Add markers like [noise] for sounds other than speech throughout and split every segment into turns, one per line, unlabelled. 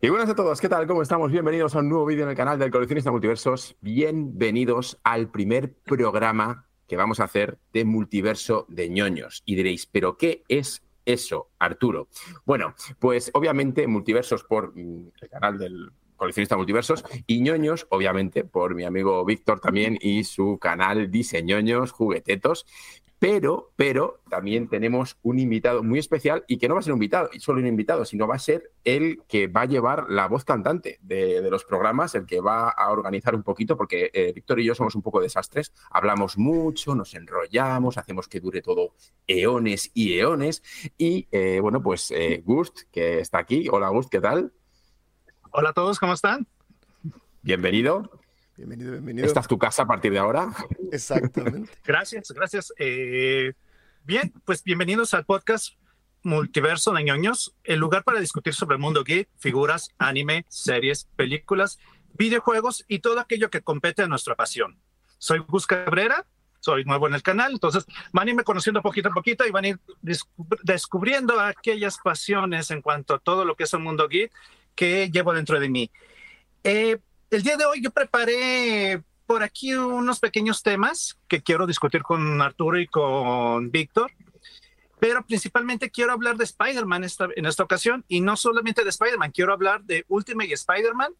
Y buenas a todos, ¿qué tal? ¿Cómo estamos? Bienvenidos a un nuevo vídeo en el canal del Coleccionista Multiversos. Bienvenidos al primer programa que vamos a hacer de multiverso de ñoños. Y diréis, ¿pero qué es eso, Arturo? Bueno, pues obviamente multiversos por mm, el canal del coleccionista multiversos y ñoños, obviamente, por mi amigo Víctor también y su canal Diseñoños Juguetetos. Pero, pero también tenemos un invitado muy especial y que no va a ser un invitado, solo un invitado, sino va a ser el que va a llevar la voz cantante de, los programas, el que va a organizar un poquito, porque eh, Víctor y yo somos un poco desastres, hablamos mucho, nos enrollamos, hacemos que dure todo eones y eones. Y eh, bueno, pues eh, Gust, que está aquí. Hola Gust, ¿qué tal?
Hola a todos, ¿cómo están?
Bienvenido.
Bienvenido, bienvenido.
Esta es tu casa a partir de ahora.
Exactamente. [laughs]
gracias, gracias. Eh, bien, pues bienvenidos al podcast Multiverso de ñoños, el lugar para discutir sobre el mundo geek, figuras, anime, series, películas, videojuegos y todo aquello que compete a nuestra pasión. Soy Gus Cabrera, soy nuevo en el canal, entonces van a irme conociendo poquito a poquito y van a ir descubriendo aquellas pasiones en cuanto a todo lo que es el mundo geek que llevo dentro de mí. Eh, el día de hoy yo preparé por aquí unos pequeños temas que quiero discutir con Arturo y con Víctor, pero principalmente quiero hablar de Spider-Man en esta ocasión y no solamente de Spider-Man, quiero hablar de Ultimate Spider-Man,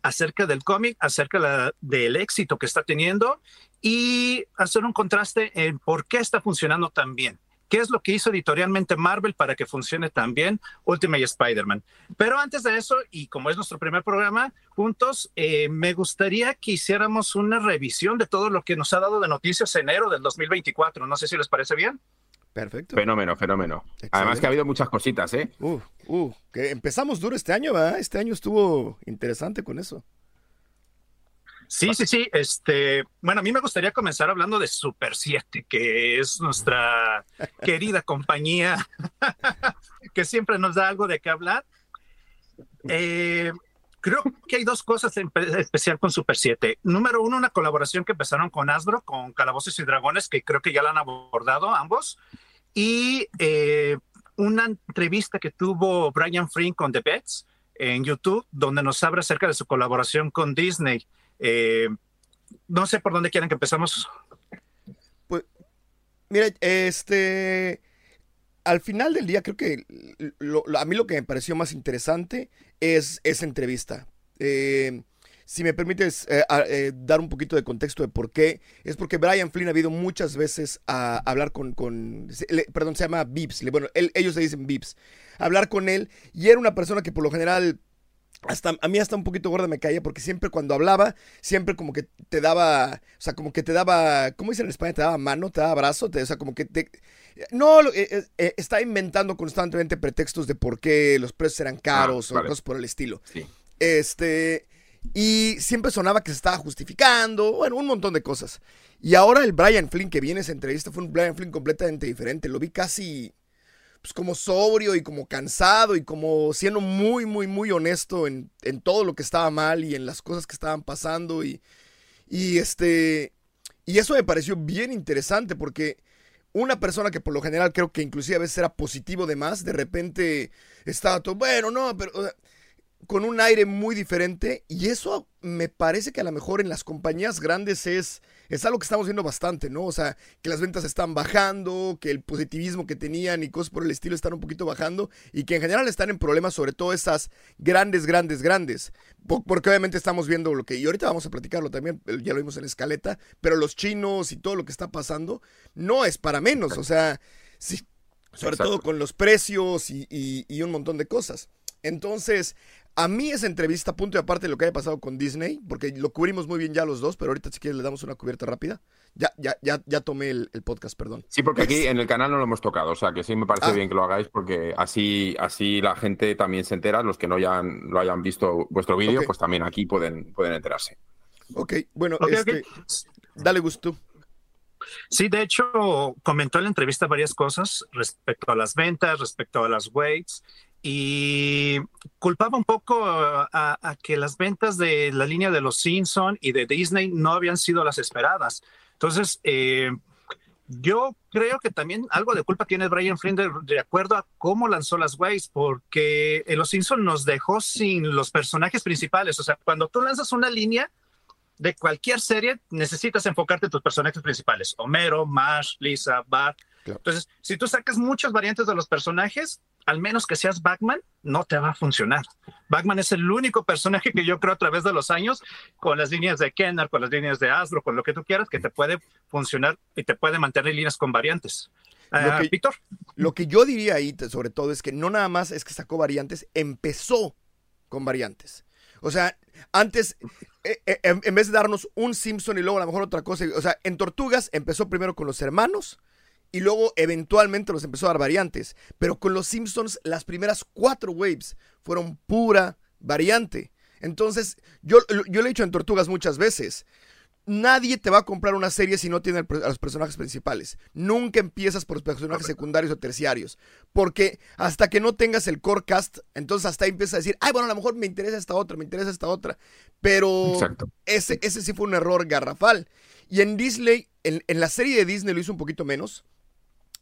acerca del cómic, acerca del éxito que está teniendo y hacer un contraste en por qué está funcionando tan bien qué es lo que hizo editorialmente Marvel para que funcione tan bien Ultimate Spider-Man. Pero antes de eso, y como es nuestro primer programa juntos, eh, me gustaría que hiciéramos una revisión de todo lo que nos ha dado de noticias enero del 2024. No sé si les parece bien.
Perfecto.
Fenómeno, fenómeno. Además que ha habido muchas cositas, ¿eh?
Uh, uh, que empezamos duro este año, ¿verdad? Este año estuvo interesante con eso.
Sí, sí, sí. Este, bueno, a mí me gustaría comenzar hablando de Super 7, que es nuestra [laughs] querida compañía [laughs] que siempre nos da algo de qué hablar. Eh, creo que hay dos cosas en especial con Super 7. Número uno, una colaboración que empezaron con Asbro, con Calabozos y Dragones, que creo que ya la han abordado ambos. Y eh, una entrevista que tuvo Brian Frink con The Pets en YouTube, donde nos habla acerca de su colaboración con Disney. Eh, no sé por dónde quieren que empezamos.
Pues, mira, este, al final del día creo que a mí lo que me pareció más interesante es esa entrevista. Eh, si me permites eh, dar un poquito de contexto de por qué, es porque Brian Flynn ha habido muchas veces a hablar con, perdón, se llama Vips, bueno, ellos se dicen Vips, hablar con él y era una persona que por lo general hasta a mí hasta un poquito gorda me caía porque siempre cuando hablaba, siempre como que te daba, o sea, como que te daba, ¿cómo dicen en España? Te daba mano, te daba brazo, o sea, como que te... No, eh, eh, eh, está inventando constantemente pretextos de por qué los precios eran ah, caros o cosas por el estilo. Este, y siempre sonaba que se estaba justificando, bueno, un montón de cosas. Y ahora el Brian Flynn que viene a esa entrevista fue un Brian Flynn completamente diferente, lo vi casi pues como sobrio y como cansado y como siendo muy, muy, muy honesto en, todo lo que estaba mal y en las cosas que estaban pasando y, y este, y eso me pareció bien interesante porque una persona que por lo general creo que inclusive a veces era positivo de más, de repente estaba todo, bueno, no, pero con un aire muy diferente y eso me parece que a lo mejor en las compañías grandes es, es algo que estamos viendo bastante, ¿no? O sea, que las ventas están bajando, que el positivismo que tenían y cosas por el estilo están un poquito bajando y que en general están en problemas, sobre todo esas grandes, grandes, grandes. Porque obviamente estamos viendo lo que, y ahorita vamos a platicarlo también, ya lo vimos en escaleta, pero los chinos y todo lo que está pasando no es para menos, o sea, sí, sobre todo con los precios y, y un montón de cosas. Entonces, a mí esa entrevista, punto y aparte de lo que haya pasado con Disney, porque lo cubrimos muy bien ya los dos, pero ahorita si quieres le damos una cubierta rápida. Ya, ya, ya, ya tomé el, podcast, perdón.
Sí, porque aquí [laughs] en el canal no lo hemos tocado, o sea que sí me parece ah. bien que lo hagáis porque así, así la gente también se entera, los que no hayan, lo hayan visto vuestro vídeo, pues también aquí pueden, pueden enterarse.
Ok, bueno, este, dale gusto.
Sí, de hecho, comentó en la entrevista varias cosas respecto a las ventas, respecto a las weights, y culpaba un poco a, que las ventas de la línea de los Simpson y de Disney no habían sido las esperadas. Entonces, eh, Yo creo que también algo de culpa tiene Brian Flynn de, acuerdo a cómo lanzó las Waves, porque en Los Simpsons nos dejó sin los personajes principales. O sea, cuando tú lanzas una línea de cualquier serie, necesitas enfocarte en tus personajes principales: Homero, Marsh, Lisa, Bart. Entonces, si tú sacas muchas variantes de los personajes, al menos que seas Batman, no te va a funcionar. Batman es el único personaje que yo creo a través de los años, con las líneas de Kenner, con las líneas de Astro, con lo que tú quieras, que te puede funcionar y te puede mantener líneas con variantes.
Lo ah, que, lo que yo diría ahí, sobre todo, es que no nada más es que sacó variantes, empezó con variantes. O sea, antes, eh, eh, en vez de darnos un Simpson y luego a lo mejor otra cosa, o sea, en Tortugas empezó primero con los hermanos, y luego eventualmente los empezó a dar variantes. Pero con los Simpsons las primeras cuatro waves fueron pura variante. Entonces, yo, yo le he dicho en Tortugas muchas veces, nadie te va a comprar una serie si no tiene a los personajes principales. Nunca empiezas por los personajes secundarios o terciarios. Porque hasta que no tengas el core cast, entonces hasta ahí empiezas a decir, ay, bueno, a lo mejor me interesa esta otra, me interesa esta otra. Pero Ese, ese sí fue un error garrafal. Y en Disney, en, en la serie de Disney lo hizo un poquito menos.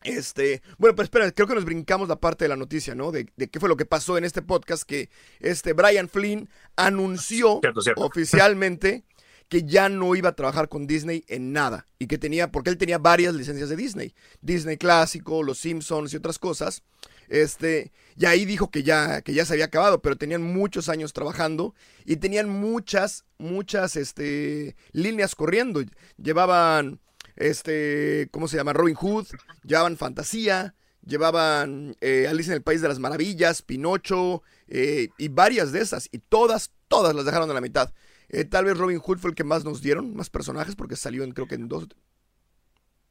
Este, bueno, pero espera, creo que nos brincamos la parte de la noticia, ¿no? De, qué fue lo que pasó en este podcast que este Brian Flynn anunció oficialmente que ya no iba a trabajar con Disney en nada y que tenía, porque él tenía varias licencias de Disney, Disney clásico, Los Simpsons y otras cosas. Este, y ahí dijo que ya, que ya se había acabado, pero tenían muchos años trabajando y tenían muchas, muchas, este, líneas corriendo. Llevaban este, ¿cómo se llama? Robin Hood, llevaban Fantasía, llevaban eh, Alice en el País de las Maravillas, Pinocho eh, y varias de esas. Y todas, todas las dejaron a la mitad. Eh, tal vez Robin Hood fue el que más nos dieron, más personajes, porque salió en, creo que en dos,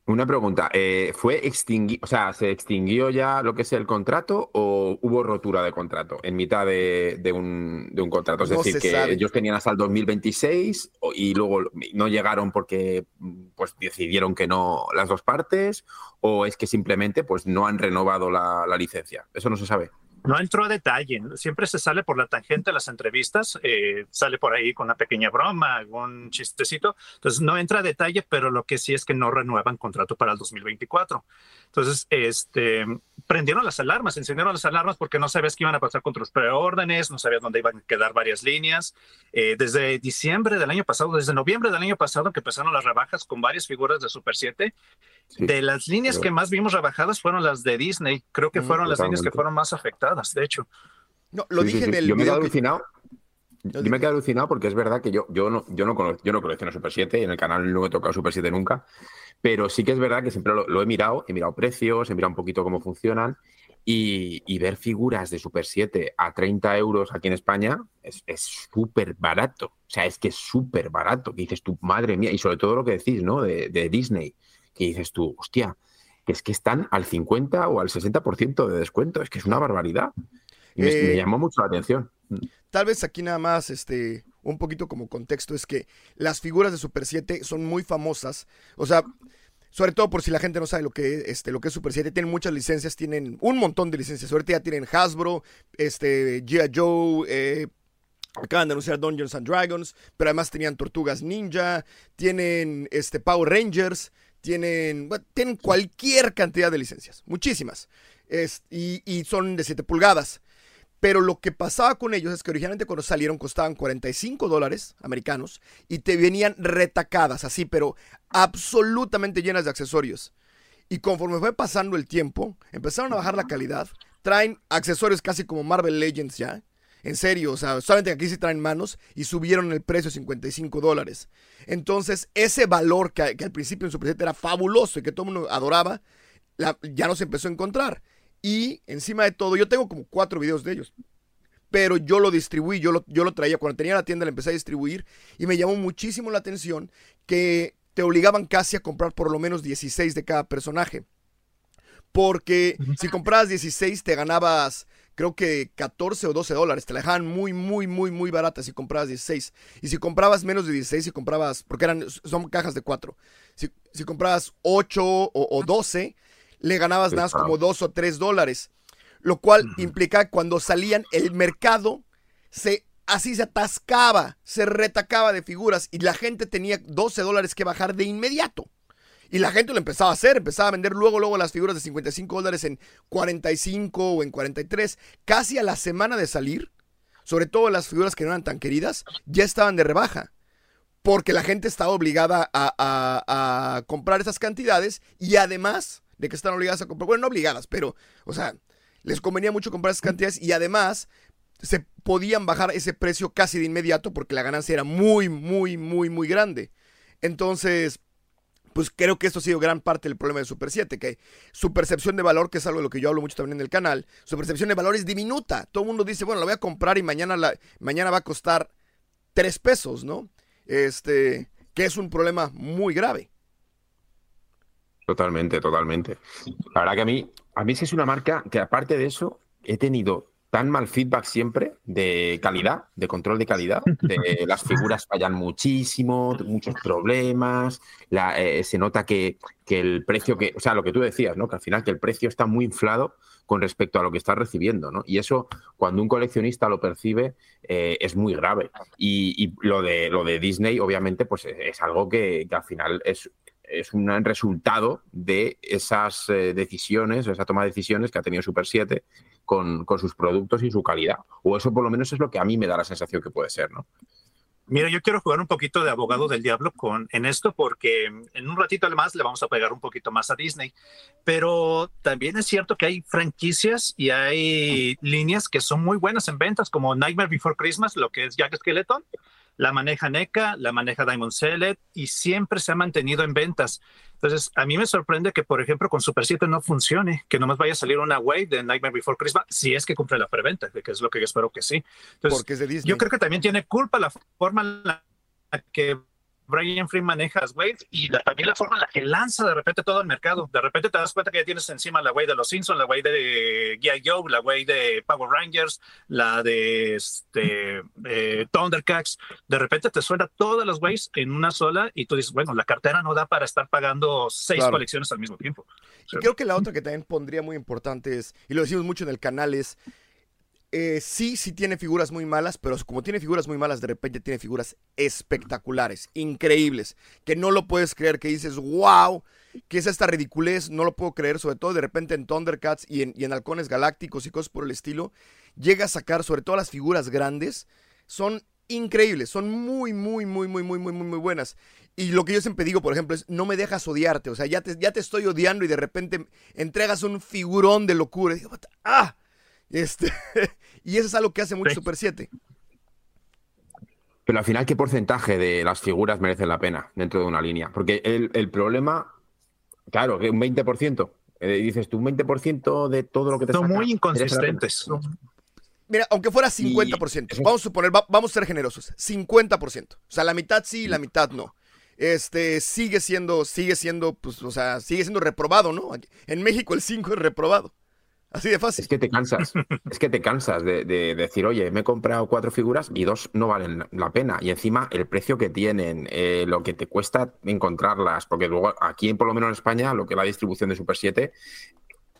una pregunta, eh, ¿fue extinguido, o sea, se extinguió ya lo que es el contrato o hubo rotura de contrato en mitad de, un, contrato? Es decir, que ellos tenían hasta el 2026 y luego no llegaron porque pues decidieron que no las dos partes o es que simplemente pues no han renovado la licencia. Eso no se sabe.
No entró a detalle, siempre se sale por la tangente las entrevistas, eh, sale por ahí con una pequeña broma, algún chistecito, entonces no entra a detalle, pero lo que sí es que no renuevan contrato para el 2024. Entonces, este, prendieron las alarmas, encendieron las alarmas porque no sabías qué iban a pasar con tus preórdenes, no sabías dónde iban a quedar varias líneas. Eh, desde diciembre del año pasado, desde noviembre del año pasado que empezaron las rebajas con varias figuras de Super 7, de las líneas que más vimos rebajadas fueron las de Disney, creo que fueron las líneas que fueron más afectadas de hecho.
No, lo dije en el
Yo me he quedado alucinado. Yo me he quedado alucinado porque es verdad que yo, yo no, yo no, conozco, yo no colecciono Super 7 y en el canal no he tocado Super 7 nunca. Pero sí que es verdad que siempre lo, he mirado, he mirado precios, he mirado un poquito cómo funcionan. Y, ver figuras de Super 7 a 30 euros aquí en España es súper barato. O sea, es que es súper barato. Que dices tú, madre mía, y sobre todo lo que decís, ¿no? De, de Disney, que dices tú, hostia, que es que están al 50 o al 60% de descuento. Es que es una barbaridad. Y me, eh, llamó mucho la atención.
Tal vez aquí nada más, este, un poquito como contexto, es que las figuras de Super 7 son muy famosas. O sea, sobre todo por si la gente no sabe lo que, este, lo que es Super 7, tienen muchas licencias, tienen un montón de licencias. Ahorita ya tienen Hasbro, este, G.I. Joe, eh, Acaban de anunciar Dungeons and Dragons, pero además tenían Tortugas Ninja, tienen este, Power Rangers, tienen, tienen cualquier cantidad de licencias, muchísimas, y, son de 7 pulgadas. Pero lo que pasaba con ellos es que originalmente cuando salieron costaban 45 dólares americanos y te venían retacadas así, pero absolutamente llenas de accesorios. Y conforme fue pasando el tiempo, empezaron a bajar la calidad. Traen accesorios casi como Marvel Legends ya. En serio, o sea, solamente aquí sí traen manos y subieron el precio a 55 dólares. Entonces, ese valor que, al principio en Super 7 era fabuloso y que todo el mundo adoraba, ya no se empezó a encontrar. Y encima de todo, yo tengo como cuatro videos de ellos. Pero yo lo distribuí, yo lo, yo lo traía. Cuando tenía la tienda, lo empecé a distribuir. Y me llamó muchísimo la atención que te obligaban casi a comprar por lo menos 16 de cada personaje. Porque si comprabas 16, te ganabas creo que 14 o 12 dólares. Te la dejaban muy, muy, muy, muy barata si comprabas 16. Y si comprabas menos de 16, si comprabas, porque eran, son cajas de 4. Si, si comprabas 8 o, 12, le ganabas nada más como 2 o 3 dólares. Lo cual implica que cuando salían, el mercado se así se atascaba, se retacaba de figuras y la gente tenía 12 dólares que bajar de inmediato. Y la gente lo empezaba a hacer, empezaba a vender luego, luego las figuras de 55 dólares en 45 o en 43, casi a la semana de salir, sobre todo las figuras que no eran tan queridas, ya estaban de rebaja. Porque la gente estaba obligada a, comprar esas cantidades y además de que están obligadas a comprar, bueno, no obligadas, pero, o sea, les convenía mucho comprar esas cantidades y además se podían bajar ese precio casi de inmediato porque la ganancia era muy, muy, muy, muy grande. Entonces, pues creo que esto ha sido gran parte del problema de Super 7, que su percepción de valor, que es algo de lo que yo hablo mucho también en el canal, su percepción de valor es diminuta. Todo el mundo dice, bueno, la voy a comprar y mañana, la, mañana va a costar 3 pesos, ¿no? Este, que es un problema muy grave.
Totalmente, totalmente. La verdad que a mí, a mí sí es una marca que aparte de eso, he tenido tan mal feedback siempre de calidad, de control de calidad. De, [laughs] las figuras fallan muchísimo, muchos problemas. Eh, se nota que, el precio que, o sea, lo que tú decías, ¿no? Que al final que el precio está muy inflado con respecto a lo que estás recibiendo, ¿no? Y eso, cuando un coleccionista lo percibe, eh, es muy grave. Y, lo de lo de Disney, obviamente, pues es, algo que, que al final es, es un resultado de esas eh, decisiones, esa toma de decisiones que ha tenido Super 7 con, sus productos y su calidad. O eso por lo menos es lo que a mí me da la sensación que puede ser, ¿no?
Mira, yo quiero jugar un poquito de abogado del diablo con, en esto porque en un ratito además le vamos a pegar un poquito más a Disney, pero también es cierto que hay franquicias y hay líneas que son muy buenas en ventas como Nightmare Before Christmas, lo que es Jack Skeleton, la maneja NECA, la maneja Diamond Select y siempre se ha mantenido en ventas. Entonces, a mí me sorprende que, por ejemplo, con Super 7 no funcione, que nomás vaya a salir una wave de Nightmare Before Christmas, si es que cumple la preventa, que es lo que yo espero que sí. Entonces, Porque es de Disney. Yo creo que también tiene culpa la forma en la que Brian Free maneja las waves y también la forma en la que lanza de repente todo el mercado. De repente te das cuenta que ya tienes encima la wave de los Simpsons, la wave de G.I. Joe, la wave de Power Rangers, la de este, eh, Thundercats. De repente te suena todas las waves en una sola y tú dices, bueno, la cartera no da para estar pagando seis colecciones al mismo tiempo.
creo que la otra que también pondría muy importante es, y lo decimos mucho en el canal, es eh, sí, sí tiene figuras muy malas, pero como tiene figuras muy malas, de repente tiene figuras espectaculares, increíbles, que no lo puedes creer, que dices, wow, que es esta ridiculez, no lo puedo creer, sobre todo de repente en Thundercats y en, y en Halcones Galácticos y cosas por el estilo, llega a sacar, sobre todo las figuras grandes, son increíbles, son muy, muy, muy, muy, muy, muy, muy, muy buenas. Y lo que yo siempre digo, por ejemplo, es no me dejas odiarte, o sea, ya te, ya te estoy odiando y de repente entregas un figurón de locura. Y digo, ¡ah! Este, [laughs] y eso es algo que hace mucho Super 7.
Pero al final, ¿qué porcentaje de las figuras merecen la pena dentro de una línea? Porque el, problema, claro, que un 20%, eh, dices tú, un 20% de todo lo que te
Son muy inconsistentes.
Mira, aunque fuera 50%, vamos a suponer, vamos a ser generosos, 50%. O sea, la mitad sí y la mitad no. Este, sigue siendo, sigue siendo, pues, o sea, sigue siendo reprobado, ¿no? En México el 5 es reprobado. Así de fácil.
Es que te cansas. [laughs] es que te cansas de, decir, oye, me he comprado cuatro figuras y dos no valen la pena. Y encima el precio que tienen, eh, lo que te cuesta encontrarlas, porque luego aquí, por lo menos en España, lo que es la distribución de Super 7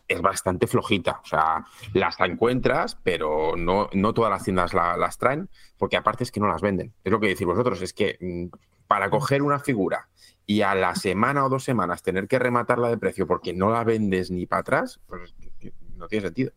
es bastante flojita. O sea, las encuentras, pero no, no todas las tiendas las traen, porque aparte es que no las venden. Es lo que decís vosotros, es que mm, para coger una figura y a la semana o dos semanas tener que rematarla de precio porque no la vendes ni para atrás, pues no tiene sentido.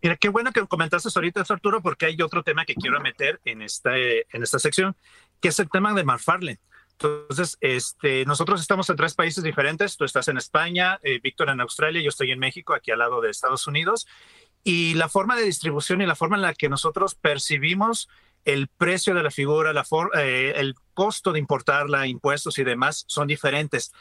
Mira, qué bueno que comentaste ahorita, Arturo, porque hay otro tema que quiero meter en esta, en esta sección, que es el tema de McFarlane. Entonces, este, nosotros estamos en tres países diferentes. Tú estás en España, eh, Víctor en Australia, yo estoy en México, aquí al lado de Estados Unidos. Y la forma de distribución y la forma en la que nosotros percibimos el precio de la figura, la eh, el costo de importarla, impuestos y demás son diferentes.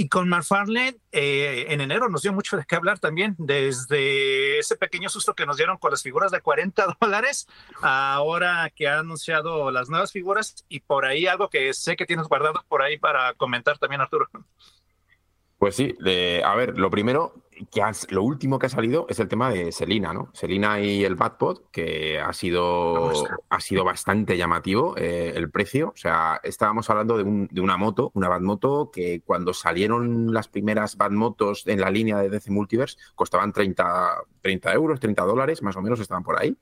Y con McFarlane, eh, en enero nos dio mucho de qué hablar también, desde ese pequeño susto que nos dieron con las figuras de 40 [laughs] dólares, ahora que ha anunciado las nuevas figuras y por ahí algo que sé que tienes guardado por ahí para comentar también, Arturo.
Pues sí, a ver, lo primero, que lo último que ha salido es el tema de Selina, ¿no? Selina y el Batpod, que ha sido, ha sido bastante llamativo eh, el precio. O sea, estábamos hablando de, una moto, una Batmoto, que cuando salieron las primeras Batmotos en la línea de DC Multiverse costaban 30, 30 euros, 30 dólares, más o menos estaban por ahí.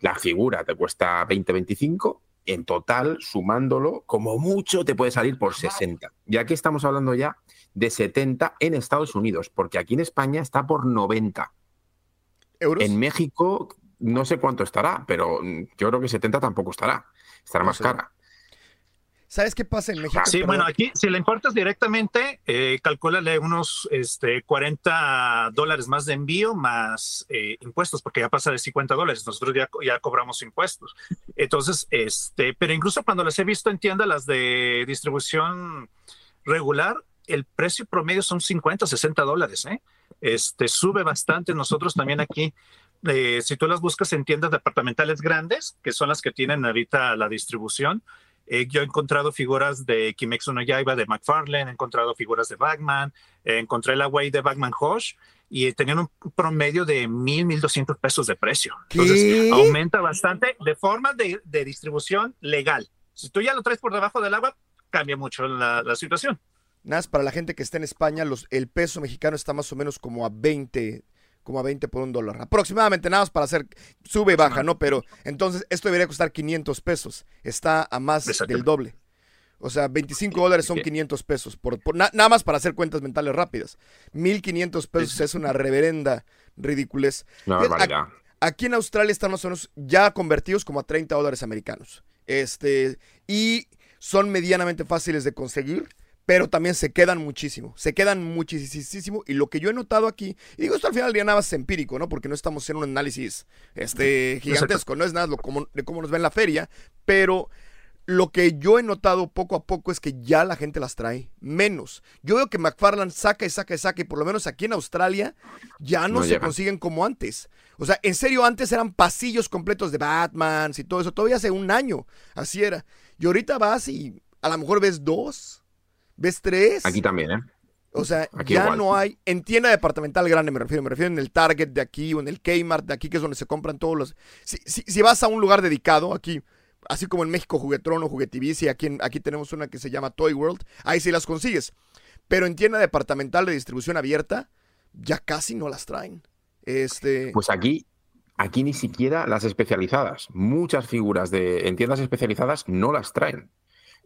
La figura te cuesta 20, 25 en total, sumándolo, como mucho te puede salir por 60. Y aquí estamos hablando ya de 70 en Estados Unidos, porque aquí en España está por 90.
¿Euros?
En México no sé cuánto estará, pero yo creo que 70 tampoco estará. Estará
No
más
sé.
cara.
¿Sabes qué pasa en México?
Sí,
Perdón.
bueno, aquí si le importas directamente, eh, calcúlale unos este, 40 dólares más de envío más eh, impuestos, porque ya pasa de 50 dólares. Nosotros ya, ya cobramos impuestos. Entonces, este, pero incluso cuando las he visto en tiendas, las de distribución regular, el precio promedio son 50, 60 dólares. ¿eh? Este, sube bastante. Nosotros también aquí, eh, si tú las buscas en tiendas departamentales grandes, que son las que tienen ahorita la distribución, eh, yo he encontrado figuras de Kimetsu no Yaiba de McFarlane, he encontrado figuras de Batman, eh, encontré la Way de Batman Hosh y tenían un promedio de mil, mil doscientos pesos de precio.
¿Qué?
Entonces aumenta bastante de forma de, de distribución legal. Si tú ya lo traes por debajo del agua, cambia mucho la, la situación.
Nada, más para la gente que está en España, los, el peso mexicano está más o menos como a 20, como a 20 por un dólar. Aproximadamente, nada más para hacer, sube y baja, ¿no? Pero entonces esto debería costar 500 pesos. Está a más del doble. O sea, 25 dólares son
Sí.
500 pesos. Por, por- na- nada más para hacer cuentas mentales rápidas. 1500 pesos es una reverenda ridiculez.
Barbaridad.
Aquí en Australia están más o menos ya convertidos como a 30 dólares americanos. Este, y son medianamente fáciles de conseguir, pero también se quedan muchísimo. Se quedan muchísimo. Y lo que yo he notado aquí, y digo esto al final del día nada más es empírico, ¿no? Porque no estamos haciendo un análisis este, gigantesco, no es nada lo como- de cómo nos ve en la feria, pero lo que yo he notado poco a poco es que ya la gente las trae menos. Yo veo que McFarland saca y saca y saca, y por lo menos aquí en Australia ya no,
No
se
llegan.
consiguen como antes. O sea, en serio, antes eran pasillos completos de Batman y todo eso. Todavía hace un año, así era. Y ahorita vas y a lo mejor ves dos, ves tres.
Aquí también, ¿eh?
O sea,
Aquí
ya
igual.
no hay. En tienda departamental grande me refiero. Me refiero en el Target de aquí o en el Kmart de aquí, que es donde se compran todos los. Si, si- si vas a un lugar dedicado, aquí, así como en México Juguetrón o Juguetivici, aquí, en- aquí tenemos una que se llama Toy World, ahí sí las consigues. Pero en tienda departamental de distribución abierta, ya casi no las traen. Este.
Pues aquí, aquí ni siquiera las especializadas. Muchas figuras de, en tiendas especializadas no las traen.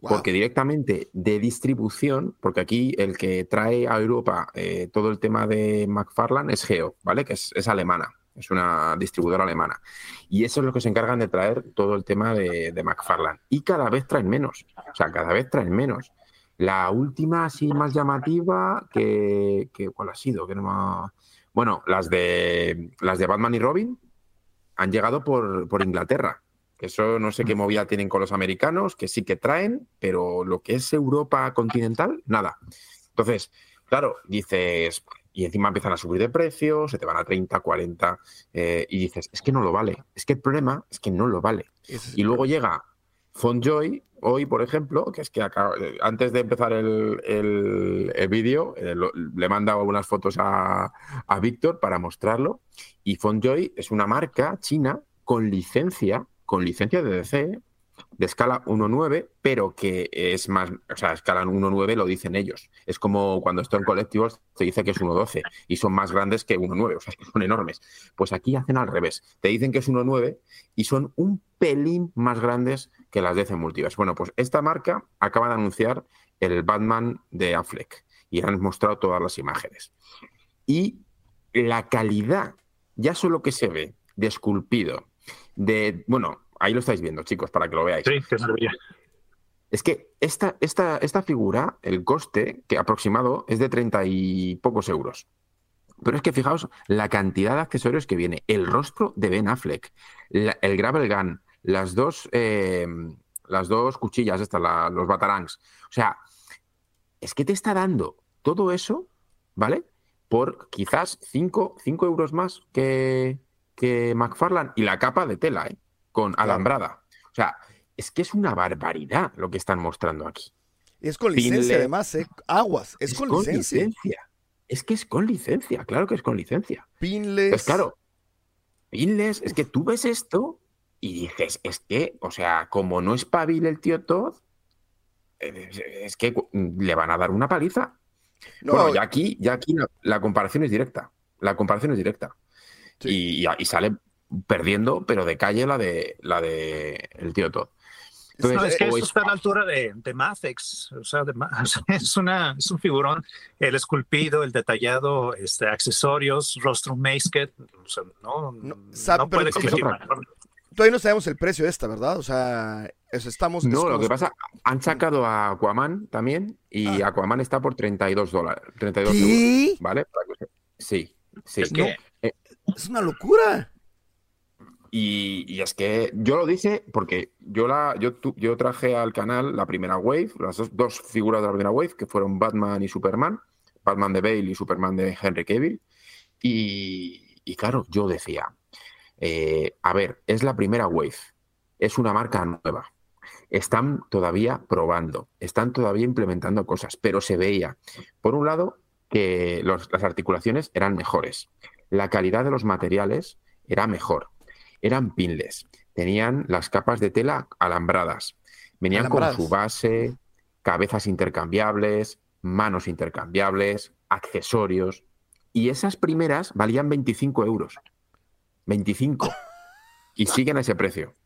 Porque directamente de distribución, porque aquí el que trae a Europa eh, todo el tema de McFarlane es Geo, ¿vale? Que es, alemana, es una distribuidora alemana. Y eso es lo que se encargan de traer todo el tema de, de McFarlane. Y cada vez traen menos, o sea, cada vez traen menos. La última así más llamativa, que, ¿cuál ha sido? Que no me- Bueno, las de, las de Batman y Robin han llegado por, por Inglaterra. Eso no sé qué movida tienen con los americanos, que sí que traen, pero lo que es Europa continental, nada. Entonces, claro, dices, y encima empiezan a subir de precio, se te van a 30, 40, eh, y dices, es que no lo vale. Es que el problema es que no lo vale. Y luego llega Fonjoy, hoy, por ejemplo, que es que eh, antes de empezar el, el- el vídeo, eh, le he mandado unas fotos a, a Víctor para mostrarlo. Y Fonjoy es una marca china con licencia, con licencia de DC, de escala 1.9, pero que es más, o sea, escala 1.9 lo dicen ellos. Es como cuando Stone Collectibles te dice que es 1.12 y son más grandes que 1.9, o sea, son enormes. Pues aquí hacen al revés. Te dicen que es 1.9 y son un pelín más grandes que las DC Multiverse. Bueno, pues esta marca acaba de anunciar el Batman de Affleck y han mostrado todas las imágenes. Y la calidad, ya solo que se ve de esculpido, de, bueno, ahí lo estáis viendo, chicos, para que lo veáis.
Sí.
Es que esta, esta, esta figura, el coste que aproximado es de 30 y pocos euros. Pero es que fijaos la cantidad de accesorios que viene. El rostro de Ben Affleck, la- el Gravel Gun, las dos, eh, las dos cuchillas, estas, la- los batarangs. O sea, es que te está dando todo eso, ¿vale? Por quizás 5 euros más que, que McFarlane y la capa de tela, ¿eh? Con alambrada. O sea, es que es una barbaridad lo que están mostrando aquí.
Es con licencia,
Pinle.
además, ¿eh? Aguas, es, con, licencia.
Es que es con licencia, claro que es con licencia.
Pinles.
Pues claro, pinles, es que tú ves esto y dices, es que, o sea, como no es pabil el tío Todd, eh, es que le van a dar una paliza.
No,
bueno, ya aquí, ya aquí la, la comparación es directa. La comparación es directa.
Sí.
Y, y- y sale perdiendo, pero de calle la de la de el tío Todd.
no, es que eso está a la altura de, de Mafex, o sea, de, [laughs] es, una, es un figurón, el esculpido, el detallado, este, accesorios, rostro Masket, o sea, no, no, no puede competir.
Todavía no sabemos el precio de esta, ¿verdad? O sea, eso estamos...
No, lo que pasa, han sacado a Aquaman también y ah. Aquaman está por 32 dólares, 32 euros, ¿vale? Sí, sí.
Es, que, eh, es una locura.
Y, es que yo lo dije porque yo, la, yo, yo traje al canal la primera wave, las dos, figuras de la primera wave, que fueron Batman y Superman, Batman de Bale y Superman de Henry Cavill. Y, claro, yo decía, eh, a ver, es la primera wave, es una marca nueva. Están todavía probando, están todavía implementando cosas, pero se veía, por un lado, que las articulaciones eran mejores, la calidad de los materiales era mejor eran pinless. Tenían las capas de tela alambradas. Venían con su base, cabezas intercambiables, manos intercambiables, accesorios. Y esas primeras valían 25 euros. 25. Y siguen a ese precio. [laughs]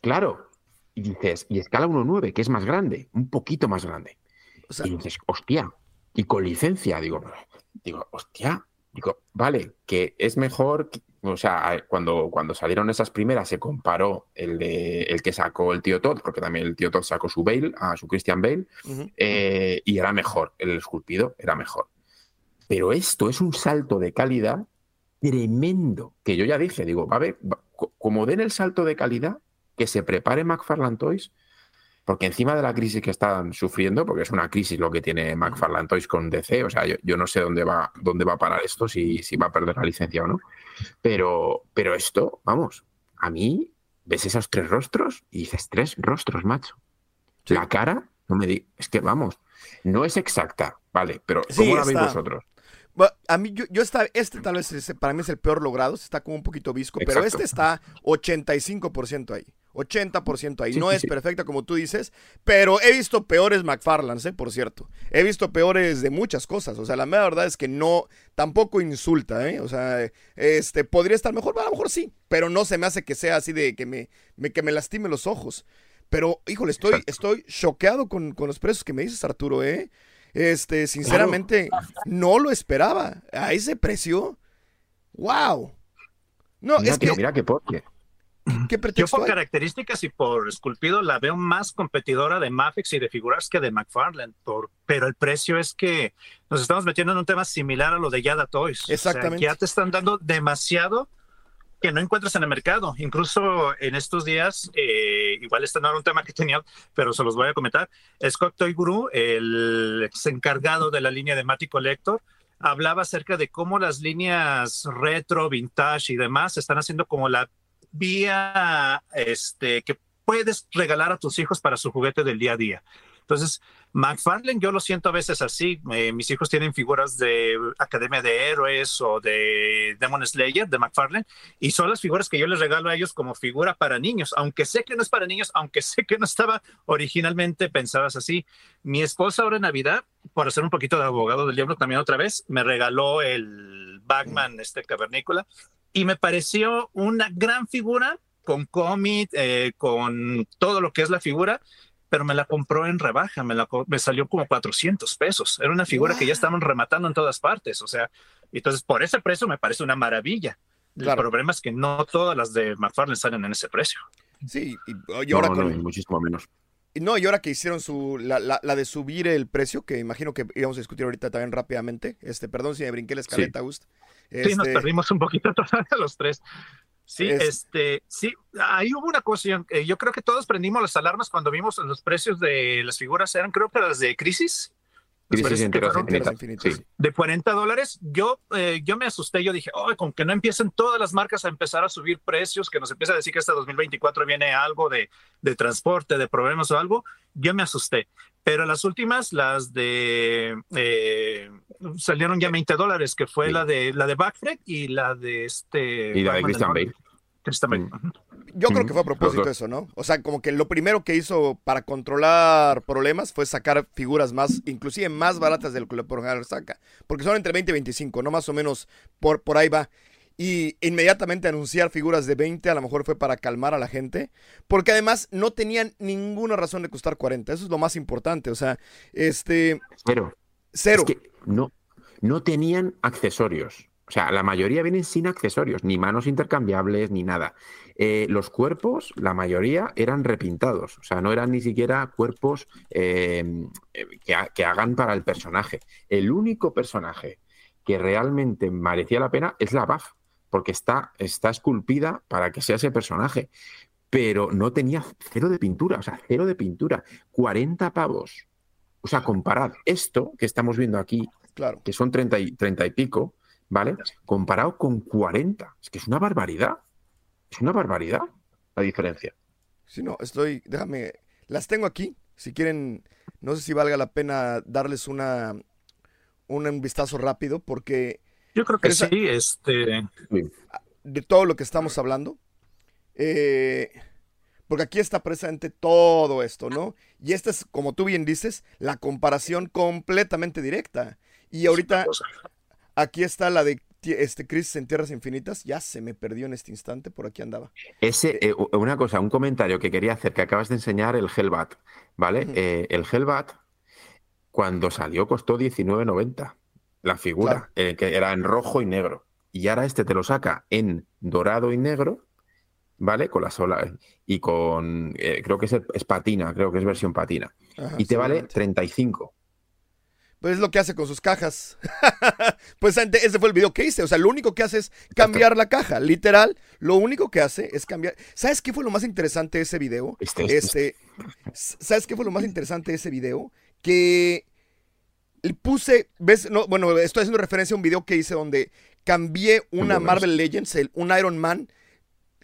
Claro. Y dices, y escala 1.9, que es más grande, un poquito más grande. y dices, hostia, y con licencia, digo, digo, hostia, digo, vale, que es mejor o sea, cuando, cuando salieron esas primeras se comparó el, de, el que sacó el tío Todd, porque también el tío Todd sacó su Bale, a su Christian Bale, eh, y era mejor, el esculpido era mejor. Pero esto es un salto de calidad tremendo, que yo ya dije, digo, va a ver, como den el salto de calidad, que se prepare McFarland Toys porque encima de la crisis que están sufriendo, porque es una crisis lo que tiene McFarlane Toys con DC, o sea, yo, no sé dónde va, dónde va a parar esto, si, si va a perder la licencia o no, pero, pero esto, vamos, a mí ves esos tres rostros y dices, tres rostros, macho. La cara, no me di es que vamos, no es exacta, vale, pero ¿cómo la veis vosotros?
a mí, yo, yo está, este tal vez para mí es el peor logrado, está como un poquito visco, pero este está 85% ahí. 80% ahí. no es perfecta como tú dices, pero he visto peores McFarlands, ¿eh? por cierto. He visto peores de muchas cosas. O sea, la verdad es que no, tampoco insulta, ¿eh? O sea, este, podría estar mejor, a lo mejor sí, pero no se me hace que sea así de que me, que me lastime los ojos. Pero, híjole, estoy, estoy choqueado con, los precios que me dices, Arturo, ¿eh? Este, sinceramente, no lo esperaba. A ese precio, wow.
No, es que... Mira que porque [clears throat]
yo por características y por esculpido la veo más competidora de Mafex y de figuras que de McFarlane, por, pero el precio es que nos estamos metiendo en un tema similar a lo de Yada Toys.
Exactamente.
ya te están dando demasiado que no encuentras en el mercado. Incluso en estos días, eh, igual este no era un tema que tenía, pero se los voy a comentar. Scott Toy Guru, el ex encargado de la línea de Mati Collector, hablaba acerca de cómo las líneas retro, vintage y demás están haciendo como la vía este, que puedes regalar a tus hijos para su juguete del día a día. Entonces, McFarlane yo lo siento a veces así. Eh, mis hijos tienen figuras de Academia de Héroes o de Demon Slayer de McFarlane y son las figuras que yo les regalo a ellos como figura para niños, aunque sé que no es para niños, aunque [laughs] sé que no estaba originalmente pensadas así. Mi esposa ahora en Navidad, por hacer un poquito de abogado del diablo también otra vez, me regaló el Bagman, este cavernícola, y me pareció una gran figura con cómic, eh, con todo lo que es la figura, pero me la compró en rebaja, me, la, me salió como 400 pesos. Era una figura que ya estaban rematando en todas partes, o sea, entonces por ese precio me parece una maravilla. El problema es que no todas las de McFarlane salen en ese precio.
Sí, y, ahora con...
muchísimo menos.
No, y ahora que hicieron su la, la, de subir el precio, que imagino que íbamos a discutir ahorita también rápidamente. Este, perdón si me brinqué la escaleta, Gust.
Sí, nos este perdimos un poquito [laughs] todavía los tres. Sí, este, sí, ahí hubo una cosa, yo creo que todos prendimos las alarmas cuando vimos los precios de las figuras, eran creo que las de Crisis, de 40 dólares, yo, eh, yo me asusté, yo dije, oh, con que no empiecen todas las marcas a empezar a subir precios, que nos empieza a decir que hasta 2024 viene algo de, de transporte, de problemas o algo, yo me asusté. Pero las últimas, las de eh, salieron ya 20 dólares, que fue la de la de Backfred y la de este.
Y la de Christian Bale.
Christian Bale.
Mm. Yo creo que fue a propósito eso, ¿no? O sea, como que lo primero que hizo para controlar problemas fue sacar figuras más, inclusive más baratas de lo que por general saca. Porque son entre 20 y 25, ¿no? Más o menos por, por ahí va. Y inmediatamente anunciar figuras de 20 a lo mejor fue para calmar a la gente, porque además no tenían ninguna razón de costar 40, eso es lo más importante, o sea, este...
Cero.
Cero.
Es que no, no tenían accesorios. O sea, la mayoría vienen sin accesorios, ni manos intercambiables, ni nada. Eh, los cuerpos, la mayoría eran repintados, o sea, no eran ni siquiera cuerpos eh, que, que, hagan para el personaje. El único personaje que realmente merecía la pena es la Buff, porque está, está esculpida para que sea ese personaje, pero no tenía cero de pintura, o sea, cero de pintura. 40 pavos. O sea, comparad esto que estamos viendo aquí,
claro.
que son 30 y, 30 y pico, ¿vale? Comparado con 40. Es que es una barbaridad. Es una barbaridad la diferencia.
Sí, no, estoy, déjame, las tengo aquí. Si quieren, no sé si valga la pena darles una un vistazo rápido porque
yo creo que esa, sí, este
de todo lo que estamos hablando. Eh, porque aquí está presente todo esto, ¿no? Y esta es, como tú bien dices, la comparación completamente directa. Y ahorita aquí está la de este Crisis en Tierras Infinitas, ya se me perdió en este instante, por aquí andaba.
Ese, eh, una cosa, un comentario que quería hacer, que acabas de enseñar el Hellbat, ¿vale? Uh -huh. eh, el Hellbat, cuando salió, costó 19.90 la figura, claro. eh, que era en rojo y negro. Y ahora este te lo saca en dorado y negro, ¿vale? Con la sola y con, eh, creo que es, es, patina, creo que es versión patina. Ajá, y te vale 35.
Pues es lo que hace con sus cajas. [laughs] pues ese fue el video que hice. O sea, lo único que hace es cambiar la caja. Literal, lo único que hace es cambiar. ¿Sabes qué fue lo más interesante de ese video?
Este, este,
este, ¿Sabes qué fue lo más interesante de ese video? Que puse, ves, no, bueno, estoy haciendo referencia a un video que hice donde cambié una Marvel Legends, el, un Iron Man,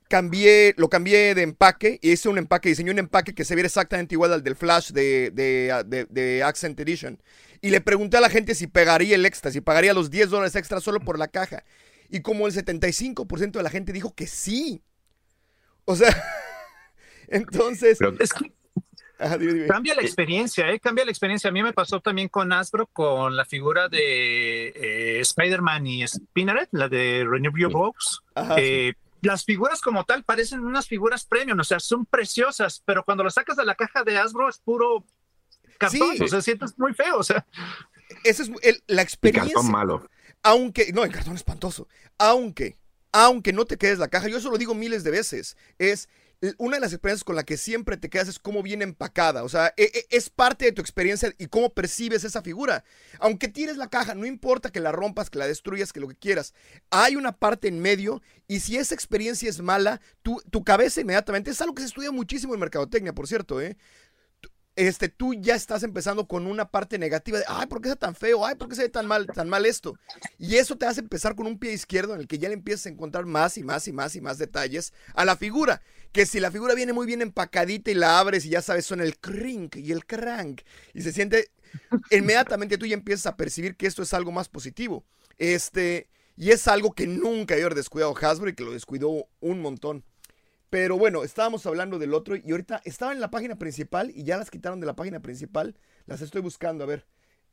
cambié, lo cambié de empaque y hice un empaque, diseñé un empaque que se viera exactamente igual al del Flash de, de, de, de Accent Edition. Y le pregunté a la gente si pegaría el extra, si pagaría los 10 dólares extra solo por la caja. Y como el 75% de la gente dijo que sí. O sea, [laughs] entonces...
Pero es que Ajá, dime, dime. Cambia la experiencia, ¿eh? Cambia la experiencia. A mí me pasó también con Asbro, con la figura de eh, Spider-Man y Spinneret, la de Renew Box. Eh, sí. Las figuras como tal parecen unas figuras premium, o sea, son preciosas, pero cuando las sacas de la caja de Asbro es puro cartón, sí. o sea, sientes muy feo, o sea.
Esa es el, la experiencia.
El cartón malo.
Aunque, no, el cartón espantoso. Aunque, aunque no te quedes la caja, yo eso lo digo miles de veces, es una de las experiencias con la que siempre te quedas es cómo viene empacada. O sea, es parte de tu experiencia y cómo percibes esa figura. Aunque tires la caja, no importa que la rompas, que la destruyas, que lo que quieras. Hay una parte en medio y si esa experiencia es mala, tu, tu cabeza inmediatamente, es algo que se estudia muchísimo en mercadotecnia, por cierto, ¿eh? este, tú ya estás empezando con una parte negativa de, ay, ¿por qué es tan feo? Ay, ¿por qué se ve tan mal, tan mal esto? Y eso te hace empezar con un pie izquierdo en el que ya le empiezas a encontrar más y más y más y más detalles a la figura. Que si la figura viene muy bien empacadita y la abres y ya sabes, son el crink y el crank y se siente, [laughs] inmediatamente tú ya empiezas a percibir que esto es algo más positivo. Este, y es algo que nunca había descuidado Hasbro y que lo descuidó un montón. Pero bueno, estábamos hablando del otro y ahorita estaba en la página principal y ya las quitaron de la página principal. Las estoy buscando, a ver.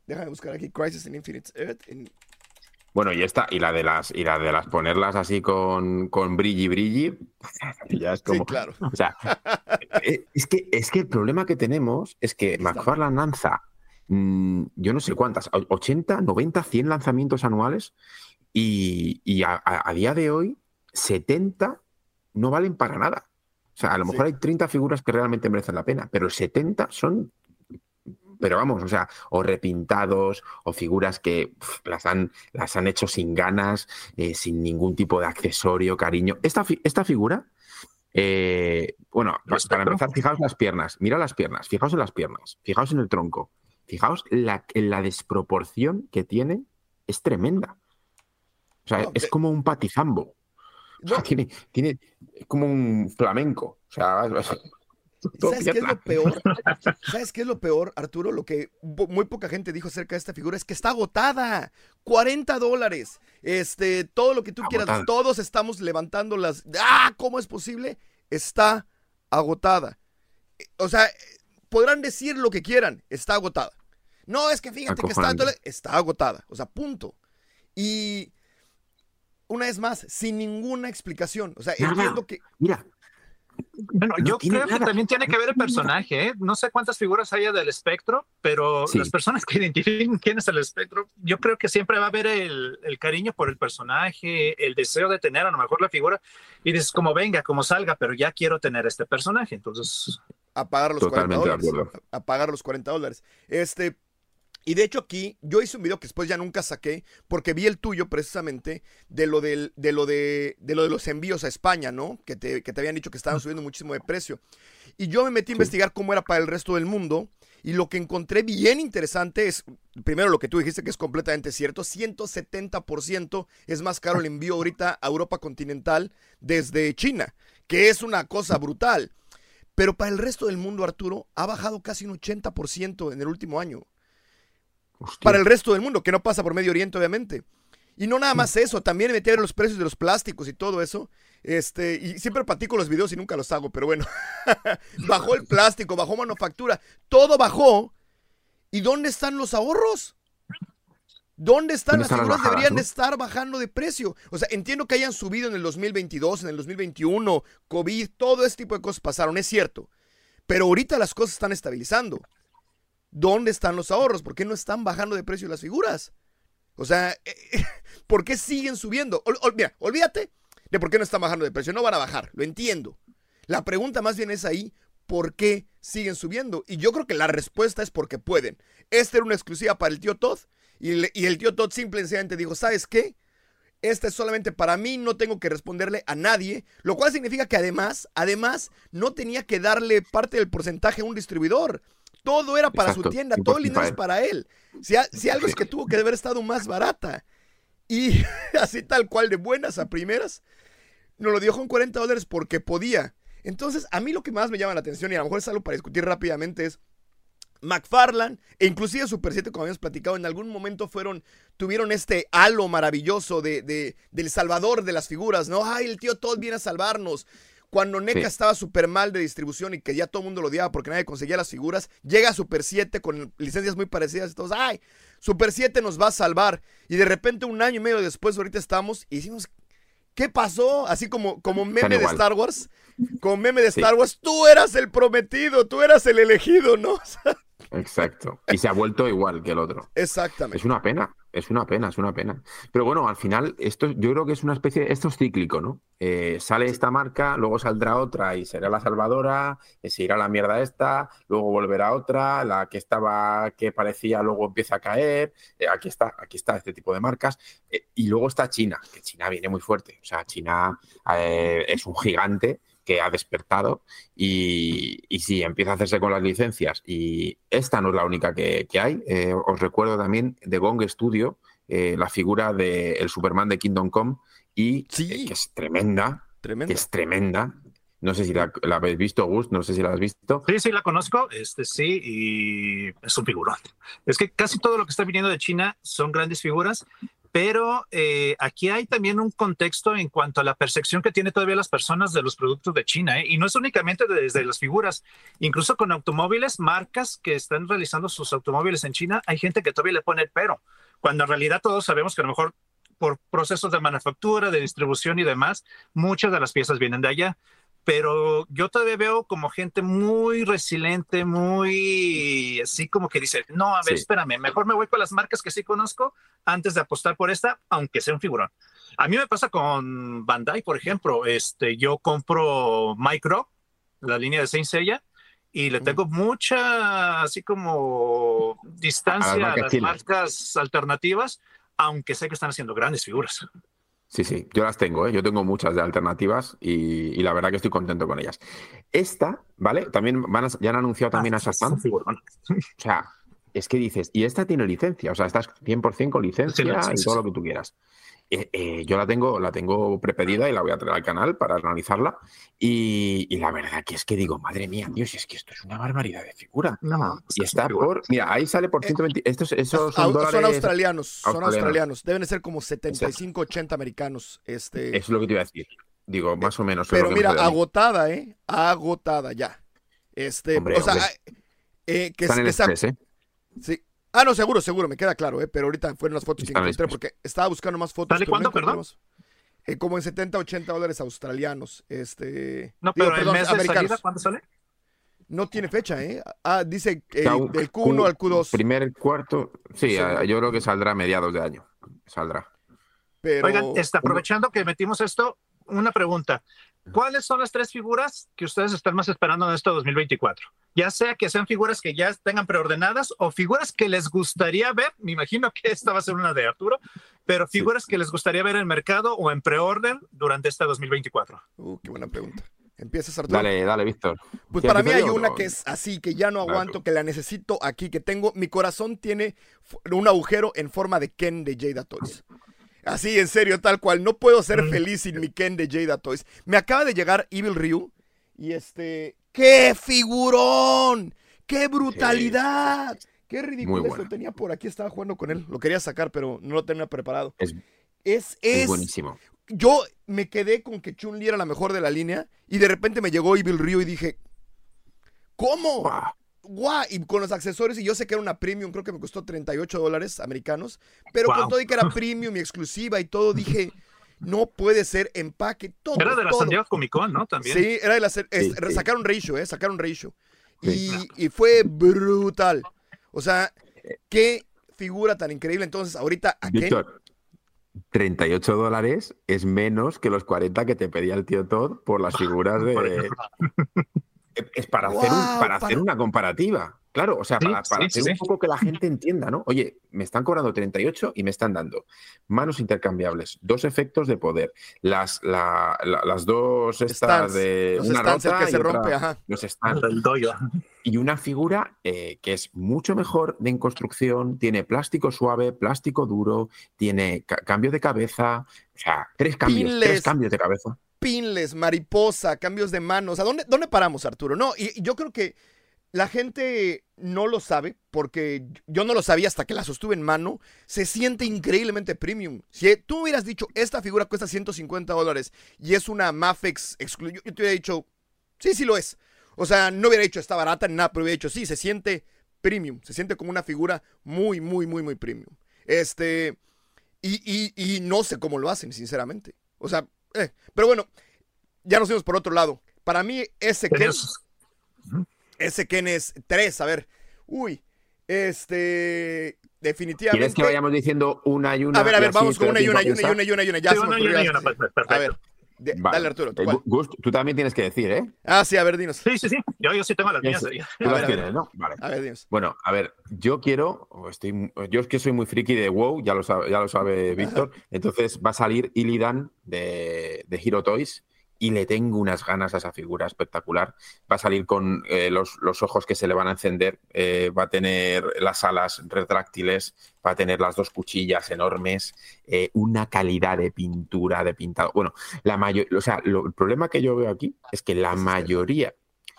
Déjame buscar aquí Crisis in Infinite Earth. En...
Bueno, y esta, y la de las, y la de las ponerlas así con, con brilli brilli, [laughs] ya es como.
Sí, claro.
O sea, [laughs] es que, es que el problema que tenemos es que McFarlane lanza, mmm, yo no sé cuántas, 80, 90, 100 lanzamientos anuales, y, y a, a, a día de hoy, 70 no valen para nada. O sea, a lo mejor sí. hay 30 figuras que realmente merecen la pena, pero 70 son, pero vamos, o sea, o repintados, o figuras que pff, las, han, las han hecho sin ganas, eh, sin ningún tipo de accesorio, cariño. Esta, esta figura, eh, bueno, para, para empezar, fijaos las piernas, mira las piernas, fijaos en las piernas, fijaos en el tronco, fijaos la, la desproporción que tiene, es tremenda. O sea, no, es como un patizambo. No. Tiene, tiene como un flamenco. O sea,
¿Sabes qué es lo peor? [laughs] ¿Sabes qué es lo peor, Arturo? Lo que muy poca gente dijo acerca de esta figura es que está agotada. 40 dólares. Este, todo lo que tú agotada. quieras. Todos estamos levantando las. ¡Ah! ¿Cómo es posible? Está agotada. O sea, podrán decir lo que quieran. Está agotada. No, es que fíjate que está, está agotada. O sea, punto. Y una vez más, sin ninguna explicación. O sea, entiendo que.
Mira,
bueno, yo creo que también tiene que ver el personaje. ¿eh? No sé cuántas figuras haya del espectro, pero las personas que [laughs] identifiquen quién es el espectro, yo creo que siempre va a haber el, el, cariño por el personaje, el deseo de tener a lo mejor la figura, y dices como venga, como salga, pero ya quiero tener este personaje. Entonces.
A pagar los 40 dólares. A pagar los 40 dólares. Este, y de hecho aquí yo hice un video que después ya nunca saqué porque vi el tuyo precisamente de lo, del, de, lo de, de, lo de los envíos a España, ¿no? Que te, que te habían dicho que estaban subiendo muchísimo de precio. Y yo me metí a investigar cómo era para el resto del mundo y lo que encontré bien interesante es, primero lo que tú dijiste que es completamente cierto, 170% es más caro el envío ahorita a Europa continental desde China, que es una cosa brutal. Pero para el resto del mundo, Arturo, ha bajado casi un 80% en el último año para el resto del mundo, que no pasa por Medio Oriente, obviamente. Y no nada más eso, también meter los precios de los plásticos y todo eso. Este, y siempre platico los videos y nunca los hago, pero bueno. [laughs] bajó el plástico, bajó manufactura, todo bajó. ¿Y dónde están los ahorros? ¿Dónde están las figuras? Deberían estar bajando de precio. O sea, entiendo que hayan subido en el 2022, en el 2021, COVID, todo ese tipo de cosas pasaron, es cierto. Pero ahorita las cosas están estabilizando. ¿Dónde están los ahorros? ¿Por qué no están bajando de precio las figuras? O sea, [laughs] ¿por qué siguen subiendo? mira, olvídate de por qué no están bajando de precio. No van a bajar, lo entiendo. La pregunta más bien es ahí, ¿por qué siguen subiendo? Y yo creo que la respuesta es porque pueden. Esta era una exclusiva para el tío Todd y, y el tío Todd simple y sencillamente dijo, ¿sabes qué? Esta es solamente para mí, no tengo que responderle a nadie, lo cual significa que además, además, no tenía que darle parte del porcentaje a un distribuidor. Todo era para su tienda, todo el dinero es para él. Si, si algo es que tuvo que haber estado más barata. Y [laughs] así tal cual, de buenas a primeras, nos lo dio con 40 dólares porque podía. Entonces, a mí lo que más me llama la atención, y a lo mejor es algo para discutir rápidamente, es McFarland e inclusive Super 7, como habíamos platicado, en algún momento fueron, tuvieron este halo maravilloso de, de, del salvador de las figuras, ¿no? Ay, el tío Todd viene a salvarnos. Cuando NECA estaba súper mal de distribución y que ya todo el mundo lo odiaba porque nadie conseguía las figuras, llega Super 7 con licencias muy parecidas y todos, ay, Super 7 nos va a salvar. Y de repente un año y medio después, ahorita estamos y decimos, ¿qué pasó? Así como, como meme de Star Wars, como meme de Star Wars, tú eras el prometido, tú eras el elegido, ¿no? [laughs]
Exacto. Y se ha vuelto igual que el otro.
Exactamente.
Es una pena, es una pena, es una pena. Pero bueno, al final, esto yo creo que es una especie, esto es cíclico, ¿no? Eh, sale esta marca, luego saldrá otra y será la salvadora, eh, se irá la mierda esta, luego volverá otra, la que estaba, que parecía, luego empieza a caer. Eh, aquí está, aquí está este tipo de marcas. y luego está China, que China viene muy fuerte. O sea, China es un gigante que ha despertado y, y sí, empieza a hacerse con las licencias y esta no es la única que, hay. Eh, os recuerdo también de Gong Studio, eh, la figura del Superman de Kingdom Come y eh, que es tremenda, tremenda. es tremenda. No sé si la, habéis visto, Gus, no sé si la has visto.
Sí, sí, la conozco, este sí, y es un figurón. Es que casi todo lo que está viniendo de China son grandes figuras pero eh, aquí hay también un contexto en cuanto a la percepción que tienen todavía las personas de los productos de China, ¿eh? y no es únicamente desde las figuras, incluso con automóviles, marcas que están realizando sus automóviles en China, hay gente que todavía le pone el pero, cuando en realidad todos sabemos que a lo mejor por procesos de manufactura, de distribución y demás, muchas de las piezas vienen de allá pero yo todavía veo como gente muy resiliente, muy así como que dice, no, a ver, espérame, mejor me voy con las marcas que sí conozco antes de apostar por esta, aunque sea un figurón. A mí me pasa con Bandai, por ejemplo, este, yo compro Micro, la línea de Saint Seiya, y le tengo mucha, así como distancia a, las marcas alternativas, aunque sé que están haciendo grandes figuras.
Sí, sí, yo las tengo, ¿eh? yo tengo muchas de alternativas y, la verdad que estoy contento con ellas. Esta, ¿vale? También van ya han anunciado también a Shazam. O sea, es que dices, y esta tiene licencia, o sea, estás 100% con licencia y todo lo que tú quieras. Eh, eh, yo la tengo, la tengo prepedida y la voy a traer al canal para analizarla. Y, la verdad que es que digo, madre mía, Dios, es que esto es una barbaridad de figura. No, y está por. Mira, ahí sale por 120. Eh, estos, esos son,
son australianos, Son australianos. Deben ser como 75, 80 americanos. Este...
Eso es lo que te iba a decir. Digo, más o menos.
Pero mira, agotada, ¿eh? Agotada ya. Este, o sea,
que, Están en estrés, ¿eh?
Sí. Ah, no, seguro, seguro, me queda claro, ¿eh? pero ahorita fueron las fotos que encontré porque estaba buscando más fotos.
¿Sale cuándo, perdón?
Eh, como en 70, 80 dólares australianos. Este,
No,
digo,
pero
perdón,
el mes de salida, ¿cuándo sale?
No tiene fecha, ¿eh? Ah, dice eh, del Q1 al Q2.
Primer cuarto, sí,
Sí.
a- yo creo que saldrá a mediados de año. Saldrá.
Pero
Oigan, está aprovechando que metimos esto, una pregunta. ¿Cuáles son las tres figuras que ustedes están más esperando en este 2024? Ya sea que sean figuras que ya tengan preordenadas o figuras que les gustaría ver. Me imagino que esta va a ser una de Arturo, pero
Sí.
figuras que les gustaría ver en mercado o en preorden durante este 2024.
Uh, qué buena pregunta. Empiezas, Arturo.
Dale, dale, Víctor.
Pues
¿Sí,
para mí hay una
no?
que es así, que ya no
Claro.
aguanto, que la necesito aquí, que tengo. Mi corazón tiene un agujero en forma de Ken de Jada Toys. Así, en serio, tal cual. No puedo ser
Mm.
feliz sin mi Ken de Jada Toys. Me acaba de llegar Evil Ryu y este. ¡Qué figurón! ¡Qué brutalidad! ¡Qué ridículo! Lo tenía por aquí, estaba jugando con él. Lo quería sacar, pero no lo tenía preparado.
Es,
Es,
es
es,
buenísimo.
yo me quedé con que Chun-Li era la mejor de la línea y de repente me llegó Evil Ryu y dije, ¿cómo?
Guau,
y con los accesorios, y yo sé que era una premium, creo que me costó 38 dólares americanos, pero con
Guau.
todo y que era [laughs] premium y exclusiva y todo, dije, no puede ser empaque, todo.
Era de la
todo.
San Diego Comic Con, ¿no? También.
Sí, era de la, es-
Sí, sí.
sacaron ratio, eh, sacaron ratio.
Sí.
Y, y fue brutal. O sea, qué figura tan increíble. Entonces, ahorita, ¿a?
Víctor, 38 dólares es menos que los 40 que te pedía el tío Todd por las [laughs] figuras de. Es para, hacer, un- para hacer una comparativa. Claro, o sea,
Sí,
para, para
sí, sí,
hacer un poco que la gente entienda, ¿no? Oye, me están cobrando 38 y me están dando manos intercambiables, dos efectos de poder, las, la- la- las dos estas
Stands,
de
los
una rota
que
y
se
otra-
rompe, ajá.
los [laughs] stands. Y una figura eh, que es mucho mejor de en construcción, tiene plástico suave, plástico duro, tiene ca- cambio de cabeza, o sea, tres cambios,
Pinless.
tres cambios de cabeza.
pinles, mariposa, cambios de manos. ¿A dónde, dónde paramos, Arturo? No, y, y yo creo que la gente no lo sabe, porque yo no lo sabía hasta que la sostuve en mano. Se siente increíblemente premium. Si tú hubieras dicho, esta figura cuesta 150 dólares y es una Mafex exclusiva, yo te hubiera dicho, sí, sí lo es. O sea, no hubiera dicho, está barata ni nada, pero hubiera dicho, sí, se siente premium. Se siente como una figura muy, muy, muy, muy premium. Este, y, y, y no sé cómo lo hacen, sinceramente. O sea, eh, pero bueno, ya nos fuimos por otro lado. Para mí, ese ese Ken es 3. A ver, uy, este,
¿Quieres
definitivamente.
que vayamos diciendo una y una?
a ver, a
y
ver, vamos con una y una y una y una y una y una. Ya
Sí,
se me
una y una y
hasta-
una, perfecto.
A ver, de-
Vale.
dale Arturo, ¿tú
Eh,
cuál?
Gu- Gus, tú también tienes que decir, ¿eh?
Ah, sí, a ver, dinos.
Sí, sí, sí. Yo, yo sí tengo las mías.
Tú
A
las tienes. ¿no? Vale.
A ver, dinos.
Bueno, a ver, yo quiero, o estoy, yo es que soy muy friki de WoW, ya lo sabe, ya lo sabe [laughs] Víctor, entonces va a salir Illidan de, de Hero Toys y le tengo unas ganas a esa figura espectacular. Va a salir con eh, los, los ojos que se le van a encender, eh, va a tener las alas retráctiles, va a tener las dos cuchillas enormes, eh, una calidad de pintura, de pintado. Bueno, la mayor, o sea, lo- el problema que yo veo aquí es que la
Es este.
mayoría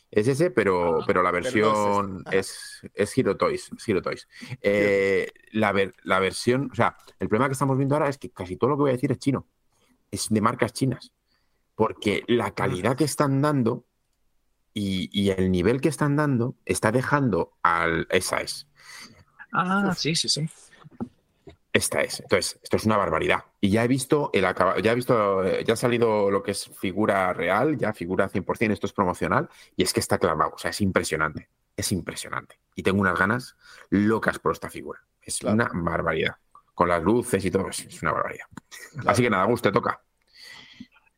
es ese, pero, pero la
Pero no es
versión
este.
Es, es Hero Toys. es Hero Toys. Eh, la, ver- la versión, o sea, el problema que estamos viendo ahora es que casi todo lo que voy a decir es chino. Es de marcas chinas. Porque la calidad que están dando y, y el nivel que están dando está dejando al. Esa es.
Ah, sí, sí, sí.
Esta es. Entonces, esto es una barbaridad. Y ya he visto el acaba- ya he visto, eh, ya ha salido lo que es figura real, ya figura 100%, esto es promocional, y es que está clavado. O sea, es impresionante. Es impresionante. Y tengo unas ganas locas por esta figura. Es
Claro.
una barbaridad. Con las luces y todo, es, una barbaridad.
Claro.
Así que nada, Gus, te toca.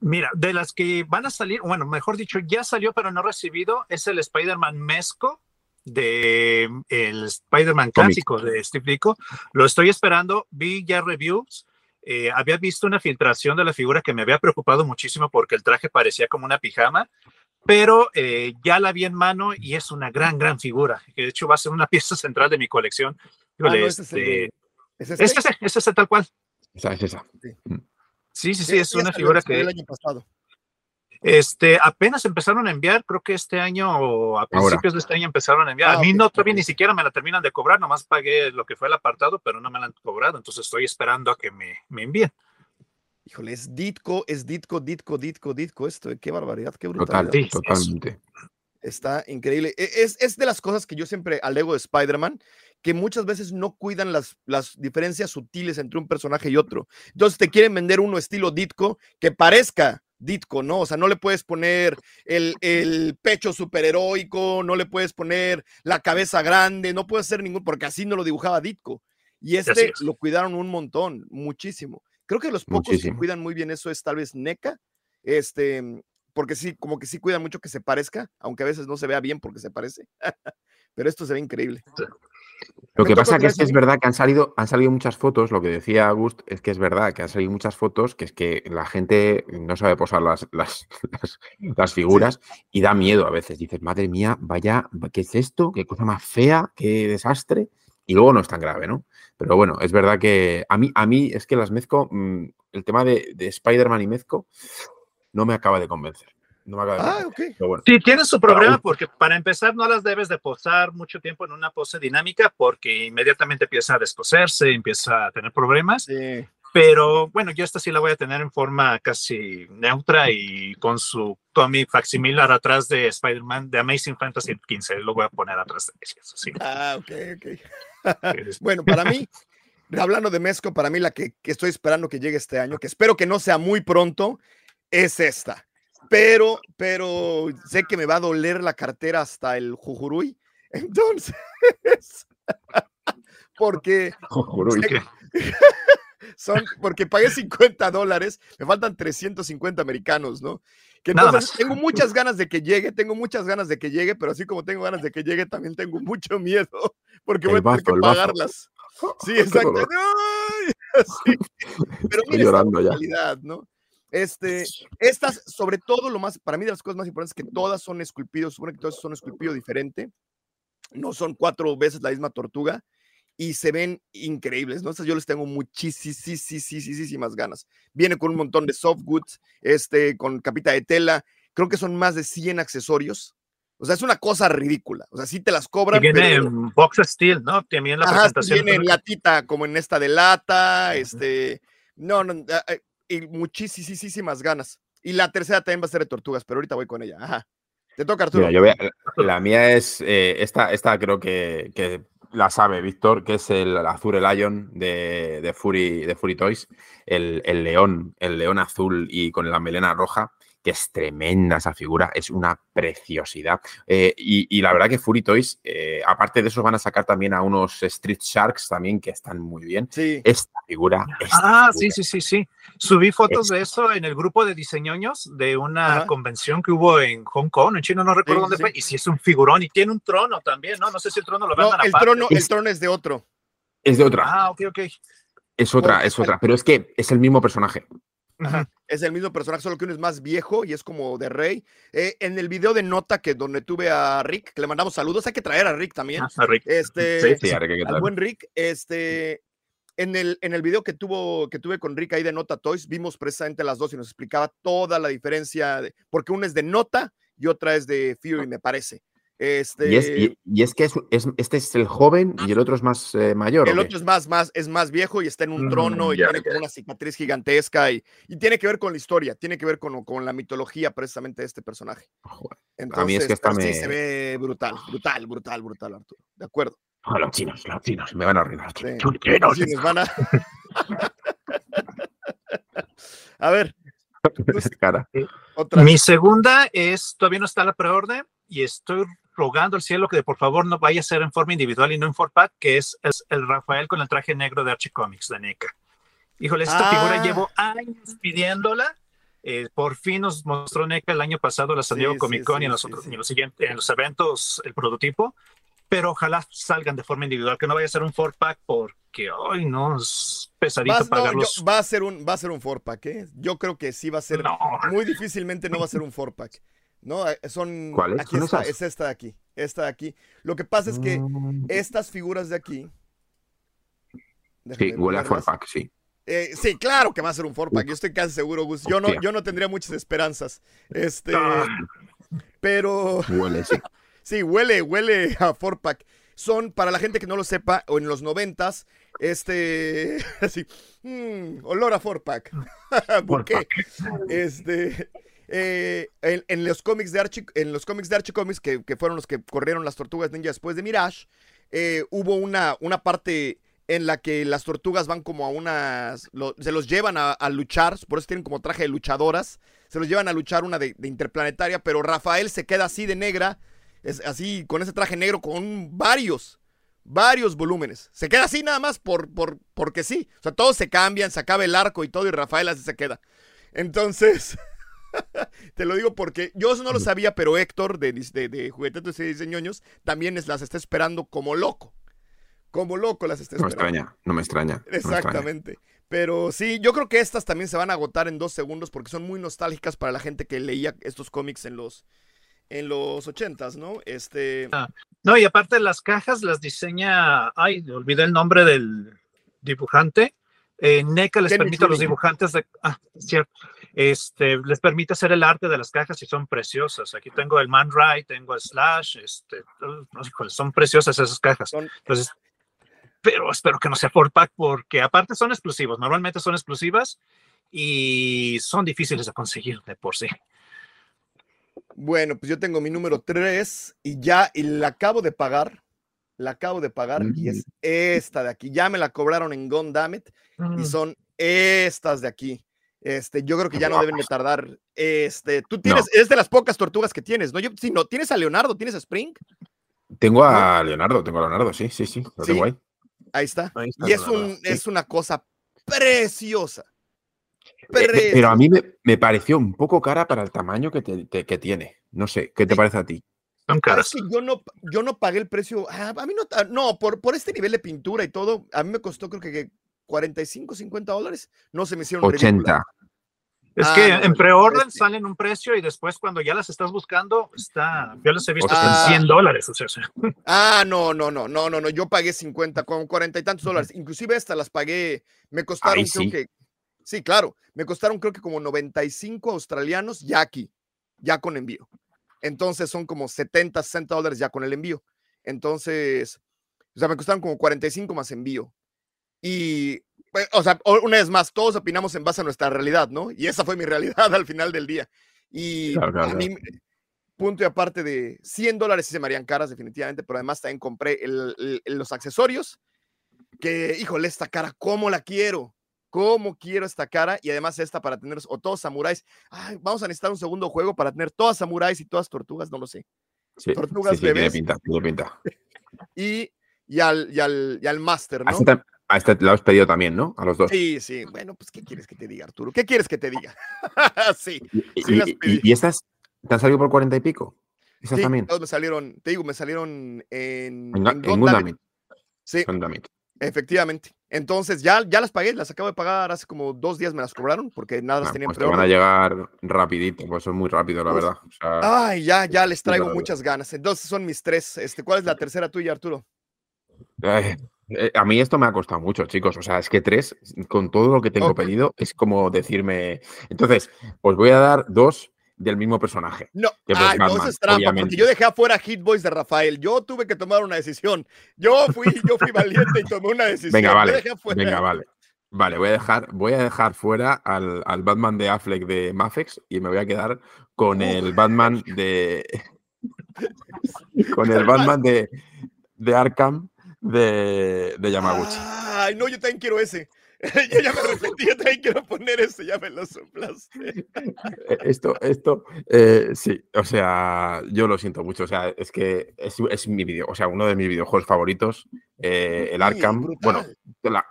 Mira, de las que van a salir, bueno, mejor dicho, ya salió, pero no recibido, es el Spider-Man Mesco de el Spider-Man clásico de Steve Ditko. Lo estoy esperando, vi ya reviews. eh, había visto una filtración de la figura que me había preocupado muchísimo porque el traje parecía como una pijama, pero eh, ya la vi en mano y es una gran, gran figura. que De hecho, va a ser una [laughs] pieza central de mi colección.
Ah, no, ese es el
este,
de- ¿Es este?
es ese, es ese tal cual.
Esa es esa.
Sí, sí, sí,
Sí,
es una figura que
el año pasado.
Este, apenas empezaron a enviar, creo que este año o a principios de este año empezaron a enviar.
Ah,
a mí
ok,
no todavía
ok.
ni siquiera me la terminan de cobrar, nomás pagué lo que fue el apartado, pero no me la han cobrado, entonces estoy esperando a que me, me envíen.
Híjole, es Ditko, es Ditko, Ditko, Ditko, Ditko. Esto, eh, qué barbaridad, qué
Total,
brutalidad.
Sí,
totalmente.
Está increíble. E- Es, es de las cosas que yo siempre alego de Spider-Man, que muchas veces no cuidan las, las diferencias sutiles entre un personaje y otro. Entonces te quieren vender uno estilo Ditko que parezca Ditko, ¿no? O sea, no le puedes poner el, el pecho superheroico, no le puedes poner la cabeza grande, no puedes hacer ningún, porque así no lo dibujaba Ditko. Y este lo cuidaron un montón, muchísimo. Creo que los pocos que cuidan muy bien eso es tal vez NECA, este, porque sí, como que sí cuidan mucho que se parezca, aunque a veces no se vea bien porque se parece. [laughs] Pero esto se ve increíble.
Lo que pasa que es, que es verdad que han salido, han salido muchas fotos, lo que decía August es que es verdad que han salido muchas fotos, que es que la gente no sabe posar las, las, [laughs] las, figuras y da miedo a veces. Dices, madre mía, vaya, ¿qué es esto? ¿Qué cosa más fea? ¿Qué desastre? Y luego no es tan grave, ¿no? Pero bueno, es verdad que a mí, a mí es que las mezco, mm, el tema de, de Spider-Man y mezco no me acaba de convencer. No me
ah, ok.
Sí, tienes su problema porque para empezar no las debes de posar mucho tiempo en una pose dinámica porque inmediatamente empieza a descoserse, empieza a tener problemas. Pero bueno, yo esta sí la voy a tener en forma casi neutra y con su Tommy facsimilar atrás de Spider-Man de Amazing Fantasy 15. Lo voy a poner atrás de eso, sí.
Ah, ok, ok. bueno, para mí, hablando de Mezco, para mí la que, que estoy esperando que llegue este año, que espero que no sea muy pronto, es esta pero, pero sé que me va a doler la cartera hasta el Jujuruy. [laughs] Entonces, porque [laughs] [laughs] son, porque pagué 50 dólares, me faltan 350 americanos, ¿no? Que entonces tengo muchas ganas de que llegue, tengo muchas ganas de que llegue, pero así como tengo ganas de que llegue, también tengo mucho miedo, porque voy a tener que pagarlas. Sí, exacto. Pero mira, Estoy llorando ya. ¿no? Este, estas, sobre todo, lo más, para mí de las cosas más importantes es que todas son esculpidos, supone que todas son esculpido diferente, no son cuatro veces la misma tortuga y se ven increíbles, ¿no? Estas yo les tengo muchísimas ganas. Viene con un montón de soft goods, este, con capita de tela, creo que son más de 100 accesorios. O sea, es una cosa ridícula. O sea, sí te las cobran.
Y viene en box steel, ¿no? También la presentación.
Viene en latita, como en esta de lata, este. No, no, ah, eh, y muchísimas ganas. Y la tercera también va a ser de tortugas, pero ahorita voy con ella. Ajá. Te toca, Arturo.
la mía es, eh, esta, esta creo que, que, la sabe Víctor, que es el Azure Lion de, de, Fury, de Fury Toys, el, el, león, el león azul y con la melena roja que es tremenda esa figura, es una preciosidad. Eh, y, la verdad que Fury Toys, eh, aparte de eso, van a sacar también a unos Street Sharks también que están muy bien.
Sí.
Esta figura.
ah, sí, sí, sí, sí. Subí fotos de eso en el grupo de diseñoños de una convención que hubo en Hong Kong, en China, no recuerdo dónde fue. Y sí es un figurón y tiene un trono también, ¿no? No sé si el trono lo
no, el trono, el trono es de otro.
Es de otra.
Ah, ok, ok.
Es otra, es otra, pero es que es el mismo personaje.
Es el mismo personaje, solo que uno es más viejo y es como de rey. Eh, en el video de nota que donde tuve a Rick, que le mandamos saludos, hay que traer a Rick también.
Ah, a Rick.
Este, sí, al buen Rick, este, en el, en el video que, tuvo, que tuve con Rick ahí de Nota Toys, vimos precisamente las dos y nos explicaba toda la diferencia, porque una es de Nota y otra es de Fury, me parece. Este...
Y, es, y, es que es, este es el joven y el otro es más eh, mayor.
El otro es más, más, es más viejo y está en un mm, trono y tiene como una cicatriz gigantesca y, y, tiene que ver con la historia, tiene que ver con, con la mitología precisamente de este personaje.
a mí es que está
sí se ve brutal, brutal, brutal, brutal, Arturo. De acuerdo.
los chinos, los chinos, me van a arruinar.
Los chinos van a... [laughs] a ver. [laughs]
Cara.
Otra. Mi segunda es, todavía no está la preorden y estoy rogando al cielo que por favor no vaya a ser en forma individual y no en four pack, que es, el Rafael con el traje negro de Archie Comics de NECA. Híjole, esta figura ah. llevo años pidiéndola. Eh, por fin nos mostró NECA el año pasado la San Diego Comic Con y, en los, en los siguientes, en los eventos el prototipo, pero ojalá salgan de forma individual, que no vaya a ser un four pack porque hoy no es pesadito pagarlos.
va a ser un va a ser un four pack, ¿eh? Yo creo que sí va a ser muy difícilmente no va a ser un four pack. ¿No? Eh, son.
¿Cuál es?
Aquí está, es esta de aquí. Esta de aquí. Lo que pasa es que mm. estas figuras de aquí.
Sí, huele a Forpack, sí.
Eh, sí, claro que va a ser un Forpack. Yo estoy casi seguro, Gus. Yo no, yo no tendría muchas esperanzas. Este. Ah. Pero.
Huele, sí. [laughs]
sí, huele, huele a Forpack. Son, para la gente que no lo sepa, o en los noventas, este. [laughs] Así. Mmm, olor a Forpack. ¿Por qué? Este. Eh, en, los cómics de Archie, en los cómics de Archie Comics, que, fueron los que corrieron las tortugas ninja después de Mirage, eh, hubo una, una parte en la que las tortugas van como a unas, se los llevan a, luchar, por eso tienen como traje de luchadoras, se los llevan a luchar una de, interplanetaria, pero Rafael se queda así de negra, es así con ese traje negro con varios, varios volúmenes. Se queda así nada más por, por, porque sí. O sea, todos se cambian, se acaba el arco y todo y Rafael así se queda. Entonces... [laughs] [laughs] Te lo digo porque yo eso no lo sabía, pero Héctor de, de, de Juguetetos y Diseñoños también las está esperando como loco como loco las está
No me extraña, no me extraña.
Exactamente. Pero sí, yo creo que estas también se van a agotar en dos segundos porque son muy nostálgicas para la gente que leía estos cómics en los en los ochentas, ¿no? Este.
Ah, no, y aparte las cajas las diseña. Ay, olvidé el nombre del dibujante. Eh, NECA les permite a los dibujantes de. Ah, cierto. Este, les permite hacer el arte de las cajas y son preciosas. Aquí tengo el Man Ray, tengo el Slash, este, son preciosas esas cajas. Entonces, pero espero que no sea por pack porque aparte son exclusivos, normalmente son exclusivas y son difíciles de conseguir de por sí.
Bueno, pues yo tengo mi número 3 y ya y la acabo de pagar. La acabo de pagar y es mm. esta de aquí. Ya me la cobraron en Gondamit y mm. son estas de aquí. Este, yo creo que ya no deben de tardar. Este, tú tienes, es de las pocas tortugas que tienes, ¿no? Yo, si no, ¿tienes a Leonardo? ¿Tienes a Spring?
Tengo a Leonardo, tengo a Leonardo, sí, sí, sí, lo tengo ahí.
Ahí está. y es, un, es una cosa preciosa.
Eh, pero a mí me, pareció un poco cara para el tamaño que, que tiene. No sé, ¿qué te parece a ti?
Son caras. yo no, yo no pagué el precio. Ah, a mí no, no por, por este nivel de pintura y todo, a mí me costó creo que 45, 50 dólares. No se me hicieron
80.
Es que ah, en preorden salen un precio y después cuando ya las estás buscando, está, yo las he visto en 100 dólares. [laughs]
Ah, no, no, no, no, no, no, yo pagué 50, con 40 y tantos dólares. Inclusive estas las pagué, me costaron creo que, sí, claro, me costaron creo que como 95 australianos ya aquí, ya con envío. Entonces son como 70, 60 dólares ya con el envío. Entonces, o sea, me costaron como 45 más envío. Y pues, o sea, una vez más, todos opinamos en base a nuestra realidad, ¿no? Y esa fue mi [laughs] realidad al final del día. Y a mí, punto y aparte de 100 dólares sí se me harían caras, definitivamente, pero además también compré los accesorios, que, híjole, esta cara, ¿cómo la quiero? ¿Cómo quiero esta cara? Y además esta para tener, o todos samuráis. Ay, vamos a necesitar un segundo juego para tener todas samuráis y todas tortugas, no lo sé.
Sí, tortugas sí, sí, pinta, pinta. [laughs]
y, y, al, y, al, y al máster, ¿no?
A este lo has pedido también, ¿no? A los dos.
Sí, sí. Bueno, pues, ¿qué quieres que te diga, Arturo? ¿Qué quieres que te diga? [laughs] sí.
Y, estas te han salido por cuarenta y pico? ¿Esas también?
me salieron, te digo, me salieron en.
En, en,
Sí. Efectivamente. Entonces ya, ya las pagué, las acabo de pagar hace como dos días me las cobraron porque nada las tenían
pues te van a llegar rapidito, pues son muy rápido, la verdad.
ay, ya, ya les traigo muchas ganas. Entonces son mis tres. Este, ¿Cuál es la tercera tuya, Arturo?
Eh, a mí esto me ha costado mucho, chicos. O sea, es que tres, con todo lo que tengo pedido, es como decirme. Entonces, os voy a dar dos del mismo personaje.
No, ay, no, eso es trampa, porque yo dejé afuera Hit Boys de Rafael. Yo tuve que tomar una decisión. Yo fui, yo fui valiente y tomé una decisión.
Venga, vale. Venga, vale. Vale, voy a dejar, voy a dejar fuera al, al, Batman de Affleck de Mafex y me voy a quedar con el Batman de. [laughs] con el Batman de, de Arkham de, de Yamaguchi.
Ay, no, yo también quiero ese. [laughs] yo ya me arrepentí, yo también quiero poner ese, ya me lo soplaste. [laughs]
Eh, esto, esto, eh, sí, o sea, yo lo siento mucho, o sea, es que es, es mi video, o sea, uno de mis videojuegos favoritos, eh, el Arkham, bueno,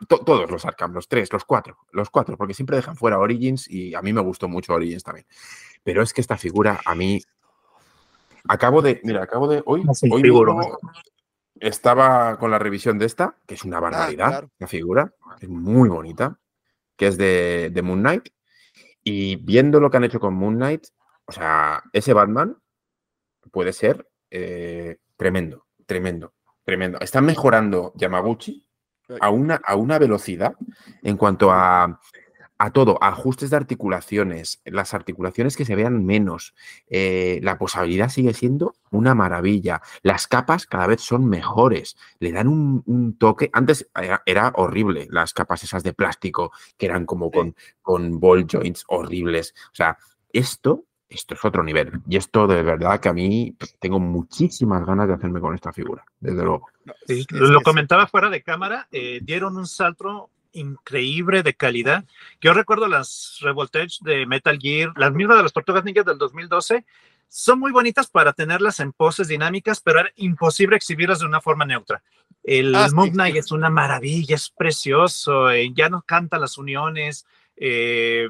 todos los Arkham, los tres, los cuatro, los cuatro, porque siempre dejan fuera Origins y a mí me gustó mucho Origins también. Pero es que esta figura a mí acabo de, mira, acabo de hoy, hoy estaba con la revisión de esta, que es una ah, barbaridad, la figura, es muy bonita, que es de, Moon Knight. Y viendo lo que han hecho con Moon Knight, o sea, ese Batman puede ser eh, tremendo, tremendo, tremendo. Están mejorando Yamaguchi a una, a una velocidad en cuanto a a todo, ajustes de articulaciones, las articulaciones que se vean menos, eh, la posabilidad sigue siendo una maravilla, las capas cada vez son mejores, le dan un, toque, antes era, horrible las capas esas de plástico que eran como con, con ball joints horribles, o sea, esto esto es otro nivel. Y esto de verdad que a mí tengo muchísimas ganas de hacerme con esta figura, desde luego.
lo, comentaba fuera de cámara, eh, dieron un salto increíble de calidad. Yo recuerdo las Revoltage de Metal Gear, las mismas de las Tortugas Ninjas del 2012, son muy bonitas para tenerlas en poses dinámicas, pero era imposible exhibirlas de una forma neutra. El ah, Moon Knight es una maravilla, es precioso, eh, ya no canta las uniones, eh,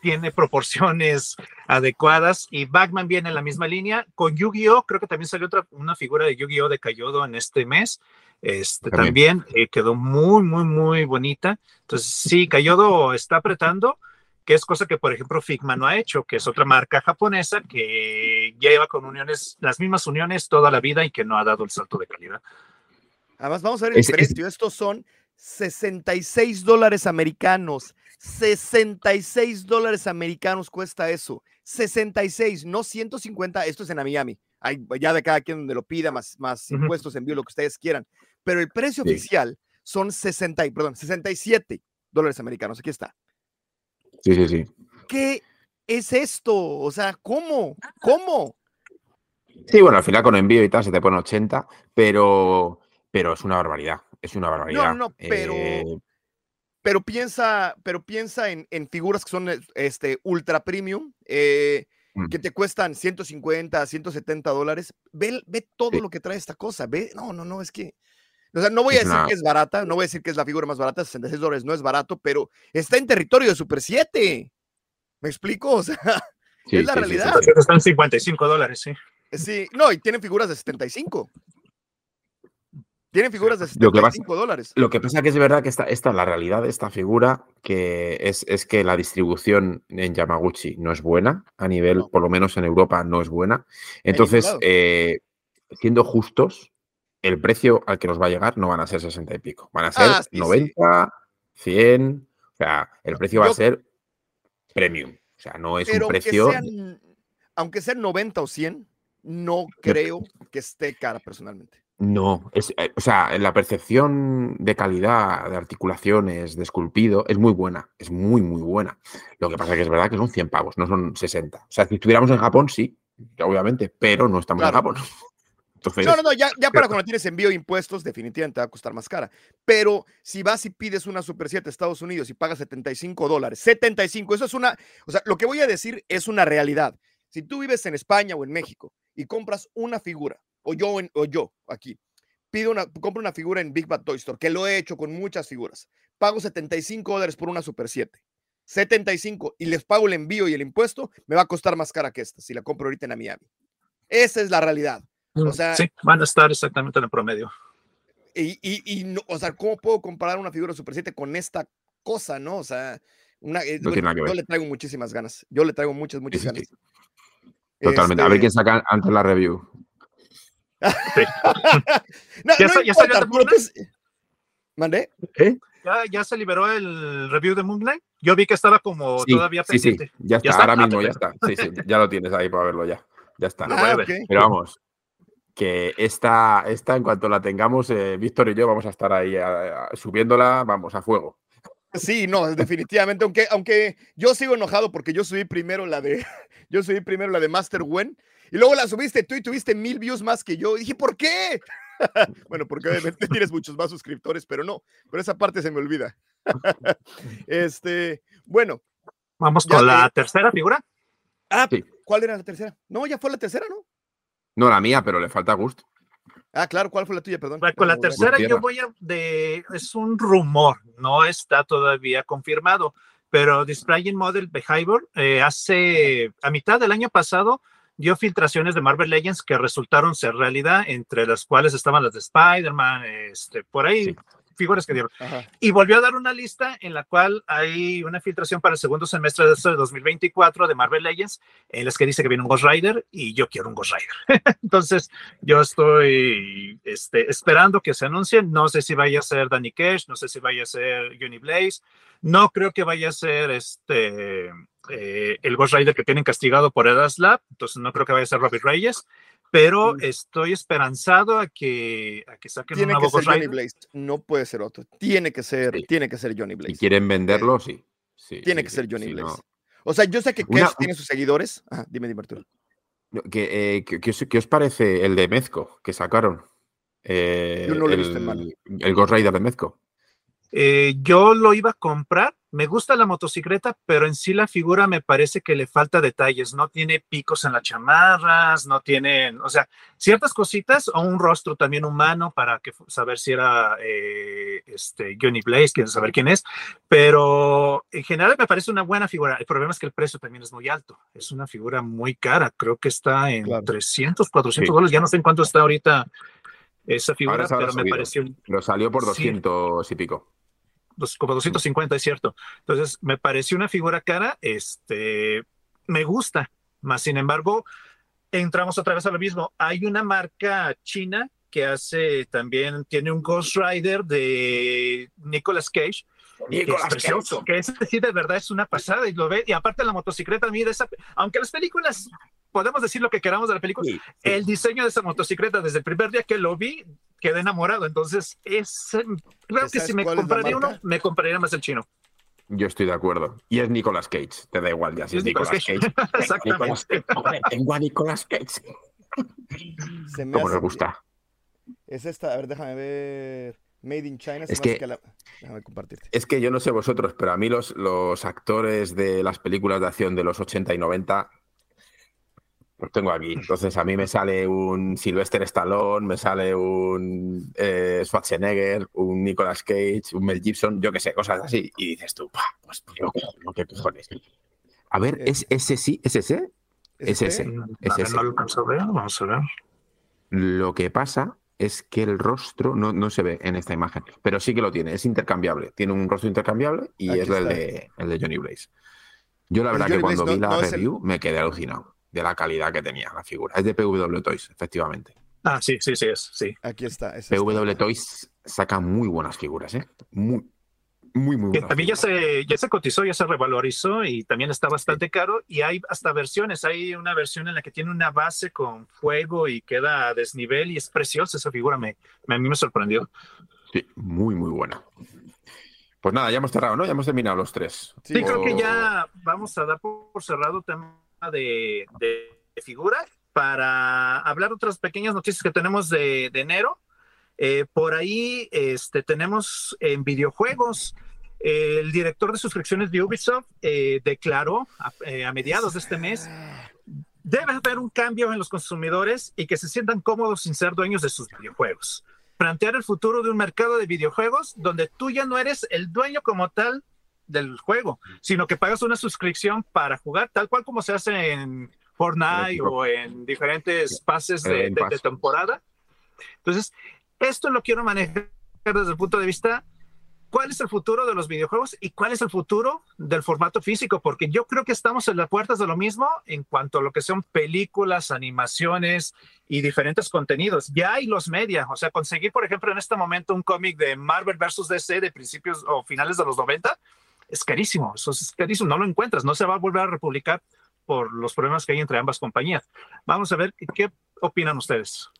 tiene proporciones adecuadas y Batman viene en la misma línea. Con Yu-Gi-Oh! creo que también salió otra, una figura de Yu-Gi-Oh! de Kayodo en este mes. Este, también, eh, quedó muy, muy, muy bonita. Entonces, sí, Kayodo está apretando, que es cosa que, por ejemplo, Figma no ha hecho, que es otra marca japonesa que lleva con uniones, las mismas uniones toda la vida y que no ha dado el salto de calidad.
Además, vamos a ver el precio. Estos son 66 dólares americanos. 66 dólares americanos cuesta eso. 66, no 150. Esto es en Miami. Hay ya de cada quien donde lo pida, más, más impuestos, envío, lo que ustedes quieran. Pero el precio oficial son 60, perdón, 67 dólares americanos. Aquí está.
Sí, sí, sí.
¿Qué es esto? O sea, ¿cómo? ¿Cómo?
Sí, bueno, al final con envío y tal se te pone 80, pero, pero es una barbaridad. Es una barbaridad.
No, no, pero. Eh, pero piensa, pero piensa en, figuras que son este, ultra premium, eh, mm. que te cuestan 150, 170 dólares. Ve, ve todo lo que trae esta cosa. Ve, no, no, no, es que. O sea, no voy a decir que es barata, no voy a decir que es la figura más barata, 66 dólares no es barato, pero está en territorio de Super 7. ¿Me explico? O sea, [laughs] es la realidad.
Están 55 dólares, sí.
Sí, no, y tienen figuras de 75. Tienen figuras de 75 dólares.
Lo que pasa que es verdad que esta, esta la realidad de esta figura, que es, es, que la distribución en Yamaguchi no es buena, a nivel, por lo menos en Europa, no es buena. Entonces, eh, siendo justos, el precio al que nos va a llegar no van a ser 60 y pico, van a ser 90, ah, 100, o sea, el precio va a ser premium, o sea, no es un precio...
aunque sean 90 o 100, no creo que esté cara personalmente.
No, es, eh, o sea, la percepción de calidad de articulaciones, de esculpido, es muy buena, es muy, muy buena. Lo que pasa es que es verdad que son 100 pavos, no son 60. O sea, si estuviéramos en Japón, sí, obviamente, pero no estamos en Japón. [laughs]
no, no, no, ya, ya para cuando tienes envío de impuestos, definitivamente va a costar más cara. Pero si vas y pides una Super 7 Estados Unidos y pagas 75 dólares, 75, eso es una, o sea, lo que voy a decir es una realidad. Si tú vives en España o en México y compras una figura o yo, o yo aquí, pido una, compro una figura en Big Bad Toy Store, que lo he hecho con muchas figuras, pago 75 dólares por una Super 7, 75 y les pago el envío y el impuesto, me va a costar más cara que esta si la compro ahorita en Miami. Esa es la realidad. O mm, sea,
sí, van a estar exactamente en el promedio.
Y, y, no, o sea, ¿cómo puedo comparar una figura Super 7 con esta cosa, no? O sea, una, eh, yo le traigo muchísimas ganas. Yo le traigo muchas, muchas ganas.
Totalmente. a ver este quién saca antes la review. [laughs]
no, ya, no ya ¿Mandé?
¿Eh? ¿Ya, ¿Ya, se liberó el review de Moonlight? Yo vi que estaba como todavía
pendiente. Sí, sí, ya está, ahora mismo ya está. Sí, sí, ya lo tienes ahí para verlo ya. Ya está.
Ah,
Pero vamos, que esta, esta en cuanto la tengamos, eh, Víctor y yo vamos a estar ahí subiéndola, vamos, a fuego.
Sí, no, definitivamente, aunque, aunque yo sigo enojado porque yo subí primero la de, [laughs] yo subí primero la de Master Wen y luego la subiste tú y tuviste mil views más que yo. Y dije, ¿por qué? [laughs] bueno, porque obviamente [laughs] tienes muchos más suscriptores, pero no, pero esa parte se me olvida. [laughs] este, bueno.
Vamos con la tercera figura.
Ah, ¿cuál era la tercera? No, ya fue la tercera, ¿no?
No, la mía, pero le falta gusto.
Ah, claro, ¿cuál fue la tuya? Perdón.
con la tercera yo voy a de es un rumor, no está todavía confirmado, pero Displaying Model Behavior eh, hace a mitad del año pasado dio filtraciones de Marvel Legends que resultaron ser realidad, entre las cuales estaban las de Spider-Man, este, por ahí. Figuras que dieron. Y volvió a dar una lista en la cual hay una filtración para el segundo semestre de 2024 de Marvel Legends, en las que dice que viene un Ghost Rider y yo quiero un Ghost Rider. [laughs] Entonces, yo estoy este, esperando que se anuncie. No sé si vaya a ser Danny Cash, no sé si vaya a ser Uni Blaze, no creo que vaya a ser este eh, el Ghost Rider que tienen castigado por Edas Slap, entonces no creo que vaya a ser Robert Reyes, pero mm. estoy esperanzado a que, a que saquen
tiene
un nuevo
que ser Johnny Blaze, no puede ser otro, tiene que ser, tiene que ser Johnny Blaze.
Si quieren venderlo, sí.
tiene que ser Johnny Blaze. O sea, yo sé que Kesh tiene sus seguidores. Ah, dime, dime, Arturo.
¿Qué, os, parece el de Mezco que sacaron?
yo no lo he visto
el, el Ghost Rider de Mezco.
Eh, yo lo iba a comprar, me gusta la motocicleta, pero en sí la figura me parece que le falta detalles, no tiene picos en las chamarras, no tiene, o sea, ciertas cositas o un rostro también humano para que, saber si era eh, este, Johnny Blaze, quiero saber quién es, pero en general me parece una buena figura. El problema es que el precio también es muy alto, es una figura muy cara, creo que está en 300, 400 dólares, ya no sé en cuánto está ahorita esa figura, pero me pareció...
Lo salió por 200 y pico
como 250, es cierto. Entonces, me pareció una figura cara, este, me gusta, más sin embargo, entramos otra vez a lo mismo. Hay una marca china que hace también, tiene un Ghost Rider de Nicolas Cage,
Nicolas que es precioso.
Que es decir, de verdad es una pasada y lo ve. Y aparte la motocicleta, mira, esa, aunque las películas, podemos decir lo que queramos de la película, el diseño de esa motocicleta desde el primer día que lo vi, quedé enamorado. Entonces, es, creo que si me compraría uno, me compraría más el chino.
Yo estoy de acuerdo. Y es Nicolas Cage, te da igual ya si es, Nicolas, Cage. [laughs]
Exactamente.
tengo a Nicolas Cage. Se ¿Cómo nos gusta?
Es esta, a ver, déjame ver. Made in China.
Es que, déjame compartirte. es que yo no sé vosotros, pero a mí los, los actores de las películas de acción de los 80 y 90 los tengo aquí. Entonces a mí me sale un Sylvester Stallone, me sale un eh, Schwarzenegger, un Nicolas Cage, un Mel Gibson, yo qué sé, cosas así. Y dices tú, pues, no, qué cojones. A ver, ¿es ese sí? ¿Es ese? Es ese. Es ese.
Vamos a ver.
Lo que pasa es que el rostro no, no, se ve en esta imagen, pero sí que lo tiene, es intercambiable. Tiene un rostro intercambiable y es el de, el de, Johnny Blaze. Yo la verdad que cuando vi la review me quedé alucinado de la calidad que tenía la figura. Es de PW Toys, efectivamente.
Ah, sí, sí, sí, es, sí.
Aquí está.
PW Toys saca muy buenas figuras, ¿eh? Muy, muy, muy buenas.
También ya se, ya se cotizó, ya se revalorizó y también está bastante caro. Y hay hasta versiones. Hay una versión en la que tiene una base con fuego y queda a desnivel y es preciosa esa figura. Me, a mí me sorprendió.
Sí, muy, muy buena. Pues nada, ya hemos cerrado, ¿no? Ya hemos terminado los tres.
Sí, creo que ya vamos a dar por cerrado tema de, de figura para hablar otras pequeñas noticias que tenemos de, enero. Eh, por ahí este, tenemos en videojuegos. el director de suscripciones de Ubisoft eh, declaró eh, a, mediados de este mes debe haber un cambio en los consumidores y que se sientan cómodos sin ser dueños de sus videojuegos. Plantear el futuro de un mercado de videojuegos donde tú ya no eres el dueño como tal del juego, sino que pagas una suscripción para jugar, tal cual como se hace en Fortnite o en diferentes pases de, temporada. Entonces, esto lo quiero manejar desde el punto de vista cuál es el futuro de los videojuegos y cuál es el futuro del formato físico, porque yo creo que estamos en las puertas de lo mismo en cuanto a lo que son películas, animaciones y diferentes contenidos. Ya hay los medios, o sea, conseguir, por ejemplo, en este momento un cómic de Marvel versus DC de principios o finales de los 90 es carísimo, eso es carísimo, no lo encuentras, no se va a volver a republicar por los problemas que hay entre ambas compañías. Vamos a ver qué opinan ustedes.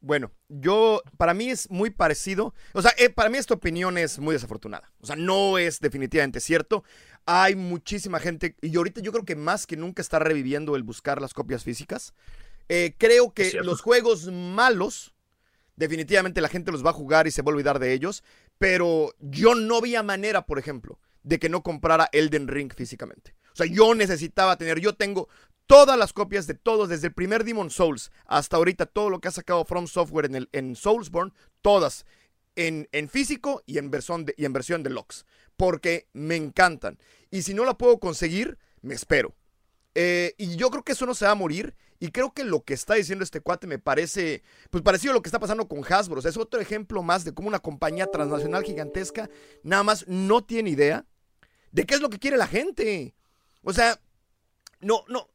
Bueno, yo, para mí es muy parecido. O sea, eh, para mí esta opinión es muy desafortunada. O sea, no es definitivamente cierto. Hay muchísima gente, y ahorita yo creo que más que nunca está reviviendo el buscar las copias físicas. Eh, creo que los juegos malos, definitivamente la gente los va a jugar y se va a olvidar de ellos. Pero yo no había manera, por ejemplo, de que no comprara Elden Ring físicamente. O sea, yo necesitaba tener, yo tengo todas las copias de todos, desde el primer Demon Souls hasta ahorita, todo lo que ha sacado From Software en, el, en Soulsborne, todas en, en físico y en, versión de, y en versión deluxe, porque me encantan. Y si no la puedo conseguir, me espero. Eh, y yo creo que eso no se va a morir. Y creo que lo que está diciendo este cuate me parece, pues parecido a lo que está pasando con Hasbro. es otro ejemplo más de cómo una compañía transnacional gigantesca nada más no tiene idea de qué es lo que quiere la gente. O sea, no, no,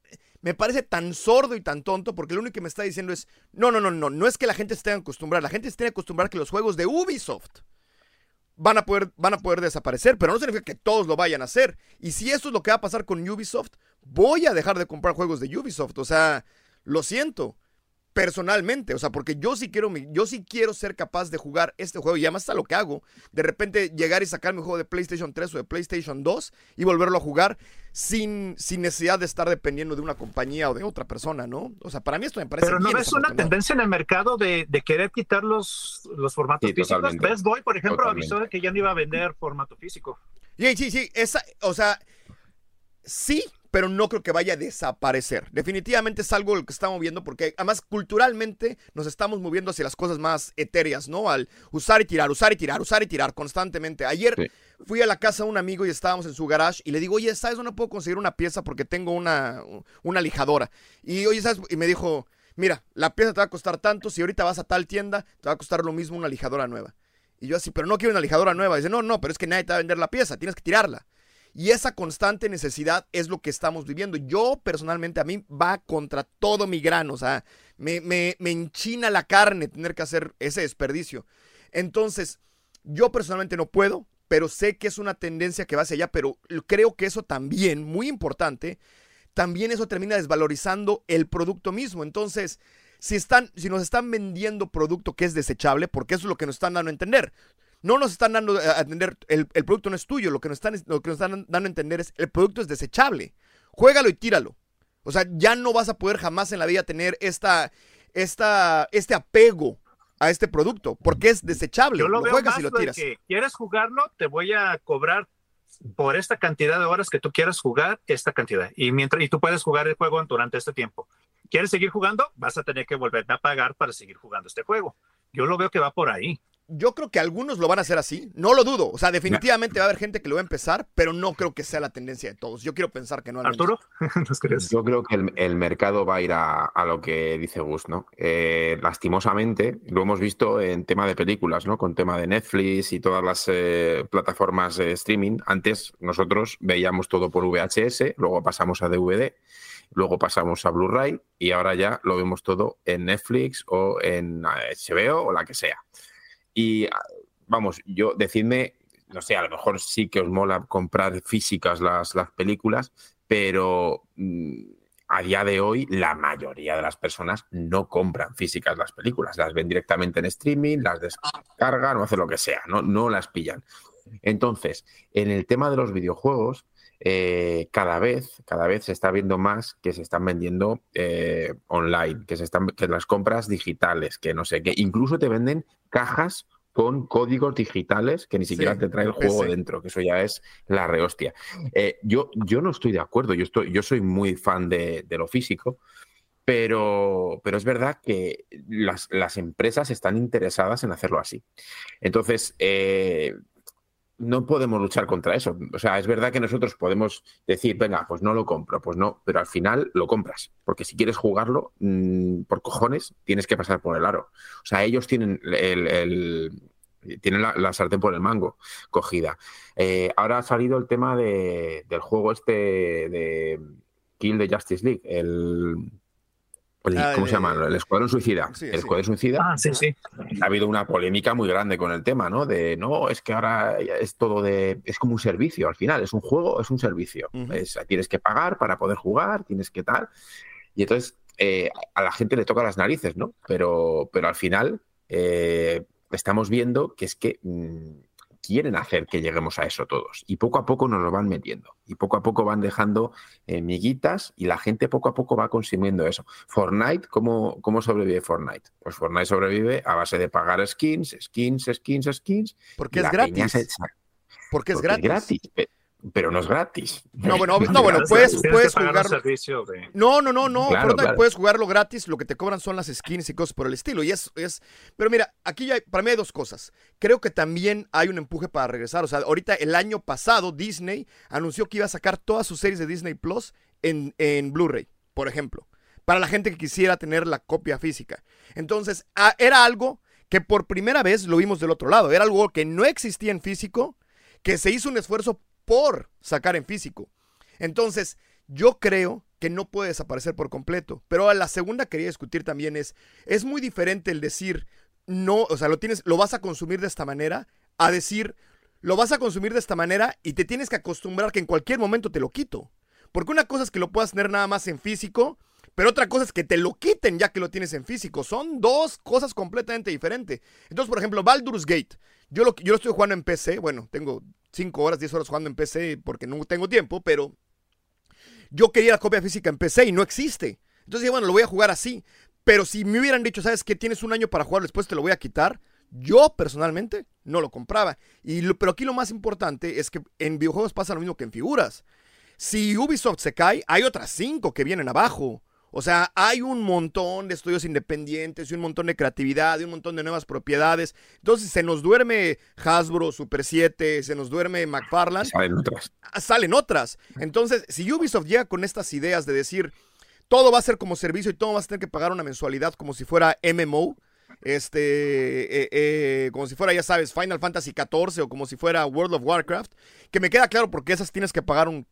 me parece tan sordo y tan tonto porque lo único que me está diciendo es, no, no, no, no, no es que la gente se tenga que acostumbrar, la gente se tiene que acostumbrar que los juegos de Ubisoft van a poder, van a poder desaparecer, pero no significa que todos lo vayan a hacer. Y si eso es lo que va a pasar con Ubisoft, voy a dejar de comprar juegos de Ubisoft. O sea, lo siento. Personalmente, o sea, porque yo sí quiero, yo sí quiero ser capaz de jugar este juego y además está lo que hago, de repente llegar y sacar mi juego de PlayStation 3 o de PlayStation 2 y volverlo a jugar sin, sin necesidad de estar dependiendo de una compañía o de otra persona, ¿no? O sea, para mí esto me parece
Pero no ves una tendencia en el mercado de, querer quitar los, los formatos físicos. Best Boy, por ejemplo, avisó de que ya no iba a vender formato físico.
Sí, sí, sí, esa, o sea, sí, pero no creo que vaya a desaparecer. Definitivamente es algo lo que estamos viendo porque además culturalmente nos estamos moviendo hacia las cosas más etéreas, ¿no? Al usar y tirar, usar y tirar, usar y tirar constantemente. Ayer fui a la casa de un amigo y estábamos en su garage y le digo, oye, ¿sabes? No puedo conseguir una pieza porque tengo una, una lijadora. Y oye, ¿sabes? Y me dijo, mira, la pieza te va a costar tanto, si ahorita vas a tal tienda, te va a costar lo mismo una lijadora nueva. Y yo así, pero no quiero una lijadora nueva. dice, no, no, pero es que nadie te va a vender la pieza, tienes que tirarla. Y esa constante necesidad es lo que estamos viviendo. Yo personalmente a mí va contra todo mi grano, o sea, me, me, me enchina la carne tener que hacer ese desperdicio. Entonces, yo personalmente no puedo, pero sé que es una tendencia que va hacia allá, pero creo que eso también, muy importante, también eso termina desvalorizando el producto mismo. Entonces, si, están, si nos están vendiendo producto que es desechable, porque eso es lo que nos están dando a entender. No nos están dando a entender, el, producto no es tuyo, lo que, nos están, lo que nos están dando a entender es, el producto es desechable. Juégalo y tíralo. O sea, ya no vas a poder jamás en la vida tener esta, esta, este apego a este producto, porque es desechable.
Yo lo, juegas y lo tiras. Que quieres jugarlo, te voy a cobrar por esta cantidad de horas que tú quieras jugar, esta cantidad. Y mientras y tú puedes jugar el juego durante este tiempo. ¿Quieres seguir jugando? Vas a tener que volver a pagar para seguir jugando este juego. Yo lo veo que va por ahí
yo creo que algunos lo van a hacer así, no lo dudo. O sea, definitivamente va a haber gente que lo va a empezar, pero no creo que sea la tendencia de todos. Yo quiero pensar que no.
Arturo, [laughs]
Yo creo que el, mercado va a ir a, lo que dice Gus, ¿no? Eh, lastimosamente, lo hemos visto en tema de películas, ¿no? Con tema de Netflix y todas las eh, plataformas de streaming. Antes nosotros veíamos todo por VHS, luego pasamos a DVD, luego pasamos a Blu-ray y ahora ya lo vemos todo en Netflix o en HBO o la que sea. Y ah, vamos, yo decidme, no sé, a lo mejor sí que os mola comprar físicas las, las películas, pero mm, a día de hoy la mayoría de las personas no compran físicas las películas, las ven directamente en streaming, las descargan o hacen lo que sea, no, no las pillan. Entonces, en el tema de los videojuegos, eh, cada vez, cada vez se está viendo más que se están vendiendo eh, online, que se están, que las compras digitales, que no sé, que incluso te venden cajas con códigos digitales que ni siquiera te trae el juego dentro, que eso ya es la rehostia. Eh, yo, yo no estoy de acuerdo, yo, estoy, yo soy muy fan de, lo físico, pero, pero, es verdad que las, las, empresas están interesadas en hacerlo así. Entonces, no podemos luchar contra eso. O sea, es verdad que nosotros podemos decir, venga, pues no lo compro, pues no, pero al final lo compras, porque si quieres jugarlo, mm, por cojones, tienes que pasar por el aro. O sea, ellos tienen el, tienen la, sartén por el mango cogida. Eh, ahora ha salido el tema de, del juego este de Kill the Justice League, el Ah, ¿Cómo se llama? El Escuadrón Suicida. el Escuadrón Suicida.
Ah, sí, sí.
Ha habido una polémica muy grande con el tema, ¿no? De no, es que ahora es todo de. Es como un servicio al final. Es un juego, es un servicio. tienes que pagar para poder jugar, tienes que tal. Y entonces eh, a la gente le toca las narices, ¿no? Pero, pero al final eh, estamos viendo que es que. Mm, quieren hacer que lleguemos a eso todos. Y poco a poco nos lo van metiendo. Y poco a poco van dejando eh, miguitas y la gente poco a poco va consumiendo eso. Fortnite, ¿cómo, ¿cómo sobrevive Fortnite? Pues Fortnite sobrevive a base de pagar skins, skins, skins, skins.
Porque es gratis. Porque es gratis.
gratis pero no es gratis.
No, [laughs] bueno, no, bueno puedes, puedes jugarlo. No, no, no, no. Puedes jugarlo gratis. Lo que te cobran son las skins y cosas por el estilo. Y es, es. Pero mira, aquí ya, para mí hay dos cosas. Creo que también hay un empuje para regresar. O sea, ahorita el año pasado Disney anunció que iba a sacar todas sus series de Disney Plus en, en Blu-ray, por ejemplo. Para la gente que quisiera tener la copia física. Entonces, era algo que por primera vez lo vimos del otro lado. Era algo que no existía en físico, que se hizo un esfuerzo por sacar en físico. Entonces, yo creo que no puede desaparecer por completo. Pero la segunda que quería discutir también es, es muy diferente el decir, no, o sea, lo tienes, lo vas a consumir de esta manera, a decir, lo vas a consumir de esta manera y te tienes que acostumbrar que en cualquier momento te lo quito. Porque una cosa es que lo puedas tener nada más en físico, pero otra cosa es que te lo quiten ya que lo tienes en físico. Son dos cosas completamente diferentes. Entonces, por ejemplo, Baldur's Gate. Yo lo, yo lo estoy jugando en PC. Bueno, tengo 5 horas, 10 horas jugando en PC porque no tengo tiempo, pero yo quería la copia física en PC y no existe. Entonces, bueno, lo voy a jugar así. Pero si me hubieran dicho, ¿sabes qué? Tienes un año para jugar, después te lo voy a quitar. Yo personalmente no lo compraba. Y pero aquí lo más importante es que en videojuegos pasa lo mismo que en figuras. Si Ubisoft se cae, hay otras cinco que vienen abajo. O sea, hay un montón de estudios independientes y un montón de creatividad y un montón de nuevas propiedades. Entonces, se nos duerme Hasbro, Super 7, se nos duerme McFarlane.
Salen otras.
Ah, salen otras. Entonces, si Ubisoft llega con estas ideas de decir, todo va a ser como servicio y todo vas a tener que pagar una mensualidad como si fuera MMO, este, eh, eh, como si fuera, ya sabes, Final Fantasy XIV o como si fuera World of Warcraft, que me queda claro porque esas tienes que pagar un,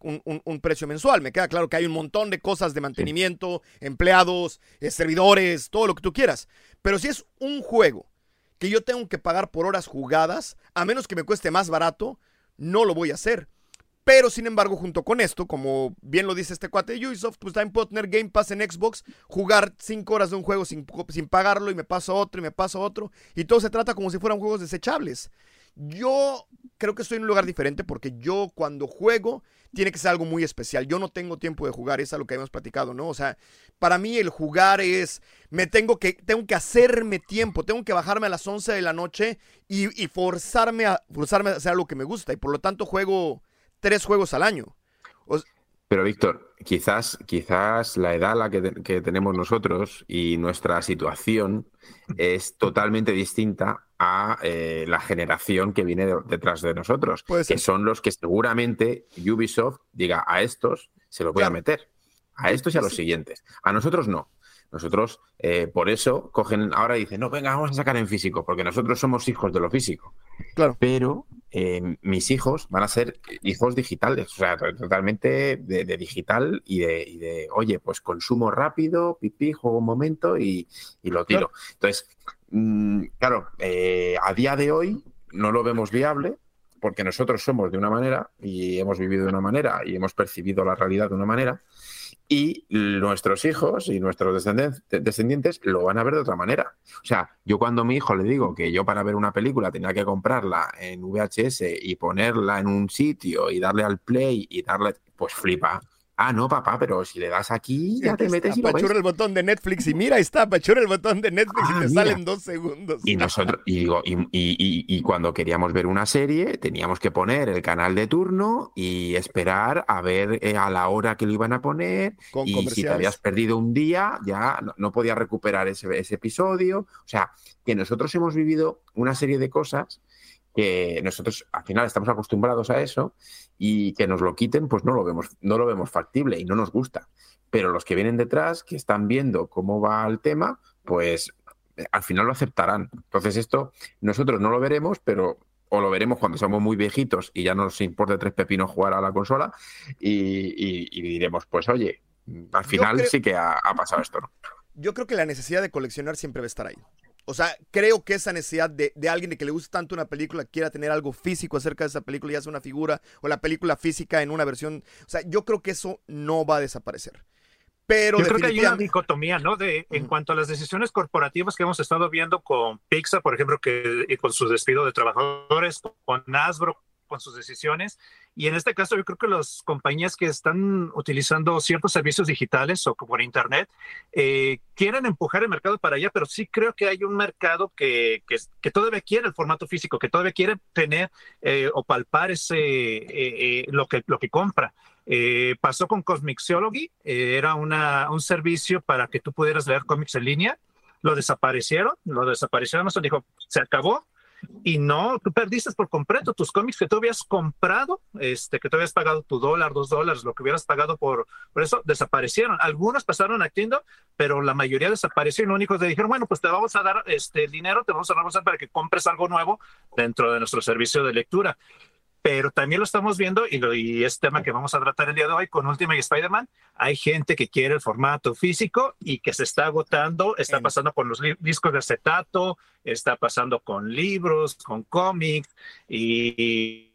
precio mensual. Me queda claro que hay un montón de cosas de mantenimiento, empleados, eh, servidores, todo lo que tú quieras. Pero si es un juego que yo tengo que pagar por horas jugadas, a menos que me cueste más barato, no lo voy a hacer. Pero sin embargo, junto con esto, como bien lo dice este cuate de Ubisoft, pues también puedo tener Game Pass en Xbox, jugar 5 horas de un juego sin, sin pagarlo y me paso otro y me paso otro. Y todo se trata como si fueran juegos desechables. Yo creo que estoy en un lugar diferente porque yo cuando juego tiene que ser algo muy especial. Yo no tengo tiempo de jugar, es a lo que hemos platicado, ¿no? O sea, para mí el jugar es, me tengo que, tengo que hacerme tiempo, tengo que bajarme a las 11 de la noche y, y forzarme, a, forzarme a hacer algo que me gusta. Y por lo tanto juego tres juegos al año.
Pero Víctor, quizás, quizás la edad la que, que, tenemos nosotros y nuestra situación es totalmente distinta a eh, la generación que viene detrás de nosotros, que son los que seguramente Ubisoft diga a estos se los voy a meter, a estos y a los siguientes. A nosotros no. Nosotros, eh, por eso, cogen ahora y dicen, no, venga, vamos a sacar en físico, porque nosotros somos hijos de lo físico.
Claro.
Pero eh, mis hijos van a ser hijos digitales, o sea, totalmente de, digital y de, oye, pues consumo rápido, pipí, juego un momento y, lo tiro. Entonces, mm, claro, eh, a día de hoy no lo vemos viable porque nosotros somos de una manera y hemos vivido de una manera y hemos percibido la realidad de una manera y nuestros hijos y nuestros descendientes lo van a ver de otra manera. O sea, yo cuando a mi hijo le digo que yo para ver una película tenía que comprarla en VHS y ponerla en un sitio y darle al play y darle, pues flipa. Ah, no, papá, pero si le das aquí, ya te metes y lo
el botón de Netflix y mira, ahí está, apachura el botón de Netflix y ah, te salen dos segundos.
Y nosotros, y digo, y, y, cuando queríamos ver una serie, teníamos que poner el canal de turno y esperar a ver eh, a la hora que lo iban a poner. y si te habías perdido un día, ya no, no podías recuperar ese, ese episodio. O sea, que nosotros hemos vivido una serie de cosas que nosotros al final estamos acostumbrados a eso y que nos lo quiten, pues no lo vemos, no lo vemos factible y no nos gusta. Pero los que vienen detrás, que están viendo cómo va el tema, pues eh, al final lo aceptarán. Entonces esto nosotros no lo veremos, pero o lo veremos cuando somos muy viejitos y ya no nos importa tres pepinos jugar a la consola y, diremos, pues oye, al final sí que ha, ha pasado esto. ¿no?
Yo creo que la necesidad de coleccionar siempre va a estar ahí. O sea, creo que esa necesidad de, alguien de que le guste tanto una película, quiera tener algo físico acerca de esa película, ya sea una figura o la película física en una versión. O sea, yo creo que eso no va a desaparecer. Pero
yo creo que hay una dicotomía, ¿no? De, en cuanto a las decisiones corporativas que hemos estado viendo con Pixar, por ejemplo, que con su despido de trabajadores, con Hasbro, con sus decisiones. Y en este caso, yo creo que las compañías que están utilizando ciertos servicios digitales o por Internet eh, quieren empujar el mercado para allá, pero sí creo que hay un mercado que, que, todavía quiere el formato físico, que todavía quiere tener eh, o palpar ese, eh, lo, que, lo que compra. pasó con Cosmixology, era una, un servicio para que tú pudieras leer cómics en línea. Lo desaparecieron, lo desaparecieron. Amazon dijo, se acabó, y no, tú perdiste por completo tus cómics que tú habías comprado, este, que tú habías pagado tu dólar, dos dólares, lo que hubieras pagado por, por eso, desaparecieron. Algunos pasaron a Kindle, pero la mayoría desapareció y lo único que dijeron, bueno, pues te vamos a dar este dinero, te vamos a dar para que compres algo nuevo dentro de nuestro servicio de lectura pero también lo estamos viendo y, lo, y es tema que vamos a tratar el día de hoy con Ultimate Spider-Man. Hay gente que quiere el formato físico y que se está agotando, está pasando con los discos de acetato, está pasando con libros, con cómics y,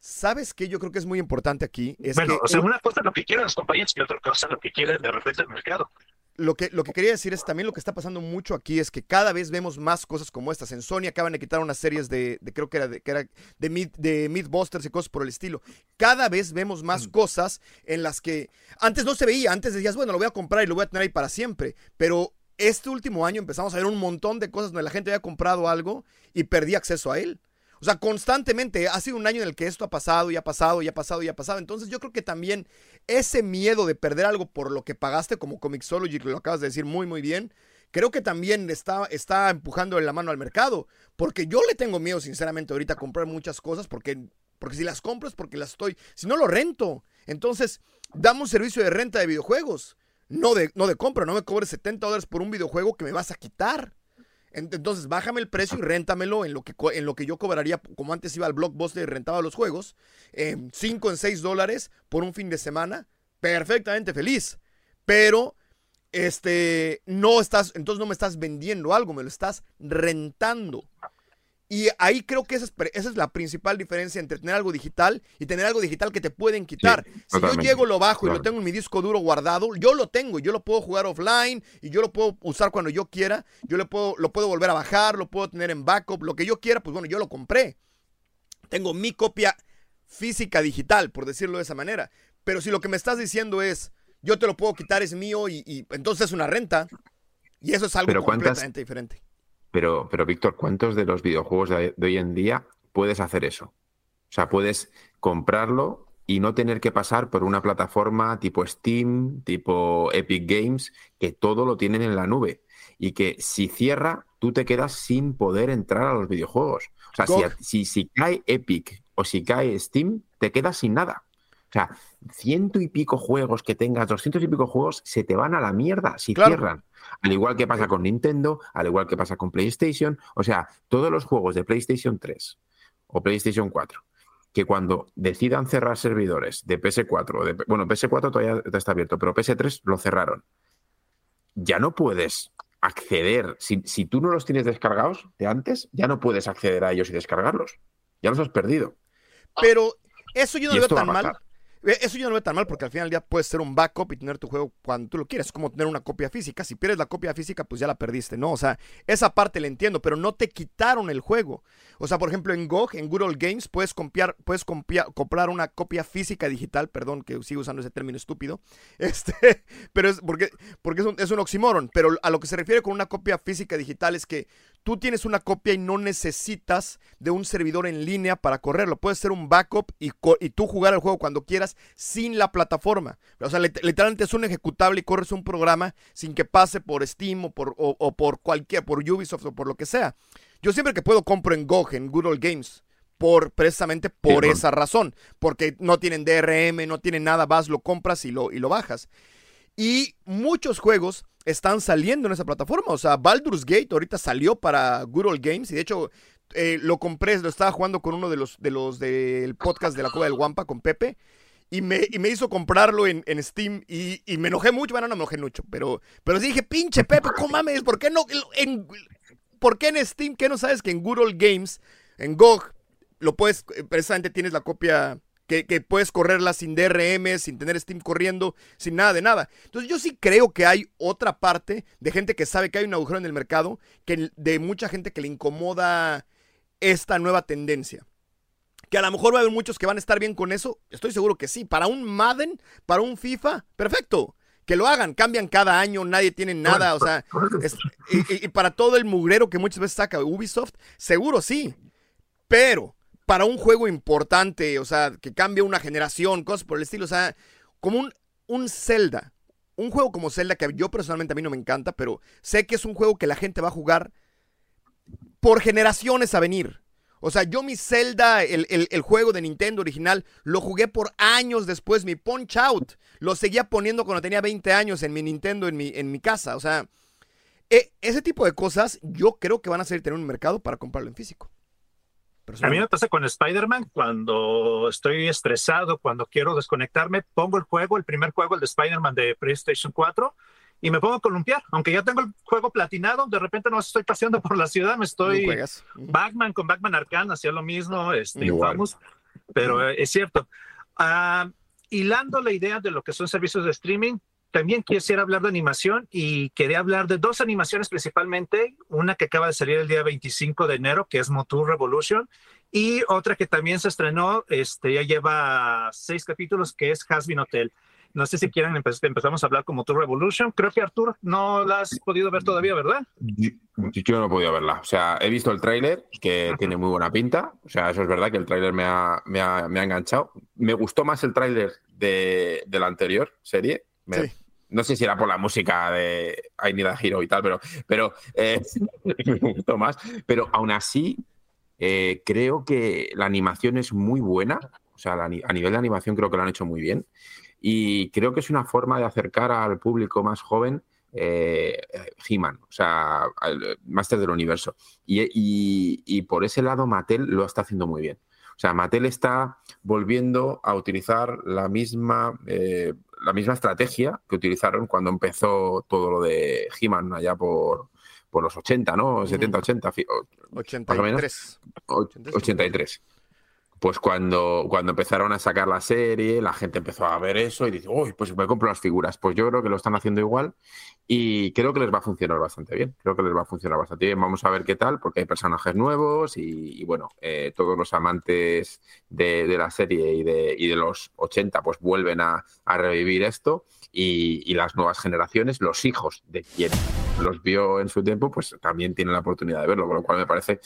¿Sabes qué? Yo creo que es muy importante aquí. Es
bueno,
que
o sea, una cosa es lo que quieren las compañías y otra cosa es lo que quiere de repente el mercado.
Lo que, lo que quería decir es también lo que está pasando mucho aquí es que cada vez vemos más cosas como estas. En Sony acaban de quitar unas series de, de creo que era de, que era de, Meat, de Mythbusters y cosas por el estilo. Cada vez vemos más cosas en las que antes no se veía. Antes decías, bueno, lo voy a comprar y lo voy a tener ahí para siempre. Pero este último año empezamos a ver un montón de cosas donde la gente había comprado algo y perdía acceso a él. O sea, constantemente ha sido un año en el que esto ha pasado y ha pasado y ha pasado y ha pasado. Entonces yo creo que también ese miedo de perder algo por lo que pagaste como Comixology, que lo acabas de decir muy, muy bien, creo que también está, está empujando la mano al mercado. Porque yo le tengo miedo, sinceramente, ahorita a comprar muchas cosas porque, porque si las compro es porque las estoy, si no lo rento. Entonces, dame un servicio de renta de videojuegos. No de, no de compra, no me cobres 70 dólares por un videojuego que me vas a quitar. Entonces, bájame el precio y réntamelo en lo que, en lo que yo cobraría, como antes iba al Blockbuster y rentaba los juegos, 5 en 6 dólares por un fin de semana, perfectamente feliz. Pero, este, no estás, entonces no me estás vendiendo algo, me lo estás rentando. Y ahí creo que esa es, esa es, la principal diferencia entre tener algo digital y tener algo digital que te pueden quitar. Sí, si yo llego, lo bajo claro. y lo tengo en mi disco duro guardado, yo lo tengo, yo lo puedo jugar offline y yo lo puedo usar cuando yo quiera. Yo le puedo, lo puedo volver a bajar, lo puedo tener en backup, lo que yo quiera, pues bueno, yo lo compré. Tengo mi copia física digital, por decirlo de esa manera. Pero si lo que me estás diciendo es, yo te lo puedo quitar, es mío y, y entonces es una renta. Y eso es algo completamente diferente.
Pero, pero Víctor, ¿cuántos de los videojuegos de, de, hoy en día puedes hacer eso? O sea, puedes comprarlo y no tener que pasar por una plataforma tipo Steam, tipo Epic Games, que todo lo tienen en la nube. Y que si cierra, tú te quedas sin poder entrar a los videojuegos. O sea, si, si, si cae Epic o si cae Steam, te quedas sin nada. O sea, ciento y pico juegos que tengas, doscientos y pico juegos, se te van a la mierda si claro. cierran. Al igual que pasa con Nintendo, al igual que pasa con PlayStation. O sea, todos los juegos de PlayStation 3 o PlayStation 4, que cuando decidan cerrar servidores de PS4, de, bueno, PS4 todavía está abierto, pero PS3 lo cerraron. Ya no puedes acceder, si, si tú no los tienes descargados de antes, ya no puedes acceder a ellos y descargarlos. Ya los has perdido.
Pero eso yo no lo veo tan mal. Eso yo no veo tan mal porque al final del día puedes ser un backup y tener tu juego cuando tú lo quieras. Es como tener una copia física. Si pierdes la copia física, pues ya la perdiste, ¿no? O sea, esa parte la entiendo, pero no te quitaron el juego. O sea, por ejemplo, en GOG, en Good Old Games, puedes, compiar, puedes compiar, comprar una copia física digital. Perdón que sigo usando ese término estúpido. [laughs] Este, pero es porque, porque es, un, es un oxímoron. Pero a lo que se refiere con una copia física digital es que tú tienes una copia y no necesitas de un servidor en línea para correrlo. Puedes ser un backup y, y tú jugar el juego cuando quieras sin la plataforma. O sea, literalmente es un ejecutable y corres un programa sin que pase por Steam o por, o, o por cualquier, por Ubisoft o por lo que sea. Yo siempre que puedo compro en GOG, en Good Old Games. Por, precisamente por sí, esa razón, porque no tienen DRM, no tienen nada, vas, lo compras y lo, y lo bajas. Y muchos juegos están saliendo en esa plataforma. O sea, Baldur's Gate ahorita salió para Good Old Games y de hecho eh, lo compré, lo estaba jugando con uno de los, de los del podcast de la Cueva del Guampa, con Pepe. Y me, y me hizo comprarlo en, Steam y, me enojé mucho. Bueno, no me enojé mucho, pero, pero sí dije, pinche Pepe, ¿cómo mames? ¿Por qué no? En, ¿Por qué en Steam? ¿Qué no sabes que en Good Old Games, en GOG, lo puedes, precisamente tienes la copia que, que, puedes correrla sin DRM, sin tener Steam corriendo, sin nada de nada. Entonces yo sí creo que hay otra parte de gente que sabe que hay un agujero en el mercado, que de mucha gente que le incomoda esta nueva tendencia. Que a lo mejor va a haber muchos que van a estar bien con eso. Estoy seguro que sí. Para un Madden, para un FIFA, perfecto. Que lo hagan, cambian cada año, nadie tiene nada, o sea, es, y, y para todo el mugrero que muchas veces saca Ubisoft, seguro sí. Pero para un juego importante, o sea, que cambie una generación, cosas por el estilo, o sea, como un, un Zelda. Un juego como Zelda que yo personalmente a mí no me encanta, pero sé que es un juego que la gente va a jugar por generaciones a venir. O sea, yo mi Zelda, el, el, juego de Nintendo original, lo jugué por años después. Mi Punch Out lo seguía poniendo cuando tenía 20 años en mi Nintendo, en mi, en mi casa. O sea, e, ese tipo de cosas yo creo que van a ser tener un mercado para comprarlo en físico.
A mí me pasa con Spider-Man cuando estoy estresado, cuando quiero desconectarme, pongo el juego, el primer juego, el de Spider-Man de PlayStation 4, y me pongo a columpiar. Aunque ya tengo el juego platinado, de repente no estoy paseando por la ciudad, me estoy. Batman con Batman Arcane hacía lo mismo, este, pero es cierto. Uh, hilando la idea de lo que son servicios de streaming, también quisiera hablar de animación y quería hablar de dos animaciones principalmente, una que acaba de salir el día 25 de enero, que es Motu Revolution, y otra que también se estrenó, este, ya lleva seis capítulos, que es Hasbin Hotel. No sé si quieren empezamos a hablar como Tour Revolution. Creo que Arturo no la has podido ver todavía, ¿verdad?
Yo, no he podido verla. O sea, he visto el tráiler, que tiene muy buena pinta. O sea, eso es verdad que el tráiler me ha, me, ha, me ha, enganchado. Me gustó más el tráiler de, de, la anterior serie. No sé si era por la música de I Need Hero y tal, pero, pero eh, [laughs] más. Pero aún así, eh, creo que la animación es muy buena. O sea, a nivel de animación creo que lo han hecho muy bien. Y creo que es una forma de acercar al público más joven eh, He-Man, o sea, el Master del Universo. Y, por ese lado, Mattel lo está haciendo muy bien. O sea, Mattel está volviendo a utilizar la misma, eh, la misma estrategia que utilizaron cuando empezó todo lo de He-Man allá por, por los 80, ¿no? 70, 80.
83.
83 pues cuando, cuando empezaron a sacar la serie, la gente empezó a ver eso y dice, uy, pues me compro las figuras. Pues yo creo que lo están haciendo igual y creo que les va a funcionar bastante bien. Creo que les va a funcionar bastante bien. Vamos a ver qué tal, porque hay personajes nuevos y, bueno, eh, todos los amantes de, la serie y de, y de los 80 pues vuelven a, revivir esto y, y, las nuevas generaciones, los hijos de quien los vio en su tiempo, pues también tienen la oportunidad de verlo, con lo cual me parece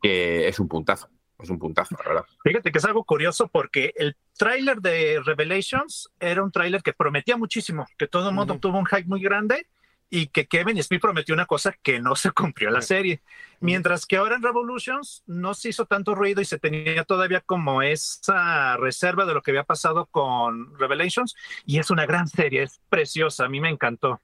que es un puntazo es un puntazo, la verdad.
Fíjate que es algo curioso porque el tráiler de Revelations era un tráiler que prometía muchísimo, que todo el mundo tuvo un hype muy grande y que Kevin Smith prometió una cosa que no se cumplió en la serie. Mientras que ahora en Revolutions no se hizo tanto ruido y se tenía todavía como esa reserva de lo que había pasado con Revelations y es una gran serie, es preciosa, a mí me encantó.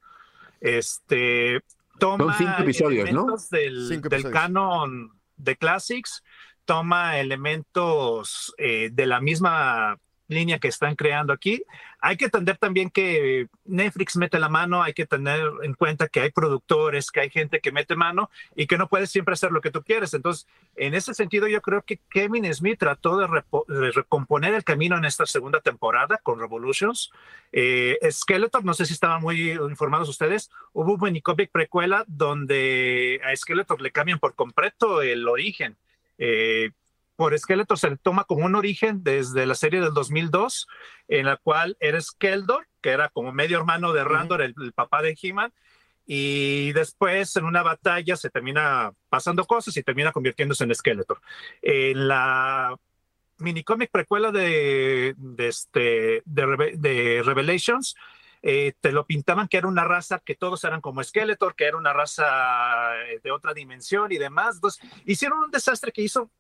Este toma
Son cinco episodios, ¿no?
Del, del canon de Classics, toma elementos eh, de la misma línea que están creando aquí. Hay que entender también que Netflix mete la mano, hay que tener en cuenta que hay productores, que hay gente que mete mano y que no puedes siempre hacer lo que tú quieres. Entonces, en ese sentido, yo creo que Kevin Smith trató de, recomponer el camino en esta segunda temporada con Revolutions. Eh, Skeletor, no sé si estaban muy informados ustedes, hubo un minicomic precuela donde a Skeletor le cambian por completo el origen eh, por Skeletor se le toma como un origen desde la serie del 2002, en la cual era Skeldor, que era como medio hermano de Randor, el, papá de He-Man, y después en una batalla se termina pasando cosas y termina convirtiéndose en Skeletor. En la minicómic precuela de, de, este, de Revelations, eh, te lo pintaban que era una raza que todos eran como Skeletor, que era una raza eh, de otra dimensión y demás. Entonces, hicieron un desastre que hizo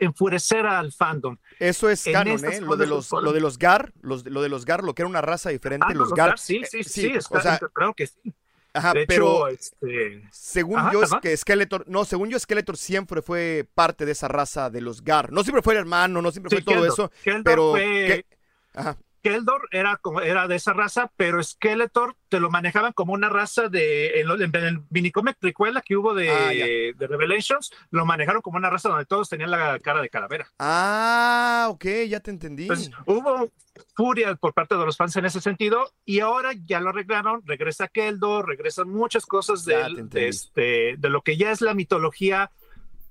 enfurecer al fandom.
Eso es canon, ¿eh? Lo de los, lo de los Gar, los, lo de los Gar, lo que era una raza diferente,
ah,
los, Gar.
Sí, sí, sí, sí, o sea, creo que sí.
Ajá, pero este... según yo es que Skeletor, no, según yo Skeletor siempre fue parte de esa raza de los Gar. No siempre fue el hermano, no siempre fue todo eso, pero
fue... Ajá. Keldor era, como, era de esa raza, pero Skeletor te lo manejaban como una raza de. En, el minicomic precuela que hubo de, ah, de, Revelations, lo manejaron como una raza donde todos tenían la cara de calavera.
Ah, ok, ya te entendí.
hubo furia por parte de los fans en ese sentido, y ahora ya lo arreglaron. Regresa Keldor, regresan muchas cosas de, este, de lo que ya es la mitología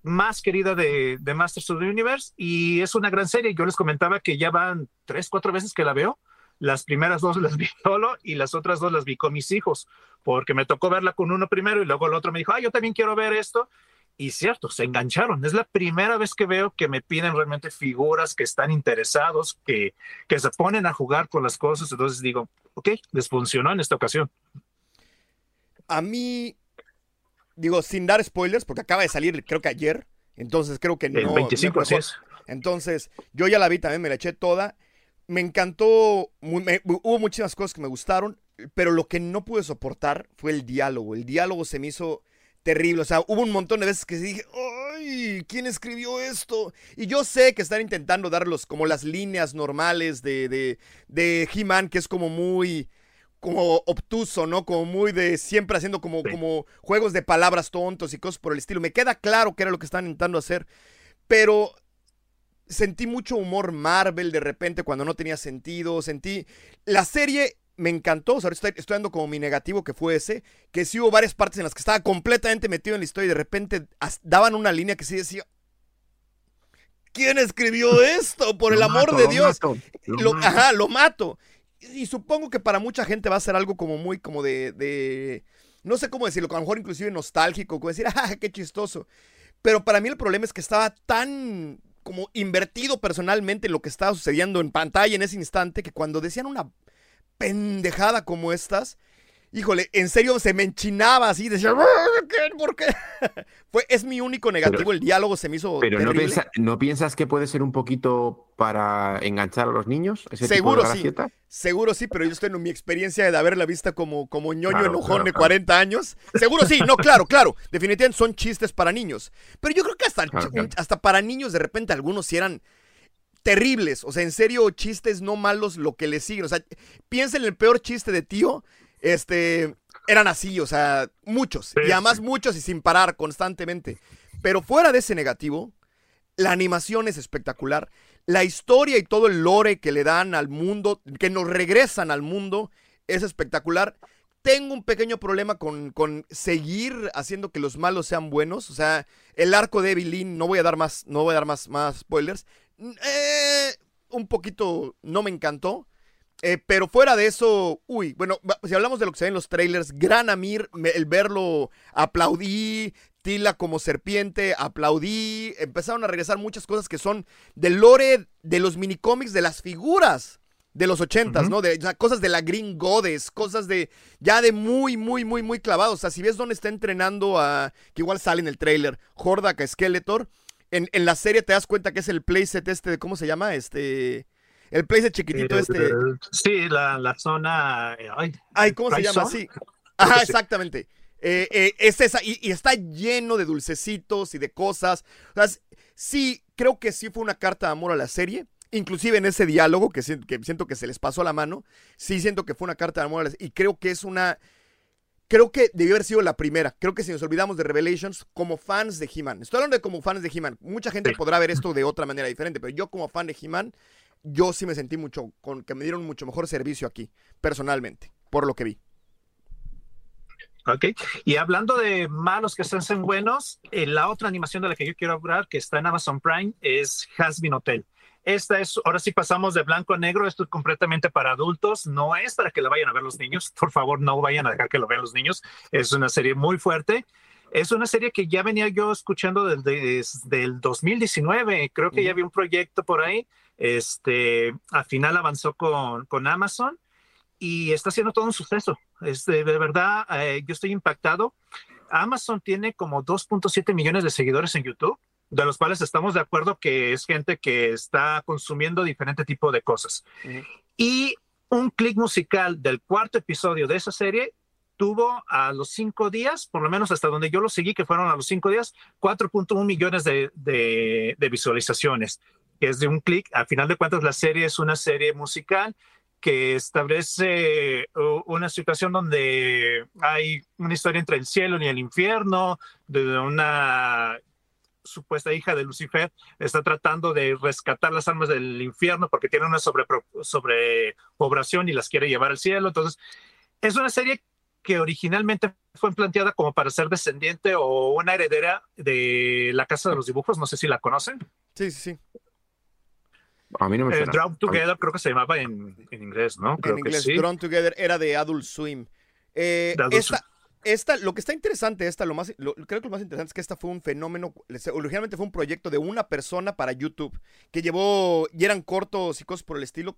más querida de, de, Masters of the Universe y es una gran serie. Yo les comentaba que ya van tres, cuatro veces que la veo. Las primeras dos las vi [laughs] solo y las otras dos las vi con mis hijos, porque me tocó verla con uno primero y luego el otro me dijo, ah, yo también quiero ver esto. Y cierto, se engancharon. Es la primera vez que veo que me piden realmente figuras que están interesados, que, que se ponen a jugar con las cosas. Entonces digo, ok, les funcionó en esta ocasión.
A mí digo, sin dar spoilers, porque acaba de salir, creo que ayer. Entonces creo que no.
El 25
Entonces, yo ya la vi también, me la eché toda. Me encantó, hubo muchas cosas que me gustaron, pero lo que no pude soportar fue el diálogo. El diálogo se me hizo terrible. O sea, hubo un montón de veces que dije, ¡ay! ¿Quién escribió esto? Y yo sé que están intentando darlos como las líneas normales de, de, de He-Man, que es como muy como obtuso, ¿no? Como muy de siempre haciendo como, como juegos de palabras tontos y cosas por el estilo. Me queda claro que era lo que estaban intentando hacer, pero sentí mucho humor Marvel de repente cuando no tenía sentido. Sentí. La serie me encantó. O sea, estoy, estoy dando como mi negativo que fue ese. Que sí hubo varias partes en las que estaba completamente metido en la historia y de repente daban una línea que sí decía. ¿Quién escribió [laughs] esto? Por el amor de Dios. Lo, Ajá, lo mato. Y, supongo que para mucha gente va a ser algo como muy como de, de. No sé cómo decirlo, a lo mejor inclusive nostálgico, como decir, [laughs] ah, qué chistoso. Pero para mí el problema es que estaba tan como invertido personalmente en lo que estaba sucediendo en pantalla en ese instante que cuando decían una pendejada como estas, híjole, en serio se me enchinaba así, decía, ¿por qué? [laughs] Fue, es mi único negativo, el diálogo se me hizo.
Pero no, no, piensas que puede ser un poquito para enganchar a los niños?
Seguro sí. Seguro sí, pero yo estoy en mi experiencia de haberla vista como, como ñoño enojón de 40 años. Seguro sí, no, claro, claro. Definitivamente son chistes para niños. Pero yo creo que hasta, hasta para niños de repente algunos sí eran terribles. O sea, en serio, chistes no malos lo que le siguen. O sea, piensa en el peor chiste de tío este, eran así, o sea, muchos. y además muchos y sin parar constantemente. Pero fuera de ese negativo, la animación es espectacular. La historia y todo el lore que le dan al mundo, que nos regresan al mundo, es espectacular. Tengo un pequeño problema con, con seguir haciendo que los malos sean buenos. O sea, el arco de Evelyn, no voy a dar más, no voy a dar más, más spoilers. Eh, un poquito no me encantó. Eh, pero fuera de eso, uy, bueno, si hablamos de lo que se ve en los trailers, Gran Amir, el verlo, aplaudí, Tila como serpiente, aplaudí, empezaron a regresar muchas cosas que son del lore de los minicómics, de las figuras de los ochentas, ¿no? De cosas de la Green Goddess, cosas de ya de muy, muy, muy, muy clavados. O sea, si ves dónde está entrenando a, que igual sale en el trailer, Hordak a Skeletor, en, en la serie te das cuenta que es el playset este de, ¿cómo se llama? Este... El place chiquitito este.
Sí, la, zona.
Ay, ¿cómo se llama? Sí. Ajá, [laughs] exactamente. Eh, eh, es esa, y, está lleno de dulcecitos y de cosas. O sea, sí, creo que sí fue una carta de amor a la serie. Inclusive en ese diálogo, que, siento que se les pasó la mano, sí siento que fue una carta de amor a la serie. Y creo que es una... Creo que debió haber sido la primera. Creo que si nos olvidamos de Revelations, como fans de He-Man. Estoy hablando de como fans de He-Man. Mucha gente podrá ver esto de otra manera diferente, pero yo como fan de He-Man, yo sí me sentí mucho, con que me dieron mucho mejor servicio aquí, personalmente, por lo que vi.
Ok, y hablando de malos que se hacen buenos, eh, la otra animación de la que yo quiero hablar, que está en Amazon Prime, es Hasbin Hotel. Esta es, ahora sí pasamos de blanco a negro, esto es completamente para adultos, no es para que la vayan a ver los niños, por favor no vayan a dejar que lo vean los niños, es una serie muy fuerte. Es una serie que ya venía yo escuchando desde, el 2019, creo que ya había un proyecto por ahí, este, al final avanzó con, con Amazon y está haciendo todo un suceso. Este, de verdad, eh, yo estoy impactado. Amazon tiene como 2.7 millones de seguidores en YouTube, de los cuales estamos de acuerdo que es gente que está consumiendo diferente tipo de cosas. Y un clic musical del cuarto episodio de esa serie tuvo a los cinco días, por lo menos hasta donde yo lo seguí, que fueron a los cinco días, 4.1 millones de, de, de, visualizaciones que es de un clic. A final de cuentas, la serie es una serie musical que establece una situación donde hay una historia entre el cielo y el infierno, de una supuesta hija de Lucifer está tratando de rescatar las almas del infierno porque tiene una sobre, sobrepoblación y las quiere llevar al cielo. Entonces, es una serie que originalmente fue planteada como para ser descendiente o una heredera de la Casa de los Dibujos. No sé si la conocen.
Sí, sí, sí.
A mí no me
eh, Drawn Together creo que se llamaba en, inglés, ¿no?
en inglés, Drawn Together era de Adult Swim. Eh, esta, lo que está interesante, esta, lo más, creo que lo más interesante es que esta fue un fenómeno, originalmente fue un proyecto de una persona para YouTube, que llevó, y eran cortos y cosas por el estilo,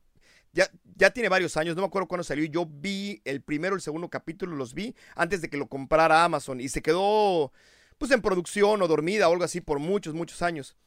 ya, ya, tiene varios años, no me acuerdo cuándo salió. Yo vi el primero, el segundo capítulo, los vi antes de que lo comprara Amazon y se quedó pues en producción o dormida o algo así por muchos, muchos años.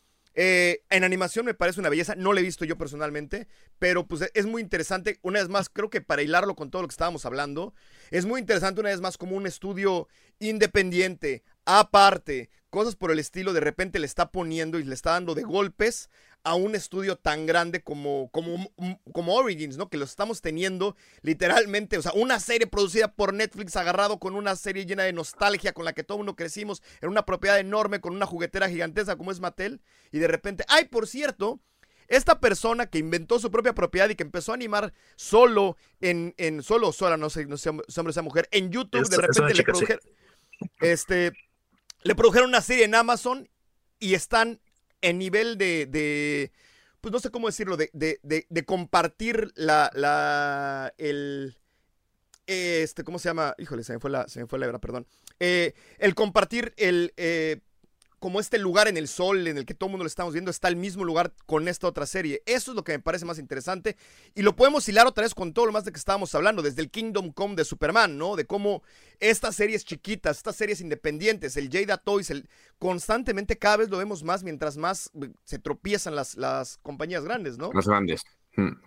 Eh, en animación me parece una belleza, no lo he visto yo personalmente, pero pues es muy interesante, una vez más, creo que para hilarlo con todo lo que estábamos hablando, es muy interesante una vez más como un estudio independiente, aparte, cosas por el estilo, de repente le está poniendo y le está dando de golpes a un estudio tan grande como, como, como Origins, ¿no? Que lo estamos teniendo literalmente, o sea, una serie producida por Netflix agarrado con una serie llena de nostalgia con la que todo mundo crecimos, en una propiedad enorme, con una juguetera gigantesca como es Mattel, y de repente, ay, por cierto, esta persona que inventó su propia propiedad y que empezó a animar solo en, en solo, sola, no sé, no sé si hombre o sea mujer, en YouTube, de repente le produjeron, este, le produjeron una serie en Amazon y están en nivel de, de pues no sé cómo decirlo, de, de, de, compartir la, la, el, este, ¿cómo se llama? Híjole, se me fue la, se me fue la hebra, perdón. Eh, el compartir el, eh, como este lugar en el sol en el que todo el mundo lo estamos viendo está el mismo lugar con esta otra serie. Eso es lo que me parece más interesante y lo podemos hilar otra vez con todo lo más de que estábamos hablando, desde el Kingdom Come de Superman, ¿no? De cómo estas series chiquitas, estas series independientes, el Jada Toys, el, constantemente cada vez lo vemos más mientras más eh, se tropiezan las, las compañías grandes, ¿no?
Las grandes.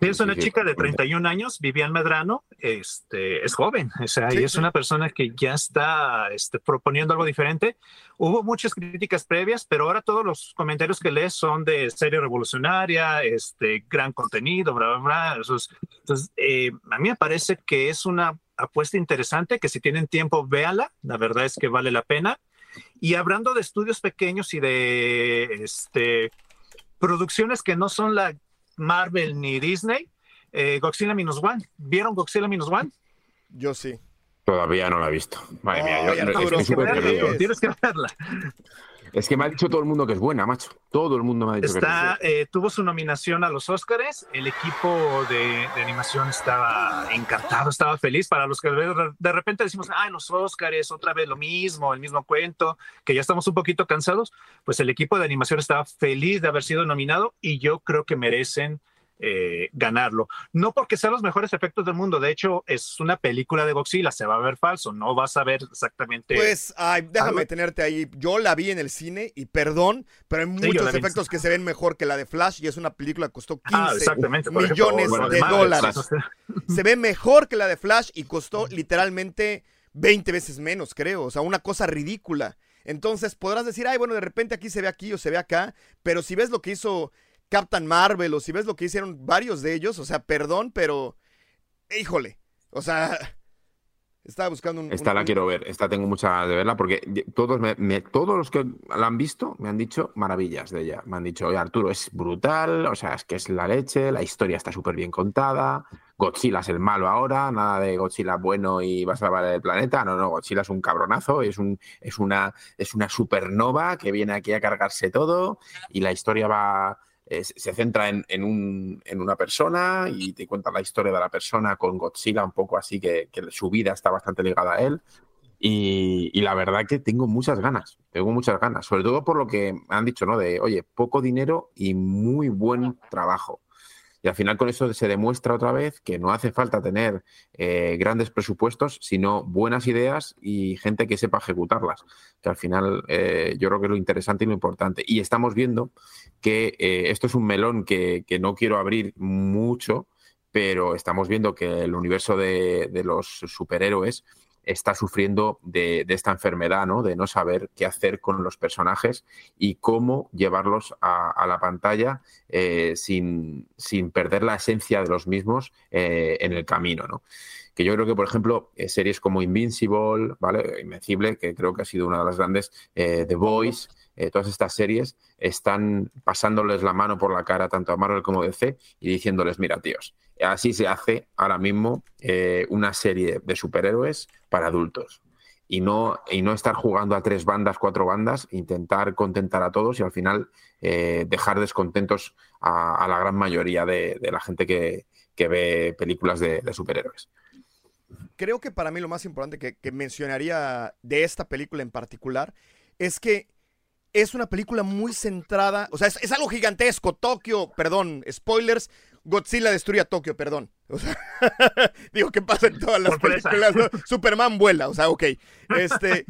Es una chica de 31 años, Vivian Medrano, este, es joven, o sea, y es una persona que ya está este, proponiendo algo diferente. Hubo muchas críticas previas, pero ahora todos los comentarios que lees son de serie revolucionaria, este, gran contenido, bla, bla, bla. Entonces, eh, a mí me parece que es una apuesta interesante, que si tienen tiempo, véala, la verdad es que vale la pena. Y hablando de estudios pequeños y de este, producciones que no son la Marvel ni Disney. Eh, Godzilla Minus One. ¿Vieron Godzilla Minus One?
Yo sí.
Todavía no la he visto. Madre mía,
yo, tienes que verla.
Es que me ha dicho todo el mundo que es buena, macho. Todo el mundo me ha dicho
está,
que
es eh, Tuvo su nominación a los Oscars. El equipo de, animación estaba encantado, estaba feliz. Para los que de repente decimos, ay, los Oscars, otra vez lo mismo, el mismo cuento, que ya estamos un poquito cansados, pues el equipo de animación estaba feliz de haber sido nominado y yo creo que merecen eh, ganarlo. No porque sean los mejores efectos del mundo, de hecho es una película de Godzilla, se va a ver falso, no vas a ver exactamente.
Pues, ay, déjame tenerte ahí. Yo la vi en el cine y perdón, pero hay muchos efectos que se ven mejor que la de Flash y es una película que costó 15 ah, millones de dólares. Se ve mejor que la de Flash y costó literalmente 20 veces menos, creo. O sea, una cosa ridícula. Entonces podrás decir, ay, bueno, de repente aquí se ve aquí o se ve acá, pero si ves lo que hizo Captain Marvel o si ves lo que hicieron varios de ellos, o sea, perdón, pero híjole, o sea, [laughs] estaba buscando un...
Esta la quiero ver, esta tengo mucha de verla porque todos, me, todos los que la han visto me han dicho maravillas de ella. Me han dicho, oye Arturo, es brutal, o sea, es que es la leche, la historia está súper bien contada, Godzilla es el malo ahora, nada de Godzilla bueno y va a salvar el planeta, no, no, Godzilla es un cabronazo, es, un, es, una, es una supernova que viene aquí a cargarse todo y la historia va se centra en, una persona y te cuenta la historia de la persona con Godzilla, un poco así que, su vida está bastante ligada a él. Y, la verdad que tengo muchas ganas, tengo muchas ganas, sobre todo por lo que han dicho, ¿no? De, oye, poco dinero y muy buen trabajo. Y al final con eso se demuestra otra vez que no hace falta tener eh, grandes presupuestos, sino buenas ideas y gente que sepa ejecutarlas. Que al final eh, yo creo que es lo interesante y lo importante. Y estamos viendo que eh, esto es un melón que, no quiero abrir mucho, pero estamos viendo que el universo de, de los superhéroes está sufriendo de, esta enfermedad, ¿no? De no saber qué hacer con los personajes y cómo llevarlos a, la pantalla eh, sin, perder la esencia de los mismos eh, en el camino, ¿no? Que yo creo que, por ejemplo, eh, series como Invincible, ¿vale? Invencible, que creo que ha sido una de las grandes, The Voice, todas estas series están pasándoles la mano por la cara tanto a Marvel como a DC y diciéndoles, mira, tíos, así se hace ahora mismo eh, una serie de superhéroes para adultos. Y no, y no estar jugando a tres bandas, cuatro bandas, intentar contentar a todos y al final eh, dejar descontentos a, la gran mayoría de, la gente que, ve películas de, superhéroes.
Creo que para mí lo más importante que, mencionaría de esta película en particular es que es una película muy centrada, o sea, es, es algo gigantesco. Tokio, perdón, spoilers, Godzilla destruye a Tokio, perdón. [laughs] digo que pasa en todas las películas. [laughs] Superman vuela, o sea, ok. Este,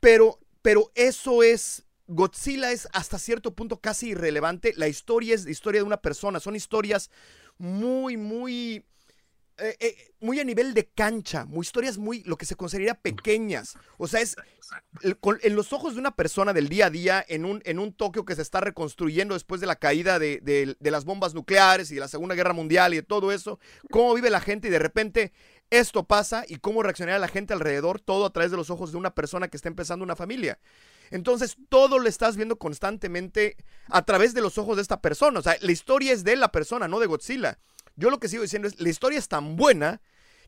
pero, pero eso es. Godzilla es hasta cierto punto casi irrelevante. La historia es la historia de una persona. Son historias muy, muy eh, eh, muy a nivel de cancha, muy historias muy, lo que se consideraría pequeñas. O sea, es en los ojos de una persona del día a día, en un, en un Tokio que se está reconstruyendo después de la caída de, de, las bombas nucleares y de la Segunda Guerra Mundial y de todo eso, cómo vive la gente y de repente esto pasa y cómo reaccionaría la gente alrededor, todo a través de los ojos de una persona que está empezando una familia. Entonces, todo lo estás viendo constantemente a través de los ojos de esta persona. O sea, la historia es de la persona, no de Godzilla. Yo lo que sigo diciendo es, la historia es tan buena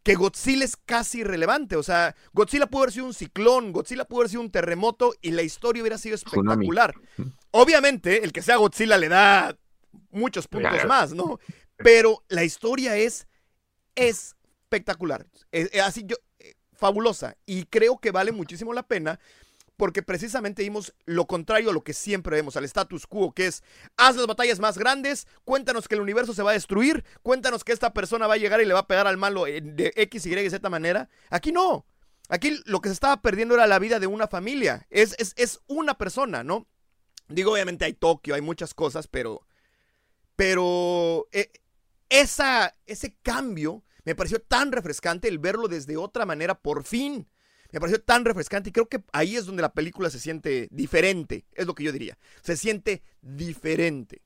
que Godzilla es casi irrelevante. O sea, Godzilla pudo haber sido un ciclón, Godzilla pudo haber sido un terremoto y la historia hubiera sido espectacular. Obviamente, el que sea Godzilla le da muchos puntos más, ¿no? Pero la historia es espectacular. así yo, eh, fabulosa. Y creo que vale muchísimo la pena porque precisamente vimos lo contrario a lo que siempre vemos, al status quo, que es, haz las batallas más grandes, cuéntanos que el universo se va a destruir, cuéntanos que esta persona va a llegar y le va a pegar al malo de X, Y, y Z manera. Aquí no. Aquí lo que se estaba perdiendo era la vida de una familia. Es, es, una persona, ¿no? Digo, obviamente hay Tokio, hay muchas cosas, pero... Pero... Eh, esa, ese cambio me pareció tan refrescante el verlo desde otra manera, por fin me pareció tan refrescante y creo que ahí es donde la película se siente diferente, es lo que yo diría, se siente diferente.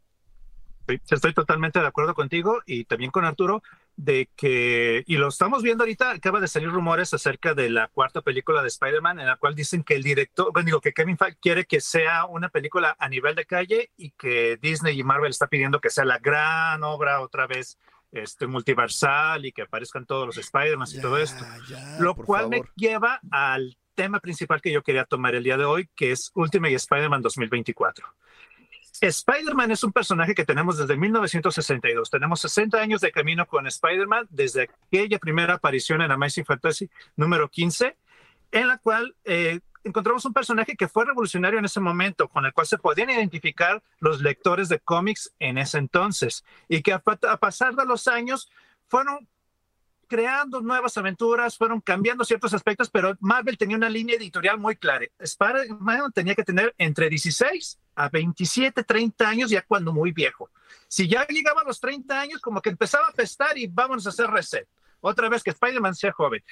Estoy totalmente de acuerdo contigo y también con Arturo de que, y lo estamos viendo ahorita, acaba de salir rumores acerca de la cuarta película de Spider-Man en la cual dicen que el director, bueno, digo que Kevin Feige quiere que sea una película a nivel de calle y que Disney y Marvel está pidiendo que sea la gran obra otra vez este, multiversal y que aparezcan todos los Spider-Man y todo esto. lo cual me lleva al tema principal que yo quería tomar el día de hoy, que es Ultimate Spider-Man 2024. Spider-Man es un personaje que tenemos desde 1962. Tenemos 60 años de camino con Spider-Man desde aquella primera aparición en Amazing Fantasy número 15, en la cual eh, encontramos un personaje que fue revolucionario en ese momento, con el cual se podían identificar los lectores de cómics en ese entonces, y que a, pasar de los años fueron creando nuevas aventuras, fueron cambiando ciertos aspectos, pero Marvel tenía una línea editorial muy clara. Spider-Man tenía que tener entre 16 a 27, 30 años, ya cuando muy viejo. Si ya llegaba a los 30 años, como que empezaba a pestar y vamos a hacer reset. Otra vez que Spider-Man sea joven.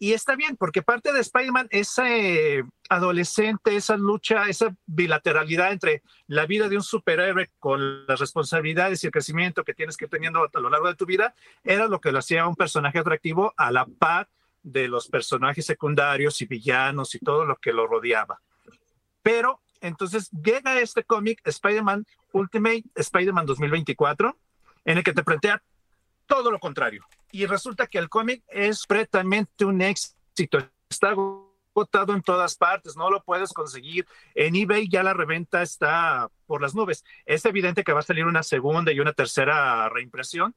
Y está bien, porque parte de Spider-Man, ese adolescente, esa lucha, esa bilateralidad entre la vida de un superhéroe con las responsabilidades y el crecimiento que tienes que ir teniendo a lo largo de tu vida, era lo que lo hacía un personaje atractivo a la par de los personajes secundarios y villanos y todo lo que lo rodeaba. Pero entonces llega este cómic, Spider-Man Ultimate, Spider-Man 2024, en el que te plantea todo lo contrario y resulta que el cómic es pretamente un éxito. Está agotado en todas partes, no lo puedes conseguir. En eBay ya la reventa está por las nubes. Es evidente que va a salir una segunda y una tercera reimpresión,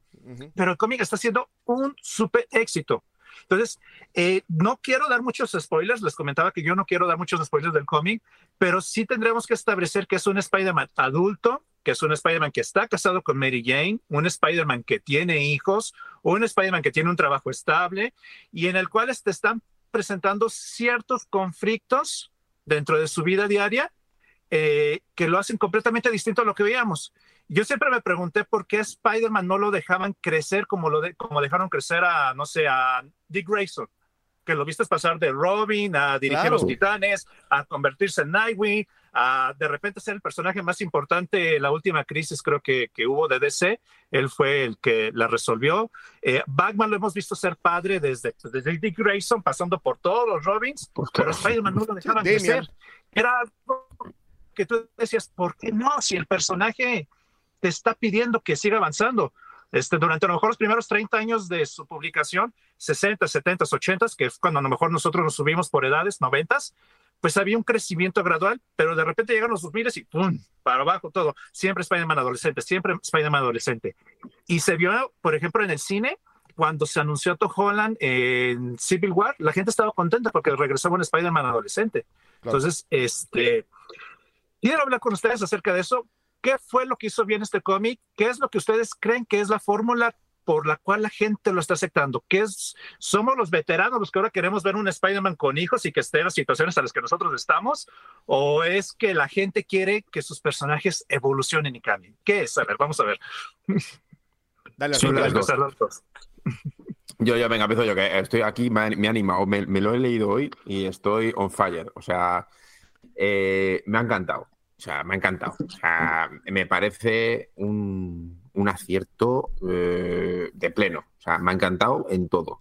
pero el cómic está siendo un súper éxito. Entonces, eh, no quiero dar muchos spoilers, les comentaba que yo no quiero dar muchos spoilers del cómic, pero sí tendremos que establecer que es un Spider-Man adulto, que es un Spider-Man que está casado con Mary Jane, un Spider-Man que tiene hijos, un Spider-Man que tiene un trabajo estable y en el cual te están presentando ciertos conflictos dentro de su vida diaria eh, que lo hacen completamente distinto a lo que veíamos. Yo siempre me pregunté por qué Spider-Man no lo dejaban crecer como, lo como dejaron crecer a, no sé, a Dick Grayson, que lo viste pasar de Robin a dirigir los Titanes, a convertirse en Nightwing, a de repente ser el personaje más importante en la última crisis creo que, que hubo de DC. Él fue el que la resolvió. Eh, Batman lo hemos visto ser padre desde, desde Dick Grayson, pasando por todos los Robins, pero Spider-Man no lo dejaban crecer. Era algo que tú decías, ¿por qué no? Si el personaje te está pidiendo que siga avanzando. Este, durante a lo mejor los primeros 30 años de su publicación, 60, 70, 80, que es cuando a lo mejor nosotros nos subimos por edades, 90, pues había un crecimiento gradual, pero de repente llegan los 2000 y ¡pum! para abajo todo. Siempre Spider-Man adolescente, siempre Spider-Man adolescente. Y se vio, por ejemplo, en el cine, cuando se anunció Tom Holland en Civil War, la gente estaba contenta porque regresaba un Spider-Man adolescente. Entonces, este, quiero hablar con ustedes acerca de eso, ¿Qué fue lo que hizo bien este cómic? ¿Qué es lo que ustedes creen que es la fórmula por la cual la gente lo está aceptando? ¿Qué es? ¿Somos los veteranos los que ahora queremos ver un Spider-Man con hijos y que esté en las situaciones a las que nosotros estamos? ¿O es que la gente quiere que sus personajes evolucionen y cambien? ¿Qué es? A ver, vamos a ver. [laughs]
Dale, a las dos. [laughs] Yo, yo, venga, empiezo yo, que estoy aquí, me, ha animado, me, lo he leído hoy y estoy on fire. O sea, eh, me ha encantado. O sea, me ha encantado. O sea, me parece un, acierto eh, de pleno. O sea, me ha encantado en todo.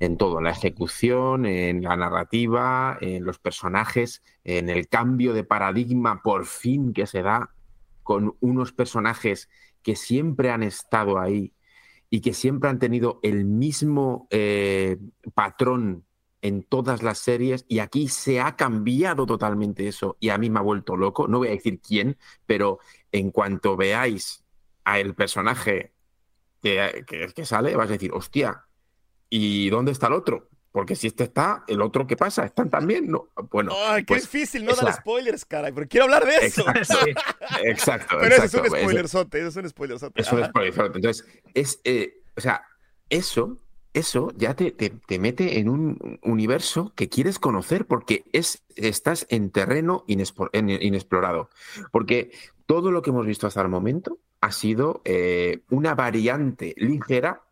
En todo, en la ejecución, en la narrativa, en los personajes, en el cambio de paradigma por fin que se da con unos personajes que siempre han estado ahí y que siempre han tenido el mismo eh, patrón en todas las series y aquí se ha cambiado totalmente eso y a mí me ha vuelto loco. No voy a decir quién, pero en cuanto veáis a el personaje que, que, sale, vas a decir, hostia, ¿y dónde está el otro? Porque si este está, el otro ¿qué pasa, están también, ¿no? Bueno.
Ay, qué pues, difícil no dar spoilers, caray, pero quiero hablar de eso.
Exacto. [laughs]
pero eso es un spoilerzote, eso es un spoilerzote.
Es un spoilerzote. Entonces, es, eh, o sea, eso eso ya te, mete en un universo que quieres conocer porque es, estás en terreno inexplorado. Porque todo lo que hemos visto hasta el momento ha sido eh, una variante ligera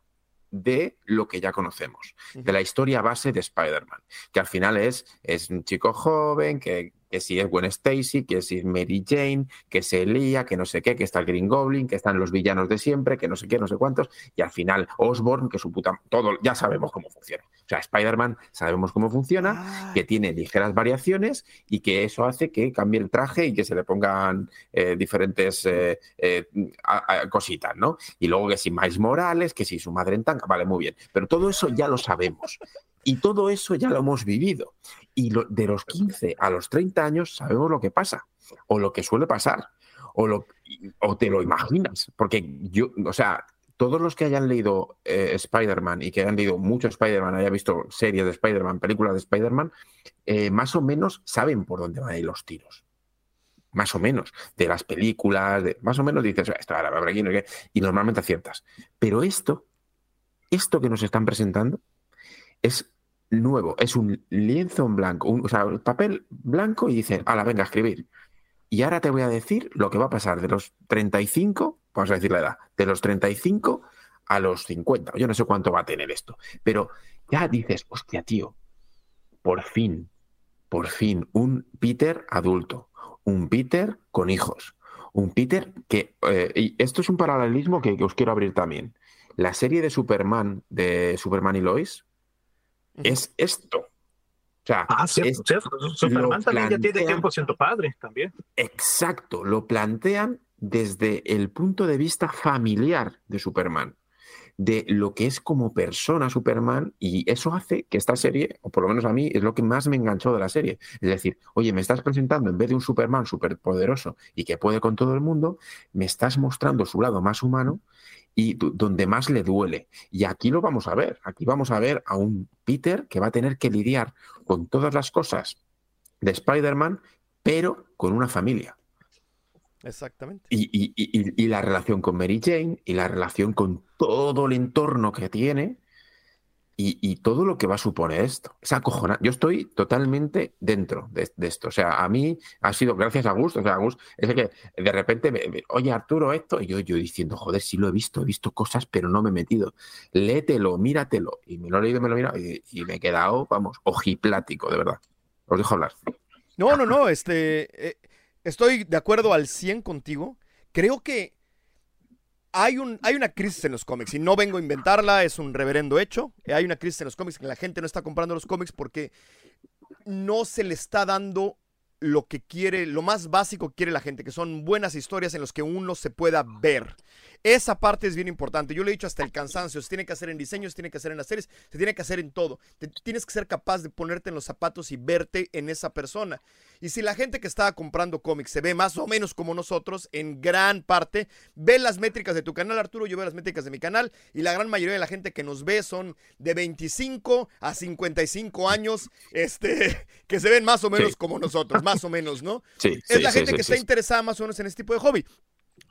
de lo que ya conocemos, de la historia base de Spider-Man, que al final es, es un chico joven que que si es Gwen Stacy, que si es Mary Jane, que se Elia, que no sé qué, que está el Green Goblin, que están los villanos de siempre, que no sé qué, no sé cuántos, y al final Osborn, que su puta, todo, ya sabemos cómo funciona. O sea, Spider-Man sabemos cómo funciona, que tiene ligeras variaciones y que eso hace que cambie el traje y que se le pongan eh, diferentes eh, eh, cositas, ¿no? Y luego que si Miles Morales, que si su madre en tanca, vale, muy bien. Pero todo eso ya lo sabemos. Y todo eso ya lo hemos vivido. Y de los 15 a los 30 años sabemos lo que pasa, o lo que suele pasar, o, lo, o te lo imaginas. Porque yo, o sea, todos los que hayan leído eh, Spider-Man y que hayan leído mucho Spider-Man, hayan visto series de Spider-Man, películas de Spider-Man, eh, más o menos saben por dónde van a ir los tiros. Más o menos, de las películas, de, más o menos dices, esto ahora va aquí, y normalmente aciertas. Pero esto, esto que nos están presentando, es nuevo, es un lienzo en blanco, o sea, papel blanco y dice, la venga a escribir. Y ahora te voy a decir lo que va a pasar de los 35, vamos a decir la edad, de los 35 a los 50. Yo no sé cuánto va a tener esto, pero ya dices, hostia, tío, por fin, por fin, un Peter adulto, un Peter con hijos, un Peter que, eh, y esto es un paralelismo que os quiero abrir también. La serie de Superman, de Superman y Lois, es esto. O sea,
ah, Superman también ya tiene tiempo siendo padre, también.
Exacto, lo plantean desde el punto de vista familiar de Superman, de lo que es como persona Superman, y eso hace que esta serie, o por lo menos a mí, es lo que más me enganchó de la serie. Es decir, oye, me estás presentando, en vez de un Superman superpoderoso y que puede con todo el mundo, me estás mostrando su lado más humano y donde más le duele. Y aquí lo vamos a ver. Aquí vamos a ver a un Peter que va a tener que lidiar con todas las cosas de Spider-Man, pero con una familia.
Exactamente.
Y, y, la relación con Mary Jane y la relación con todo el entorno que tiene y, todo lo que va a suponer esto. Es acojonante. Yo estoy totalmente dentro de, esto. O sea, a mí ha sido gracias a Gus. O sea, Gus es el que de repente me, oye Arturo, esto. Y yo, yo diciendo, joder, sí lo he visto, he visto cosas, pero no me he metido. Léetelo, míratelo. Y me lo he leído, me lo he mirado y, me he quedado, vamos, ojiplático, de verdad. Os dejo hablar.
No, no, no. Este, eh, estoy de acuerdo al 100 contigo. Creo que hay, un, hay una crisis en los cómics y no vengo a inventarla, es un reverendo hecho. Hay una crisis en los cómics que la gente no está comprando los cómics porque no se le está dando lo que quiere, lo más básico que quiere la gente, que son buenas historias en las que uno se pueda ver. Esa parte es bien importante. Yo le he dicho hasta el cansancio. Se tiene que hacer en diseños, se tiene que hacer en las series, se tiene que hacer en todo. tienes que ser capaz de ponerte en los zapatos y verte en esa persona. Y si la gente que estaba comprando cómics se ve más o menos como nosotros, en gran parte, ve las métricas de tu canal, Arturo, yo veo las métricas de mi canal, y la gran mayoría de la gente que nos ve son de 25 a 55 años, este, [laughs] que se ven más o menos como nosotros, más o menos, ¿no?
Sí,
es la gente que está interesada más o menos en este tipo de hobby.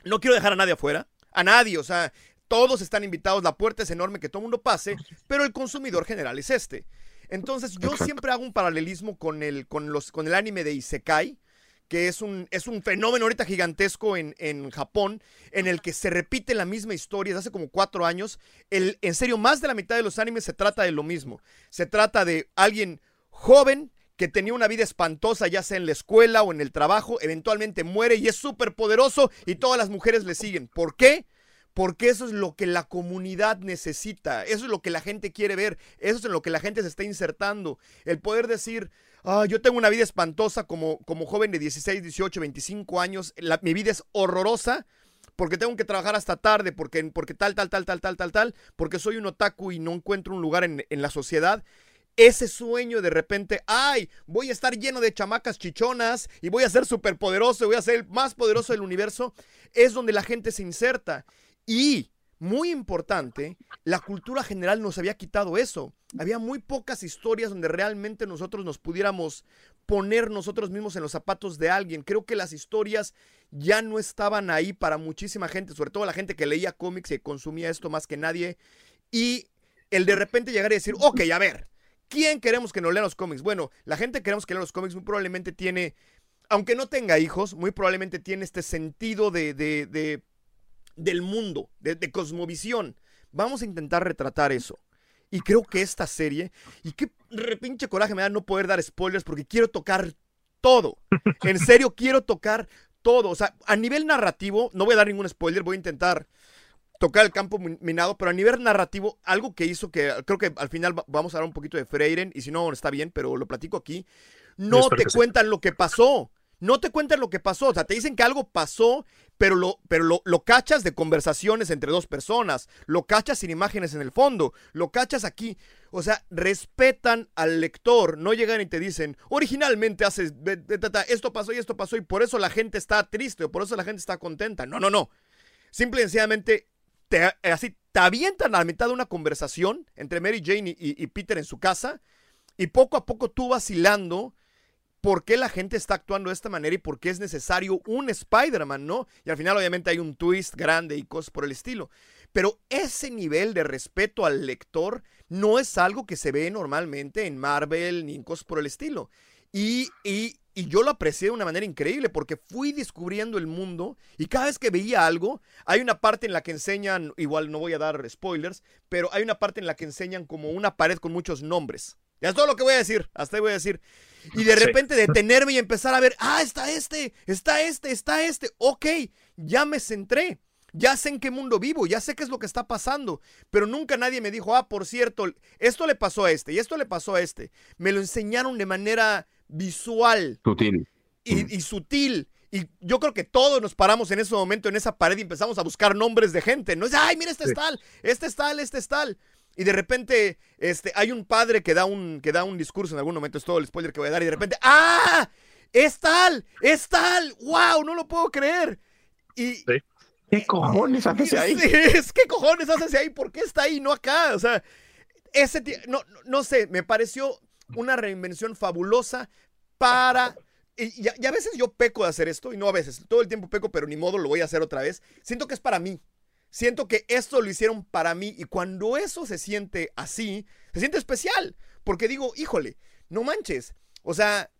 No quiero dejar a nadie afuera a nadie, o sea, todos están invitados, la puerta es enorme que todo el mundo pase, pero el consumidor general es este. Entonces, yo siempre hago un paralelismo con el, con, los, con el anime de Isekai, que es un, es un fenómeno ahorita gigantesco en, en, Japón, en el que se repite la misma historia desde hace como cuatro años. El, en serio, más de la mitad de los animes se trata de lo mismo. Se trata de alguien joven que tenía una vida espantosa, ya sea en la escuela o en el trabajo, eventualmente muere y es súper poderoso y todas las mujeres le siguen. ¿Por qué? Porque eso es lo que la comunidad necesita, eso es lo que la gente quiere ver, eso es en lo que la gente se está insertando. El poder decir, ah, yo tengo una vida espantosa como, como joven de 16, 18, 25 años, mi vida es horrorosa porque tengo que trabajar hasta tarde, porque, porque tal, tal, tal, tal, tal, tal, tal, porque soy un otaku y no encuentro un lugar en, en la sociedad ese sueño de repente, ay, voy a estar lleno de chamacas chichonas y voy a ser súper poderoso, voy a ser el más poderoso del universo, es donde la gente se inserta. Y, muy importante, la cultura general nos había quitado eso. Había muy pocas historias donde realmente nosotros nos pudiéramos poner nosotros mismos en los zapatos de alguien. Creo que las historias ya no estaban ahí para muchísima gente, sobre todo la gente que leía cómics y consumía esto más que nadie. Y el de repente llegar y decir, ok, a ver, ¿Quién queremos que nos lea los cómics? Bueno, la gente que queremos que lea los cómics muy probablemente tiene, aunque no tenga hijos, muy probablemente tiene este sentido de, de, del mundo, de, de, cosmovisión. Vamos a intentar retratar eso. Y creo que esta serie, y qué repinche coraje me da no poder dar spoilers porque quiero tocar todo. En serio, quiero tocar todo. O sea, a nivel narrativo, no voy a dar ningún spoiler, voy a intentar tocar el campo minado, pero a nivel narrativo, algo que hizo que creo que al final vamos a hablar un poquito de Freiren, y si no, está bien, pero lo platico aquí. No te cuentan lo que pasó. No te cuentan lo que pasó. O sea, te dicen que algo pasó, pero lo, pero lo, lo cachas de conversaciones entre dos personas. Lo cachas sin imágenes en el fondo. Lo cachas aquí. O sea, respetan al lector. No llegan y te dicen, originalmente haces, esto pasó y esto pasó, y por eso la gente está triste, o por eso la gente está contenta. No, no, no. Simple y sencillamente te, así, te avientan a la mitad de una conversación entre Mary Jane y, Peter en su casa y poco a poco tú vacilando por qué la gente está actuando de esta manera y por qué es necesario un Spider-Man, ¿no? Y al final obviamente hay un twist grande y cosas por el estilo. Pero ese nivel de respeto al lector no es algo que se ve normalmente en Marvel ni en cosas por el estilo. Y, y yo lo aprecié de una manera increíble porque fui descubriendo el mundo y cada vez que veía algo, hay una parte en la que enseñan, igual no voy a dar spoilers, pero hay una parte en la que enseñan como una pared con muchos nombres. Ya es todo lo que voy a decir, hasta ahí voy a decir. Y de repente detenerme y empezar a ver, ah, está este, está este, está este, ok, ya me centré. Ya sé en qué mundo vivo, ya sé qué es lo que está pasando, pero nunca nadie me dijo, ah, por cierto, esto le pasó a este y esto le pasó a este. Me lo enseñaron de manera visual.
Sutil.
Y, sutil. Y yo creo que todos nos paramos en ese momento en esa pared y empezamos a buscar nombres de gente. No es, ay, mira, este es tal, este es tal, este es tal. Y de repente, este, hay un padre que da un, que da un discurso en algún momento, es todo el spoiler que voy a dar, y de repente, ¡ah! ¡Es tal! ¡Es tal! ¡Wow! No lo puedo creer. Y.
¿Qué cojones hace ahí?
es, ¿Qué cojones hace ahí? ¿Por qué está ahí, no acá? O sea, ese. No, no sé, me pareció una reinvención fabulosa para... Y, a veces yo peco de hacer esto, y no a veces, todo el tiempo peco, pero ni modo lo voy a hacer otra vez. Siento que es para mí. Siento que esto lo hicieron para mí y cuando eso se siente así, se siente especial. Porque digo, híjole, no manches. O sea,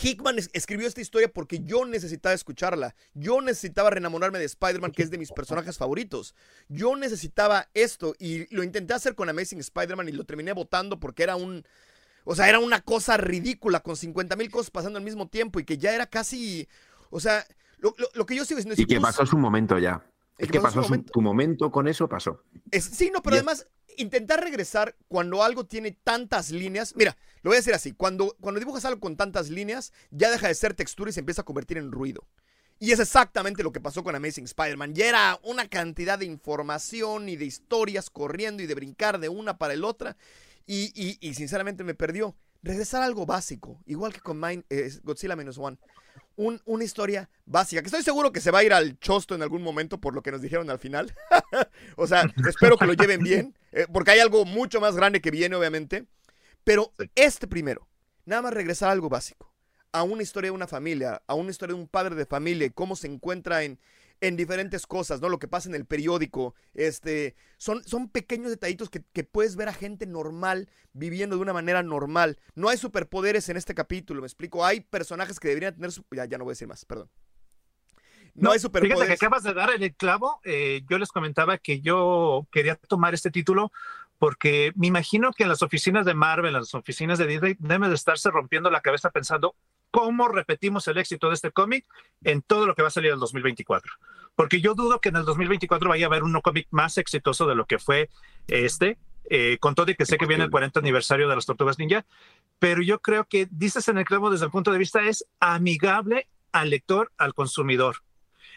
Hickman escribió esta historia porque yo necesitaba escucharla. Yo necesitaba reenamorarme de Spider-Man, que es de mis personajes favoritos. Yo necesitaba esto y lo intenté hacer con Amazing Spider-Man y lo terminé votando porque era un, o sea, era una cosa ridícula con 50 mil cosas pasando al mismo tiempo y que ya era casi. O sea, lo, que yo sigo diciendo
es. Y que pasó su momento ya. Es que, pasó, tu momento con eso, pasó.
sí, no, pero además, intentar regresar cuando algo tiene tantas líneas. Mira, lo voy a decir así: cuando, cuando dibujas algo con tantas líneas, ya deja de ser textura y se empieza a convertir en ruido. Y es exactamente lo que pasó con Amazing Spider-Man. Ya era una cantidad de información y de historias corriendo y de brincar de una para el otra. Y, sinceramente me perdió. Regresar a algo básico, igual que con eh, Godzilla Minus One. una historia básica, que estoy seguro que se va a ir al chosto en algún momento por lo que nos dijeron al final. [laughs] o sea, espero que lo lleven bien, eh, porque hay algo mucho más grande que viene, obviamente. Pero este primero, nada más regresar a algo básico, a una historia de una familia, a una historia de un padre de familia y cómo se encuentra en, en diferentes cosas, ¿no? Lo que pasa en el periódico, este, son, son pequeños detallitos que, que, puedes ver a gente normal viviendo de una manera normal. No hay superpoderes en este capítulo, me explico. Hay personajes que deberían tener, ya, ya no voy a decir más, perdón.
No, hay superpoderes. Fíjate que acabas de dar en el clavo. Eh, yo les comentaba que yo quería tomar este título porque me imagino que en las oficinas de Marvel, en las oficinas de Disney, deben de estarse rompiendo la cabeza pensando cómo repetimos el éxito de este cómic en todo lo que va a salir en el 2024. Porque yo dudo que en el 2024 vaya a haber un cómic más exitoso de lo que fue este, eh, con todo y que sé que viene el 40 aniversario de las Tortugas Ninja, pero yo creo que, dices en el clavo desde el punto de vista, es amigable al lector, al consumidor.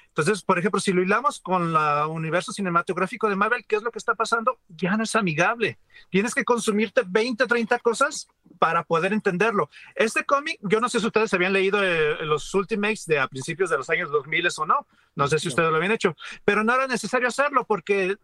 Entonces, por ejemplo, si lo hilamos con el universo cinematográfico de Marvel, ¿qué es lo que está pasando? Ya no es amigable. Tienes que consumirte 20, 30 cosas para poder entenderlo. Este cómic, yo no sé si ustedes habían leído eh, los Ultimates de a principios de los años 2000 o no. No sé si ustedes lo habían hecho, pero no era necesario hacerlo porque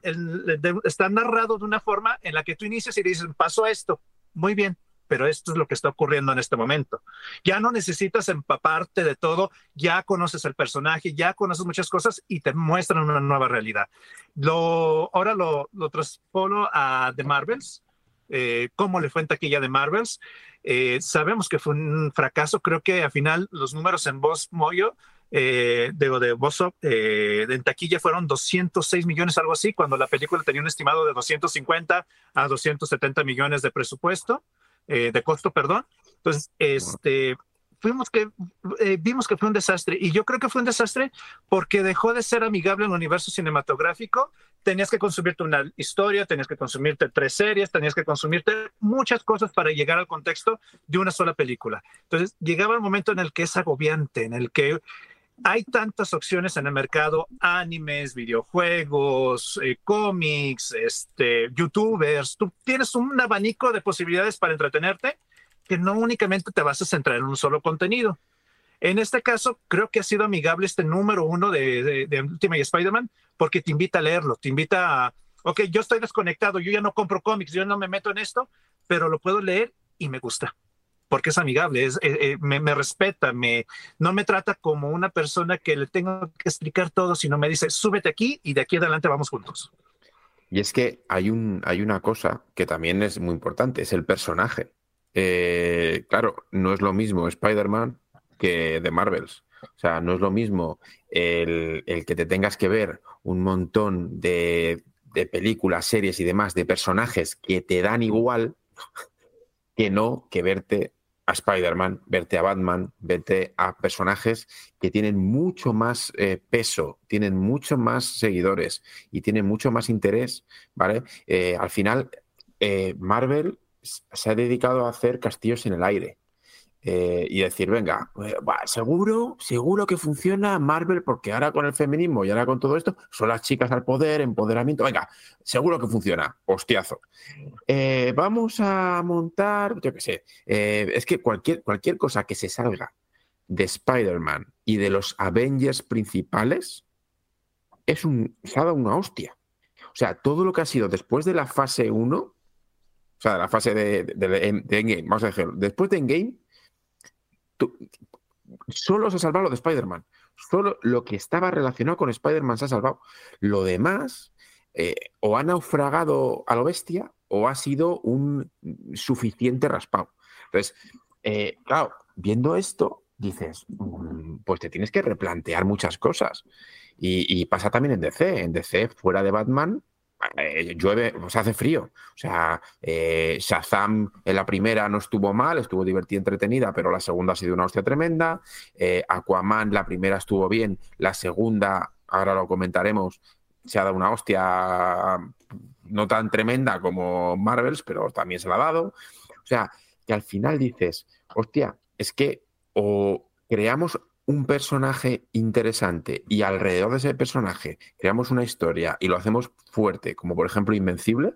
está narrado de una forma en la que tú inicias y dices, paso a esto. Muy bien, pero esto es lo que está ocurriendo en este momento. Ya no necesitas empaparte de todo, ya conoces el personaje, ya conoces muchas cosas y te muestran una nueva realidad. Lo, ahora lo, lo traspolo a The Marvels. Eh, ¿Cómo le fue en taquilla de Marvels? Eh, sabemos que fue un fracaso. Creo que al final los números en Voz Moyo eh, de, de eh, en taquilla fueron 206 millones, algo así, cuando la película tenía un estimado de 250 a 270 millones de presupuesto. De costo, perdón. Entonces, este, fuimos que, eh, vimos que fue un desastre y yo creo que fue un desastre porque dejó de ser amigable el universo cinematográfico. Tenías que consumirte una historia, tenías que consumirte tres series, tenías que consumirte muchas cosas para llegar al contexto de una sola película. Entonces, llegaba el momento en el que es agobiante, en el que hay tantas opciones en el mercado, animes, videojuegos, eh, cómics, este, youtubers, tú tienes un abanico de posibilidades para entretenerte que no únicamente te vas a centrar en un solo contenido. En este caso, creo que ha sido amigable este número uno de, de, de Ultimate Spider-Man porque te invita a leerlo, te invita a, ok, yo estoy desconectado, yo ya no compro cómics, yo no me meto en esto, pero lo puedo leer y me gusta porque es amigable, es, eh, eh, me, me, respeta, me, no me trata como una persona que le tengo que explicar todo, sino me dice, súbete aquí y de aquí adelante vamos juntos.
Y es que hay, un, hay una cosa que también es muy importante, es el personaje. Eh, claro, no es lo mismo Spider-Man que de Marvels. O sea, no es lo mismo el, el que te tengas que ver un montón de, de películas, series y demás de personajes que te dan igual que no que verte a Spider-Man, verte a Batman, verte a personajes que tienen mucho más eh, peso, tienen mucho más seguidores y tienen mucho más interés, ¿vale? Eh, al final, Marvel se ha dedicado a hacer castillos en el aire. Eh, y decir, venga, eh, seguro, seguro que funciona Marvel porque ahora con el feminismo y ahora con todo esto son las chicas al poder, empoderamiento, venga, seguro que funciona, hostiazo. Eh, vamos a montar, yo qué sé, es que cualquier, cualquier cosa que se salga de Spider-Man y de los Avengers principales es un, se ha dado una hostia. O sea, todo lo que ha sido después de la fase 1, o sea, la fase de Endgame, vamos a decirlo, después de Endgame, solo se ha salvado lo de Spider-Man. Solo lo que estaba relacionado con Spider-Man se ha salvado. Lo demás, eh, o ha naufragado a lo bestia, o ha sido un suficiente raspado. Entonces, eh, claro, viendo esto, dices, mm, pues te tienes que replantear muchas cosas. Y, y, pasa también en DC. En DC, fuera de Batman, eh, llueve, pues hace frío. O sea, eh, Shazam en la primera no estuvo mal, estuvo divertida, entretenida, pero la segunda ha sido una hostia tremenda. Eh, Aquaman, la primera estuvo bien, la segunda, ahora lo comentaremos, se ha dado una hostia no tan tremenda como Marvels, pero también se la ha dado. O sea, que al final dices, hostia, es que o creamos un personaje interesante y alrededor de ese personaje creamos una historia y lo hacemos fuerte, como por ejemplo Invencible,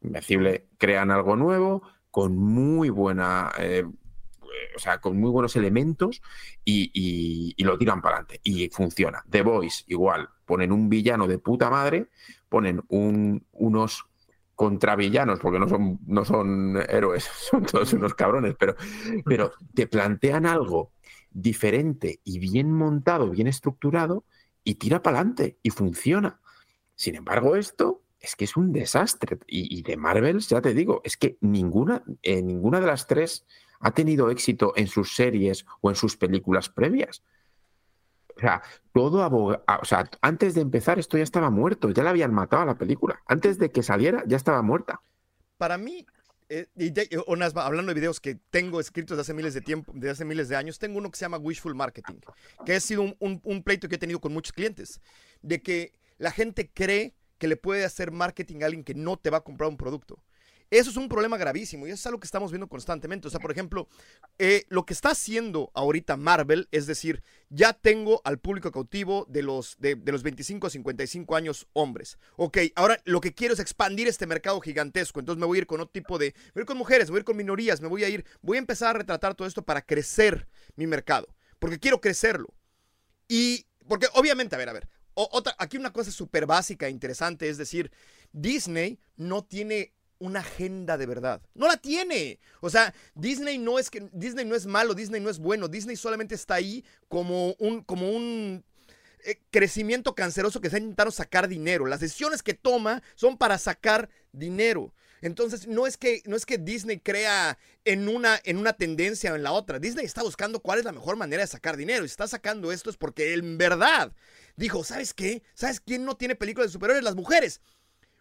Invencible crean algo nuevo con muy buena, eh, o sea, con muy buenos elementos y, y, y lo tiran para adelante y funciona. The Voice igual, ponen un villano de puta madre, ponen un, unos contravillanos, porque no son, no son héroes, [laughs] son todos unos cabrones, pero, pero te plantean algo diferente y bien montado, bien estructurado, y tira para adelante y funciona. Sin embargo, esto es que es un desastre. Y, de Marvels, ya te digo, es que ninguna, eh, ninguna de las tres ha tenido éxito en sus series o en sus películas previas. O sea, todo abogado, o sea, antes de empezar esto ya estaba muerto, ya la habían matado a la película. Antes de que saliera ya estaba muerta.
Para mí, eh, hablando de videos que tengo escritos de hace miles de tiempo, de hace miles de años, tengo uno que se llama Wishful Marketing, que ha sido un pleito que he tenido con muchos clientes, de que la gente cree que le puede hacer marketing a alguien que no te va a comprar un producto. Eso es un problema gravísimo y eso es algo que estamos viendo constantemente. O sea, por ejemplo, eh, lo que está haciendo ahorita Marvel es decir, ya tengo al público cautivo de los, de, los 25 a 55 años hombres. Ok, ahora lo que quiero es expandir este mercado gigantesco. Entonces me voy a ir con otro tipo de... Voy a ir con mujeres, voy a ir con minorías, me voy a ir... Voy a empezar a retratar todo esto para crecer mi mercado. Porque quiero crecerlo. Y... Porque obviamente, a ver, a ver, otra, aquí una cosa súper básica e interesante es decir, Disney no tiene una agenda de verdad. No la tiene. O sea, Disney no es que Disney no es malo, Disney no es bueno. Disney solamente está ahí como un como un eh, crecimiento canceroso que está intentando sacar dinero. Las decisiones que toma son para sacar dinero. Entonces, no es que, no es que Disney crea en una, en una tendencia o en la otra. Disney está buscando cuál es la mejor manera de sacar dinero. Y está sacando esto es porque en verdad dijo, ¿sabes qué? ¿Sabes quién no tiene películas de superhéroes? Las mujeres.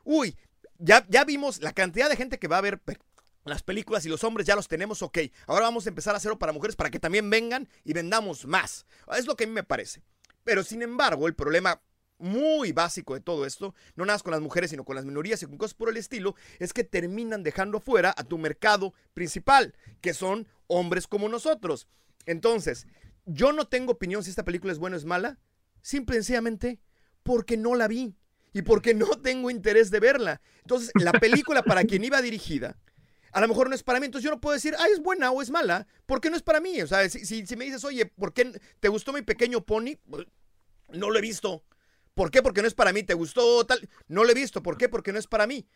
Uy, ya, vimos la cantidad de gente que va a ver las películas y los hombres ya los tenemos, ok. Ahora vamos a empezar a hacerlo para mujeres para que también vengan y vendamos más. Es lo que a mí me parece. Pero sin embargo, el problema muy básico de todo esto, no nada con las mujeres, sino con las minorías y con cosas por el estilo, es que terminan dejando fuera a tu mercado principal, que son hombres como nosotros. Entonces, yo no tengo opinión si esta película es buena o es mala, simple y sencillamente porque no la vi y porque no tengo interés de verla. Entonces, la película para quien iba dirigida, a lo mejor no es para mí. Entonces yo no puedo decir, ah, es buena o es mala, porque no es para mí. O sea, si, si, me dices, oye, ¿por qué te gustó mi pequeño pony? No lo he visto. ¿Por qué? Porque no es para mí. ¿Te gustó tal? No lo he visto. ¿Por qué? Porque no es para mí.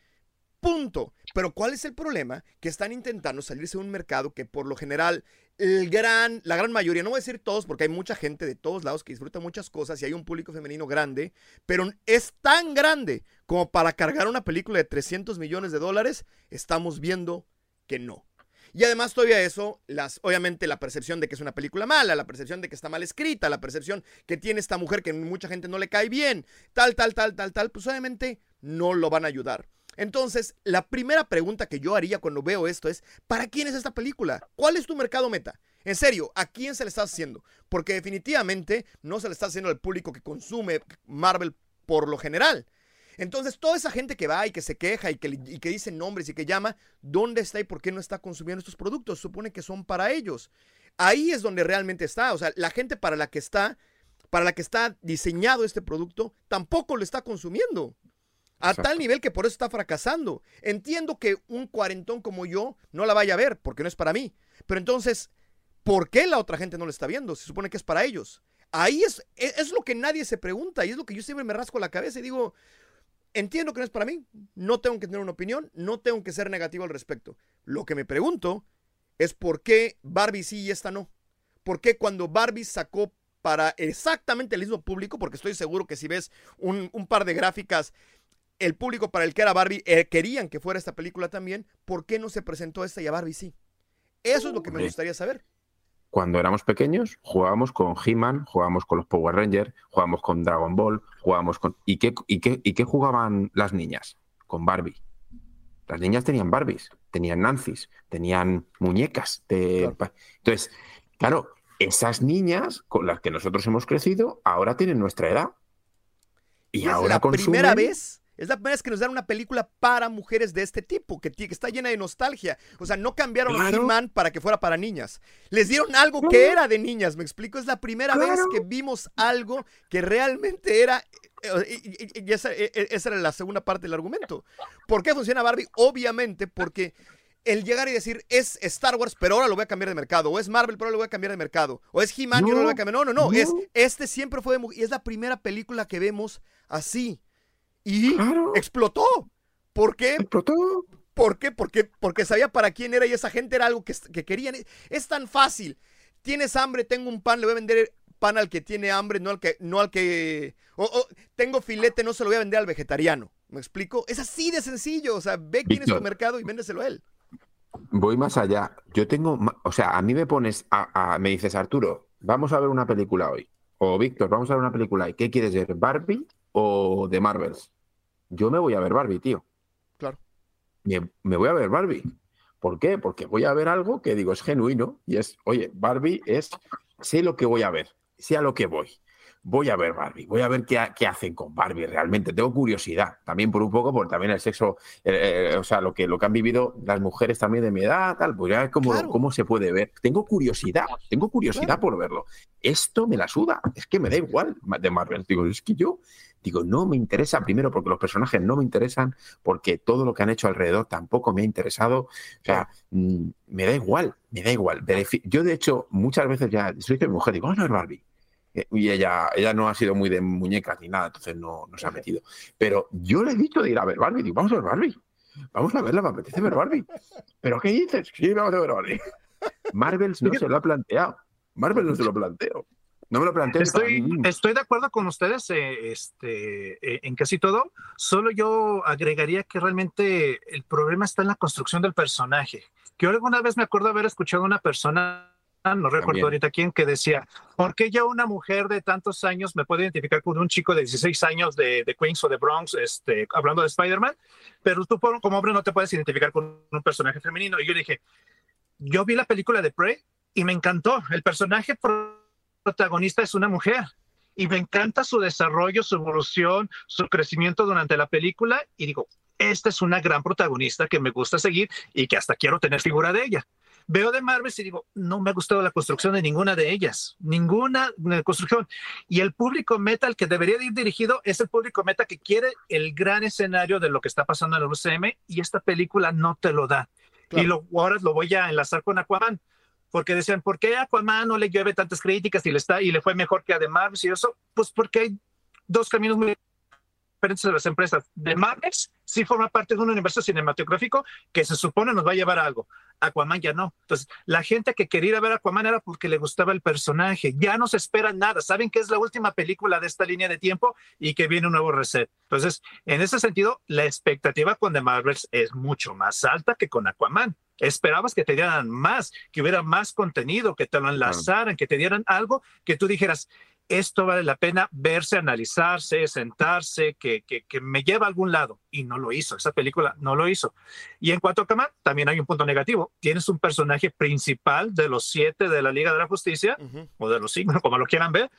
Punto. Pero ¿cuál es el problema? Que están intentando salirse de un mercado que por lo general el gran, la gran mayoría, no voy a decir todos porque hay mucha gente de todos lados que disfruta muchas cosas y hay un público femenino grande, pero es tan grande como para cargar una película de 300 millones de dólares, estamos viendo que no. Y además todavía eso, las, obviamente la percepción de que es una película mala, la percepción de que está mal escrita, la percepción que tiene esta mujer que mucha gente no le cae bien, tal, tal, tal, tal, tal, pues obviamente no lo van a ayudar. Entonces, la primera pregunta que yo haría cuando veo esto es, ¿para quién es esta película? ¿Cuál es tu mercado meta? En serio, ¿a quién se le está haciendo? Porque definitivamente no se le está haciendo al público que consume Marvel por lo general. Entonces, toda esa gente que va y que se queja y que, dice nombres y que llama, ¿dónde está y por qué no está consumiendo estos productos? Supone que son para ellos. Ahí es donde realmente está. O sea, la gente para la que está, para la que está diseñado este producto, tampoco lo está consumiendo. A tal nivel que por eso está fracasando. Entiendo que un cuarentón como yo no la vaya a ver, porque no es para mí. Pero entonces, ¿por qué la otra gente no la está viendo? Se supone que es para ellos. Ahí es, e, es, lo que nadie se pregunta y es lo que yo siempre me rasco la cabeza y digo, entiendo que no es para mí, no tengo que tener una opinión, no tengo que ser negativo al respecto. Lo que me pregunto es por qué Barbie sí y esta no. ¿Por qué cuando Barbie sacó para exactamente el mismo público, porque estoy seguro que si ves un, un par de gráficas el público para el que era Barbie eh, querían que fuera esta película también, ¿por qué no se presentó esta y a Barbie sí? Eso es lo que me gustaría saber.
Cuando éramos pequeños, jugábamos con He-Man, jugábamos con los Power Rangers, jugábamos con Dragon Ball, jugábamos con. ¿Y qué, y, qué, ¿Y qué jugaban las niñas? Con Barbie. Las niñas tenían Barbies, tenían Nancy's, tenían muñecas. De... Entonces, claro, esas niñas con las que nosotros hemos crecido ahora tienen nuestra edad.
Y, ahora la primera vez es la primera vez que nos dan una película para mujeres de este tipo, que, está llena de nostalgia. O sea, no cambiaron a He-Man para que fuera para niñas. Les dieron algo que era de niñas, me explico. Es la primera vez que vimos algo que realmente era y, esa, e, e, esa, era la segunda parte del argumento. ¿Por qué funciona Barbie? Obviamente porque el llegar y decir es Star Wars, pero ahora lo voy a cambiar de mercado, o es Marvel, pero ahora lo voy a cambiar de mercado, o es He-Man, no, lo voy a cambiar. No, no, no, es este siempre fue y es la primera película que vemos así. Y explotó. ¿Por qué?
Explotó.
¿Por qué? Porque, porque sabía para quién era y esa gente era algo que, que querían. Es tan fácil. Tienes hambre, tengo un pan, le voy a vender pan al que tiene hambre, no al que, no al que, o, tengo filete, no se lo voy a vender al vegetariano. ¿Me explico? Es así de sencillo. O sea, ve quién es tu mercado y véndeselo a él.
Voy más allá. Yo tengo, o sea, a mí me pones, a, me dices, Arturo, vamos a ver una película hoy. O Víctor, vamos a ver una película. ¿Y qué quieres ver? ¿Barbie o de Marvels? Yo me voy a ver Barbie, tío.
Claro.
me voy a ver Barbie. ¿Por qué? Porque voy a ver algo que digo es genuino y es, oye, Barbie es, sé lo que voy a ver, sé a lo que voy. Voy a ver Barbie, voy a ver qué, qué hacen con Barbie realmente. Tengo curiosidad, también por un poco, porque también el sexo, eh, eh, o sea, lo que, lo que han vivido las mujeres también de mi edad, tal, pues ya es como cómo se puede ver. Tengo curiosidad, tengo curiosidad por verlo. Esto me la suda, es que me da igual de Marvel. Digo, es que yo Digo, no me interesa, primero porque los personajes no me interesan, porque todo lo que han hecho alrededor tampoco me ha interesado. O sea, mm, me da igual, me da igual. Yo, de hecho, muchas veces ya soy de mi mujer, digo, vamos a ver Barbie. Eh, y ella, ella no ha sido muy de muñecas ni nada, entonces no, no se ha metido. Pero yo le he dicho de ir a ver Barbie, digo, vamos a ver Barbie. Vamos a verla, me apetece ver Barbie. ¿Pero qué dices? Sí, vamos a ver Barbie. [laughs] Marvel no se lo ha planteado. Marvel no se lo [laughs] planteó. No me lo planteé.
Estoy, estoy de acuerdo con ustedes eh, este, eh, en casi todo. Solo yo agregaría que realmente el problema está en la construcción del personaje. Que alguna vez me acuerdo haber escuchado a una persona no recuerdo ahorita quién, que decía, ¿por qué ya una mujer de tantos años me puede identificar con un chico de 16 años de, de Queens o de Bronx, este, hablando de Spider-Man, pero tú como hombre no te puedes identificar con un personaje femenino? Y yo dije, yo vi la película de Prey y me encantó. El personaje protagonista es una mujer y me encanta su desarrollo, su evolución, su crecimiento durante la película y digo, esta es una gran protagonista que me gusta seguir y que hasta quiero tener figura de ella. Veo de Marvel y digo, no me ha gustado la construcción de ninguna de ellas, ninguna construcción. Y el público meta al que debería ir dirigido es el público meta que quiere el gran escenario de lo que está pasando en el UCM y esta película no te lo da. Y lo, ahora lo voy a enlazar con Aquaman porque decían, ¿por qué Aquaman no le llueve tantas críticas y le, está, y le fue mejor que a The Marvel y eso? Pues porque hay dos caminos muy diferentes de las empresas. The Marvel sí forma parte de un universo cinematográfico que se supone nos va a llevar a algo. Aquaman ya no. Entonces, la gente que quería ir a ver Aquaman era porque le gustaba el personaje. Ya no se espera nada. Saben que es la última película de esta línea de tiempo y que viene un nuevo reset. Entonces, en ese sentido, la expectativa con The Marvels es mucho más alta que con Aquaman. Esperabas que te dieran más, que hubiera más contenido, que te lo enlazaran, que te dieran algo que tú dijeras, esto vale la pena verse, analizarse, sentarse, que, que, me lleva a algún lado. Y no lo hizo, esa película no lo hizo. Y en cuanto a Kaman, también hay un punto negativo. Tienes un personaje principal de los siete de la Liga de la Justicia, o de los cinco, como lo quieran ver,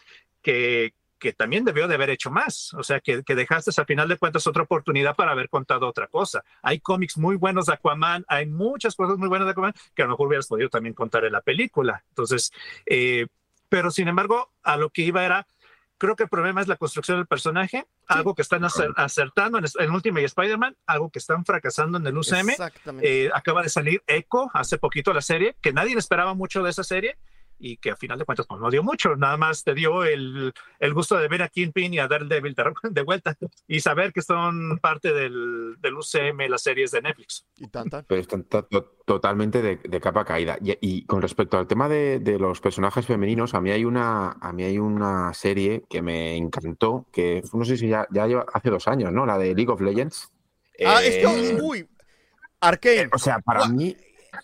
que, que también debió de haber hecho más. O sea, que, que, dejaste al final de cuentas otra oportunidad para haber contado otra cosa. Hay cómics muy buenos de Aquaman, hay muchas cosas muy buenas de Aquaman que a lo mejor hubieras podido también contar en la película. Entonces, eh, pero sin embargo, a lo que iba era, creo que el problema es la construcción del personaje, algo que están acertando en, en Ultimate Spider-Man, algo que están fracasando en el UCM. Eh, acaba de salir Echo hace poquito la serie, que nadie esperaba mucho de esa serie y que a final de cuentas pues, no dio mucho, nada más te dio el, el gusto de ver a Kingpin y a Daredevil de, [laughs] de vuelta y saber que son parte del, del UCM, las series de Netflix.
Y tanta.
Pero están totalmente de, de, capa caída. Y, con respecto al tema de, de, los personajes femeninos, a mí hay una a mí hay una serie que me encantó, que no sé si ya, ya lleva hace dos años, ¿no? La de League of Legends.
Ah, es que, eh, uy, Arcane.
o sea, para mí,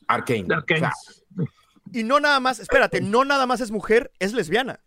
Arcane.
Y no nada más, espérate, no nada más es mujer, es lesbiana.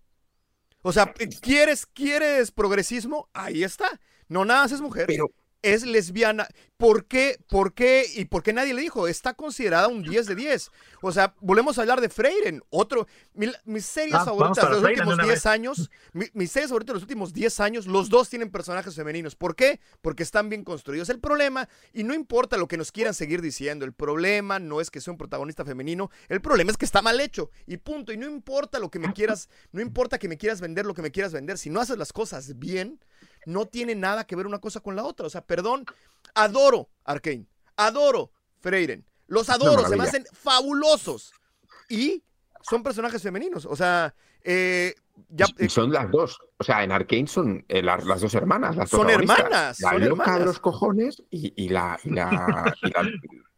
O sea, ¿quieres, quieres progresismo? Ahí está. No nada más es mujer. Pero, es lesbiana. ¿Por qué? ¿Por qué? ¿Y por qué nadie le dijo? Está considerada un 10 de 10. O sea, volvemos a hablar de Freiren. Otro. mis series ah, favoritas de los últimos 10 años. mis series favoritas de los últimos 10 años. Los dos tienen personajes femeninos. ¿Por qué? Porque están bien construidos. El problema, y no importa lo que nos quieran seguir diciendo, el problema no es que sea un protagonista femenino. El problema es que está mal hecho. Y punto. Y no importa lo que me quieras. No importa que me quieras vender lo que me quieras vender. Si no haces las cosas bien no tiene nada que ver una cosa con la otra. O sea, perdón, adoro Arkane, adoro Freiren, los adoro, se me hacen fabulosos. Y son personajes femeninos, o sea, eh, ya,
eh, son las dos. O sea, en Arkane son eh, las, dos hermanas. Las
son hermanas.
La
son
loca de los cojones y, la,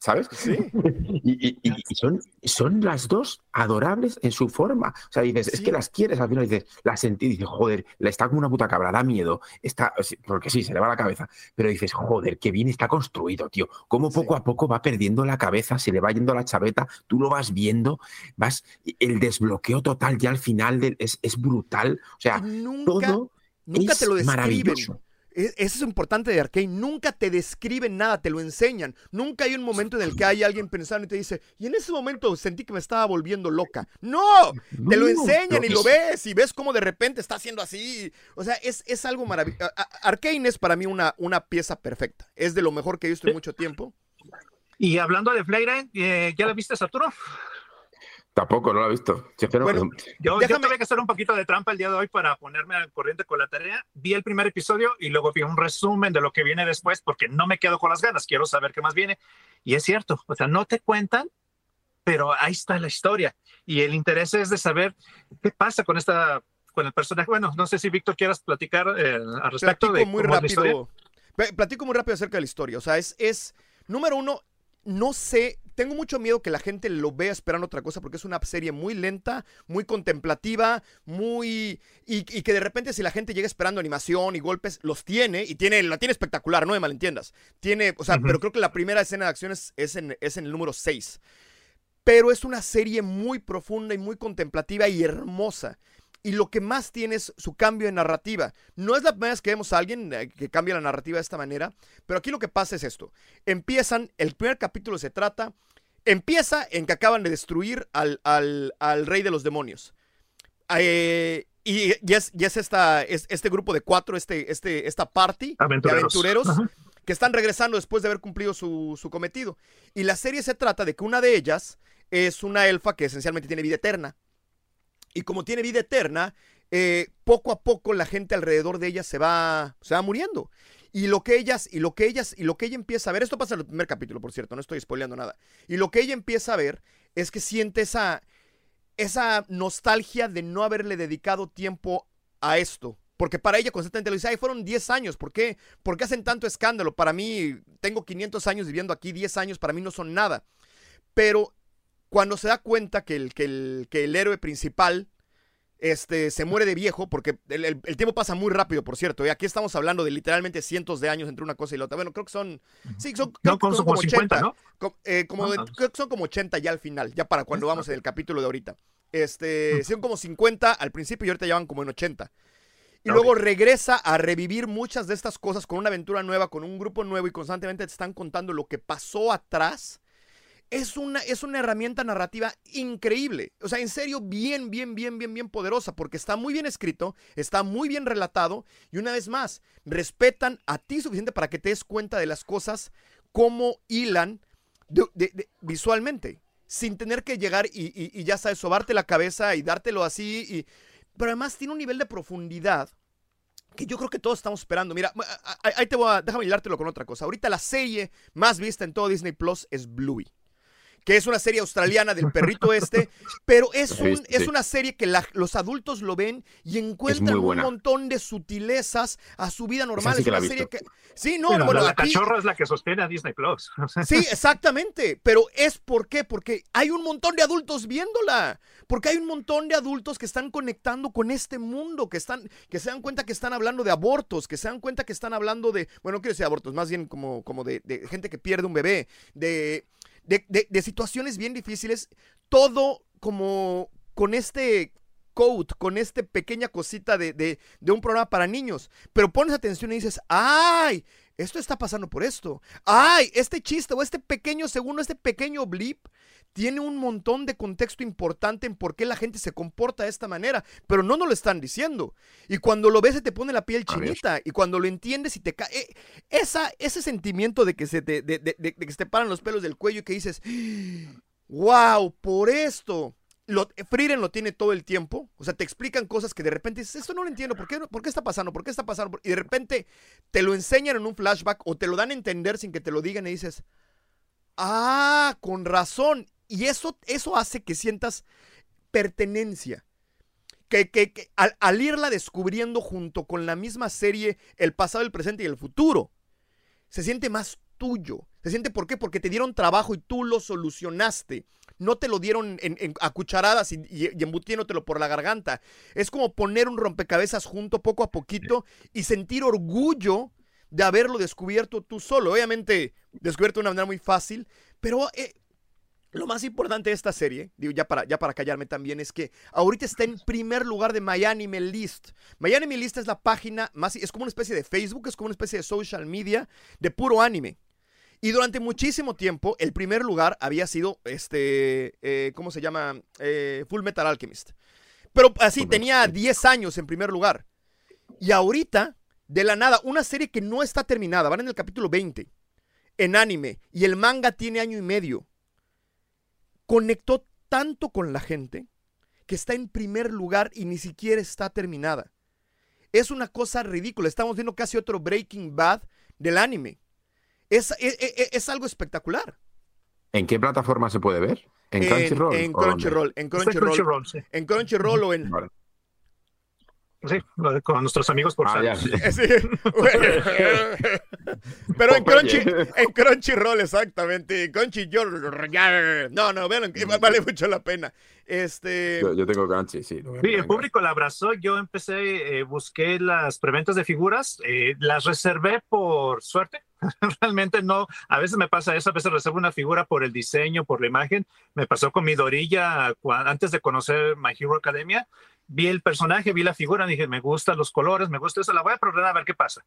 ¿sabes? Sí. [laughs] y, son, son las dos adorables en su forma. O sea, dices, es que las quieres, al final dices, las sentí, dices, joder, la está como una puta cabra, da miedo, está, porque sí, se le va la cabeza, pero dices, joder, qué bien está construido, tío. Cómo poco a poco va perdiendo la cabeza, se le va yendo la chaveta, tú lo vas viendo, vas, el desbloqueo total ya al final es, es brutal. O sea, todo. Nunca te lo describen.
E, eso es importante de Arkane. Nunca te describen nada, te lo enseñan. Nunca hay un momento en el que hay alguien pensando y te dice, y en ese momento sentí que me estaba volviendo loca. No, te lo enseñan y lo ves y ves cómo de repente está haciendo así. O sea, es, es algo maravilloso. Arkane es para mí una, una pieza perfecta. Es de lo mejor que he visto en mucho tiempo.
Y hablando de Flagrant, eh, ¿ya la viste, Arturo?
Tampoco, no lo he visto.
bueno, yo, tuve que hacer un poquito de trampa el día de hoy para ponerme al corriente con la tarea. Vi el primer episodio y luego vi un resumen de lo que viene después porque no me quedo con las ganas, quiero saber qué más viene. Y es cierto, o sea, no te cuentan, pero ahí está la historia. Y el interés es de saber qué pasa con esta con el personaje. Bueno, no sé si Víctor quieras platicar eh, al respecto
Platico muy rápido. Platico muy rápido acerca de la historia. O sea, es, es número uno, no sé, tengo mucho miedo que la gente lo vea esperando otra cosa porque es una serie muy lenta, muy contemplativa, muy... Y, que de repente si la gente llega esperando animación y golpes, los tiene y tiene, la tiene espectacular, no me malentiendas. Tiene, o sea, pero creo que la primera escena de acción es, en, es en el número 6. Pero es una serie muy profunda y muy contemplativa y hermosa y lo que más tiene es su cambio de narrativa. No es la primera vez que vemos a alguien eh, que cambia la narrativa de esta manera, pero aquí lo que pasa es esto. Empiezan, el primer capítulo se trata, empieza en que acaban de destruir al, rey de los demonios. Eh, y, es, esta, este grupo de cuatro, este, este, esta party de aventureros que están regresando después de haber cumplido su, su cometido. Y la serie se trata de que una de ellas es una elfa que esencialmente tiene vida eterna y como tiene vida eterna, eh, poco a poco la gente alrededor de ella se va, se va muriendo. Y lo que ellas, y lo que ellas, y lo que ella empieza a ver, esto pasa en el primer capítulo, por cierto, no estoy spoileando nada. Y lo que ella empieza a ver es que siente esa, esa nostalgia de no haberle dedicado tiempo a esto. Porque para ella constantemente lo dice, ay, fueron 10 años, ¿por qué? ¿Por qué hacen tanto escándalo? Para mí, tengo 500 años viviendo aquí, 10 años para mí no son nada. Pero cuando se da cuenta que el, que el, que el héroe principal este, se muere de viejo, porque el, tiempo pasa muy rápido, por cierto. Y aquí estamos hablando de literalmente cientos de años entre una cosa y la otra. Bueno, creo que son. Sí, son, como, 80, ¿no? Eh, como creo que son como 80 ya al final, ya para cuando vamos en el capítulo de ahorita. Este, son como 50 al principio y ahorita ya van como en 80. Y luego regresa a revivir muchas de estas cosas con una aventura nueva, con un grupo nuevo y constantemente te están contando lo que pasó atrás es una, es una herramienta narrativa increíble. O sea, en serio, bien, bien, bien, bien, bien poderosa, porque está muy bien escrito, está muy bien relatado y una vez más, respetan a ti suficiente para que te des cuenta de las cosas como hilan visualmente, sin tener que llegar y, ya sabes, sobarte la cabeza y dártelo así. Y, pero además tiene un nivel de profundidad que yo creo que todos estamos esperando. Mira, ahí te voy a, déjame hilártelo con otra cosa. Ahorita la serie más vista en todo Disney Plus es Bluey que es una serie australiana del perrito este, pero es, un, es una serie que los adultos lo ven y encuentran un montón de sutilezas a su vida normal. es una serie que...
Sí, no, bueno, la cachorra es la que sostiene a Disney Plus. [laughs]
Sí, exactamente, pero es por qué, porque hay un montón de adultos viéndola, porque hay un montón de adultos que están conectando con este mundo, que están, que se dan cuenta que están hablando de abortos, que se dan cuenta que están hablando de, bueno, no quiero decir abortos, más bien como, como de gente que pierde un bebé, de de, situaciones bien difíciles, todo como con este code, con esta pequeña cosita de, de, un programa para niños. Pero pones atención y dices, ¡ay! Esto está pasando por esto. ¡Ay! Este chiste o este pequeño segundo, este pequeño blip tiene un montón de contexto importante en por qué la gente se comporta de esta manera, pero no nos lo están diciendo. Y cuando lo ves se te pone la piel chinita y cuando lo entiendes y te cae eh, esa ese sentimiento de que se te de, que se te paran los pelos del cuello y que dices, "Wow, por esto." Lo, Frieren lo tiene todo el tiempo, o sea, te explican cosas que de repente dices, esto no lo entiendo, ¿por qué, ¿por qué está pasando? ¿Por qué está pasando? Y de repente te lo enseñan en un flashback o te lo dan a entender sin que te lo digan y dices, ah, con razón. Y eso, eso hace que sientas pertenencia. Que, que, al, irla descubriendo junto con la misma serie, el pasado, el presente y el futuro, se siente más tuyo. Se siente ¿por qué? Porque te dieron trabajo y tú lo solucionaste. No te lo dieron en, a cucharadas y, y, embutiéndotelo por la garganta. Es como poner un rompecabezas junto poco a poquito y sentir orgullo de haberlo descubierto tú solo. Obviamente, descubierto de una manera muy fácil, pero eh, lo más importante de esta serie, digo ya para, ya para callarme también, es que ahorita está en primer lugar de MyAnime List. MyAnime List es la página más, es como una especie de Facebook, es como una especie de social media de puro anime. Y durante muchísimo tiempo, el primer lugar había sido, este, eh, ¿cómo se llama? Eh, Full Metal Alchemist. Pero así, tenía 10 años en primer lugar. Y ahorita, de la nada, una serie que no está terminada, van en el capítulo 20, en anime, y el manga tiene año y medio conectó tanto con la gente que está en primer lugar y ni siquiera está terminada. Es una cosa ridícula. Estamos viendo casi otro Breaking Bad del anime. Es, e, e, e, es, algo espectacular.
¿En qué plataforma se puede ver?
¿En Crunchyroll? En, Crunchyroll. En Crunchyroll. En Crunchyroll o en,
Sí, con nuestros amigos por ah, [laughs]
Pero en, Crunchy, en Crunchyroll, exactamente. Crunchy, no, no, vean, vale mucho la pena. Este...
Yo, tengo Crunchy, sí.
Sí, el público la abrazó. Yo empecé, eh, busqué las preventas de figuras, eh, las reservé por suerte. [laughs] Realmente no, a veces me pasa eso, a veces reservo una figura por el diseño, por la imagen. Me pasó con mi Dorilla antes de conocer My Hero Academia vi el personaje, vi la figura, dije, me gustan los colores, me gusta eso, la voy a programar a ver qué pasa.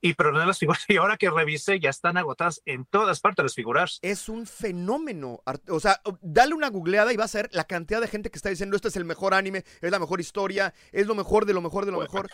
Y programé las figuras [laughs] y ahora que revisé ya están agotadas en todas partes las figuras.
Es un fenómeno. O sea, dale una googleada y vas a ver la cantidad de gente que está diciendo, este es el mejor anime, es la mejor historia, es lo mejor de lo mejor de lo mejor.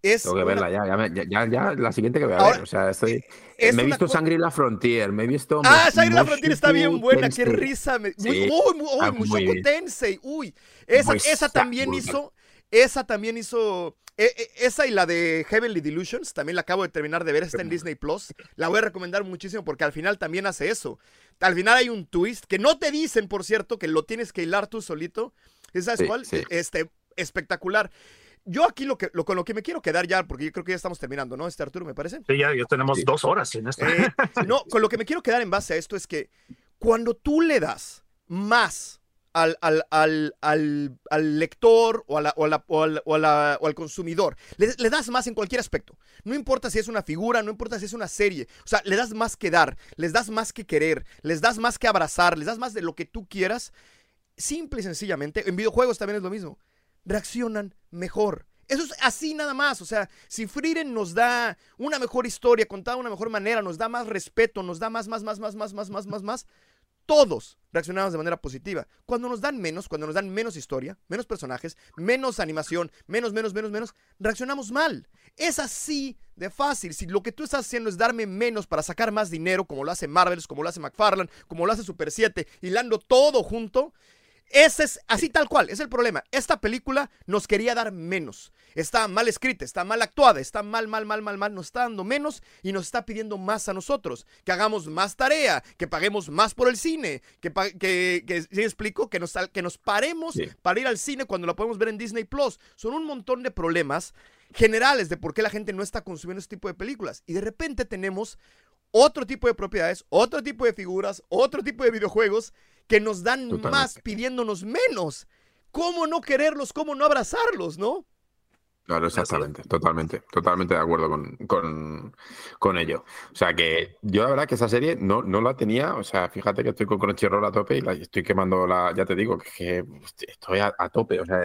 Tengo que verla ya, ya, ya, la siguiente que voy a ver. O sea, estoy. me he visto Sangre y la Frontier, me he visto.
Ah, Sangre y la Frontier está bien buena, qué risa. Muy, uy, muy, uy, muy Tensei, uy. Esa, esa también hizo. Esa también hizo. E, e, esa y la de Heavenly Delusions, también la acabo de terminar de ver, está en Disney Plus. La voy a recomendar muchísimo porque al final también hace eso. Al final hay un twist que no te dicen, por cierto, que lo tienes que hilar tú solito. ¿Sabes cuál? Este, espectacular. Yo aquí lo que, lo, con lo que me quiero quedar ya, porque yo creo que ya estamos terminando, ¿no? Este Arturo, me parece.
Sí, ya, ya tenemos dos horas en esto. Eh, [laughs]
no, con lo que me quiero quedar en base a esto es que cuando tú le das más al, al, al, al lector o, la, o, la, o, al, consumidor, le, le, das más en cualquier aspecto. No importa si es una figura, no importa si es una serie. O sea, le das más que dar, les das más que querer, les das más que abrazar, les das más de lo que tú quieras. Simple y sencillamente, en videojuegos también es lo mismo reaccionan mejor. Eso es así nada más. O sea, si Frieren nos da una mejor historia, contada de una mejor manera, nos da más respeto, nos da más, más, más, más, más, más, más, más, más, todos reaccionamos de manera positiva. Cuando nos dan menos, cuando nos dan menos historia, menos personajes, menos animación, menos, menos, menos, menos, reaccionamos mal. Es así de fácil. Si lo que tú estás haciendo es darme menos para sacar más dinero, como lo hace Marvels, como lo hace McFarlane, como lo hace Super 7, hilando todo junto, ese es así tal cual, es el problema. Esta película nos quería dar menos. Está mal escrita, está mal actuada, está mal, mal, mal, mal, mal. Nos está dando menos y nos está pidiendo más a nosotros. Que hagamos más tarea, que paguemos más por el cine, que, que, que ¿sí explico? Que nos, que nos paremos para ir al cine cuando la podemos ver en Disney Plus. Son un montón de problemas generales de por qué la gente no está consumiendo este tipo de películas. Y de repente tenemos otro tipo de propiedades, otro tipo de figuras, otro tipo de videojuegos que nos dan más pidiéndonos menos. ¿Cómo no quererlos? ¿Cómo no abrazarlos, no?
Claro, exactamente, totalmente, totalmente de acuerdo con, con, ello. O sea que yo la verdad que esa serie no, no la tenía, o sea, fíjate que estoy con Crunchyroll a tope y la estoy quemando la, ya te digo, que, estoy a, tope, o sea,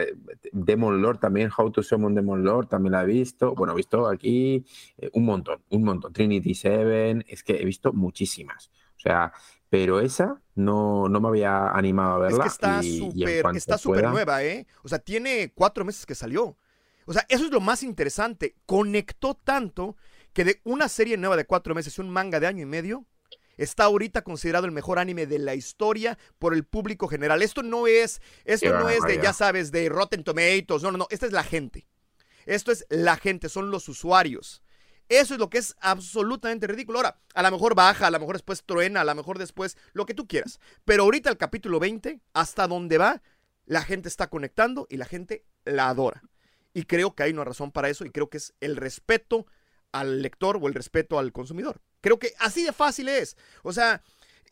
Demon Lord también, How to Summon Demon Lord también la he visto, bueno, he visto aquí eh, un montón, un montón, Trinity Seven, es que he visto muchísimas, o sea, pero esa no, no me había animado a verla.
Es que está súper, está súper nueva, ¿eh? O sea, tiene cuatro meses que salió. O sea, eso es lo más interesante. Conectó tanto que de una serie nueva de cuatro meses y un manga de año y medio, está ahorita considerado el mejor anime de la historia por el público general. Esto no es, esto no es de, ya sabes, de Rotten Tomatoes. No, no, no. Esta es la gente. Esto es la gente, son los usuarios. Eso es lo que es absolutamente ridículo. Ahora, a lo mejor baja, a lo mejor después truena, a lo mejor después, lo que tú quieras. Pero ahorita el capítulo 20, hasta donde va, la gente está conectando y la gente la adora. Y creo que hay una razón para eso y creo que es el respeto al lector o el respeto al consumidor. Creo que así de fácil es. O sea,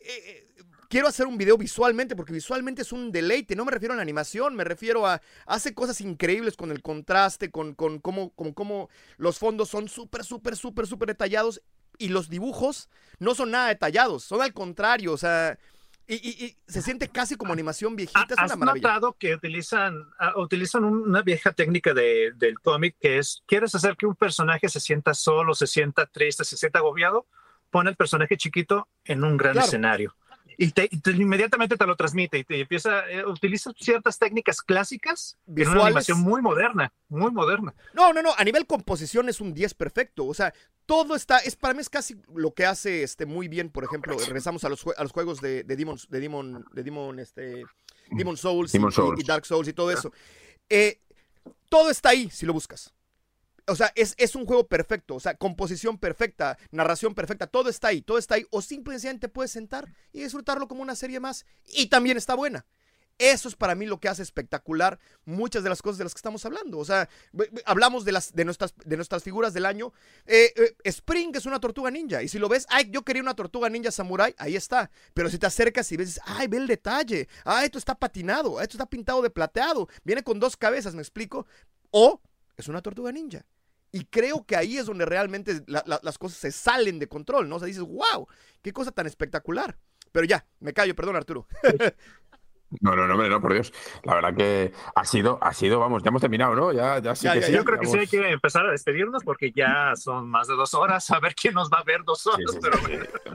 eh, quiero hacer un video visualmente porque visualmente es un deleite. No me refiero a la animación, me refiero a. Hace cosas increíbles con el contraste, con, con cómo, con cómo los fondos son súper, súper, súper, súper detallados y los dibujos no son nada detallados, son al contrario, o sea. Y, se siente casi como animación viejita.
¿Has notado que utilizan, ah, utilizan una vieja técnica de, del cómic que es, ¿quieres hacer que un personaje se sienta solo, se sienta triste, se sienta agobiado? Pon el personaje chiquito en un gran escenario y, te, inmediatamente te lo transmite y te empieza, eh, utiliza ciertas técnicas clásicas en una animación muy moderna, muy moderna.
No, no, no, a nivel composición es un 10 perfecto, o sea, todo está, es para mí es casi lo que hace este muy bien, por ejemplo, regresamos a los, a los juegos de, de Demon, de Demon, de Demon, este, Demon Souls, y, Dark Souls y todo eso. Eh, todo está ahí si lo buscas. O sea, es, es, un juego perfecto, o sea, composición perfecta, narración perfecta, todo está ahí, todo está ahí. O simplemente puedes sentar y disfrutarlo como una serie más y también está buena. Eso es para mí lo que hace espectacular muchas de las cosas de las que estamos hablando. O sea, hablamos de, las, de, nuestras, de nuestras figuras del año. Eh, eh, Spring es una tortuga ninja. Y si lo ves, ay, yo quería una tortuga ninja samurai, ahí está. Pero si te acercas y ves, ay, ve el detalle. Ah, esto está patinado, esto está pintado de plateado. Viene con dos cabezas, ¿me explico? O es una tortuga ninja. Y creo que ahí es donde realmente las cosas se salen de control, ¿no? O sea, dices, wow, qué cosa tan espectacular. Pero ya, me callo, perdón Arturo. [laughs]
No, no, no, no, por Dios. La verdad que ha sido, ha sido, vamos, ya hemos terminado, ¿no? Ya, ya sí que
Yo creo que sí hay que empezar a despedirnos porque ya son más de dos horas. A ver quién nos va a ver dos horas.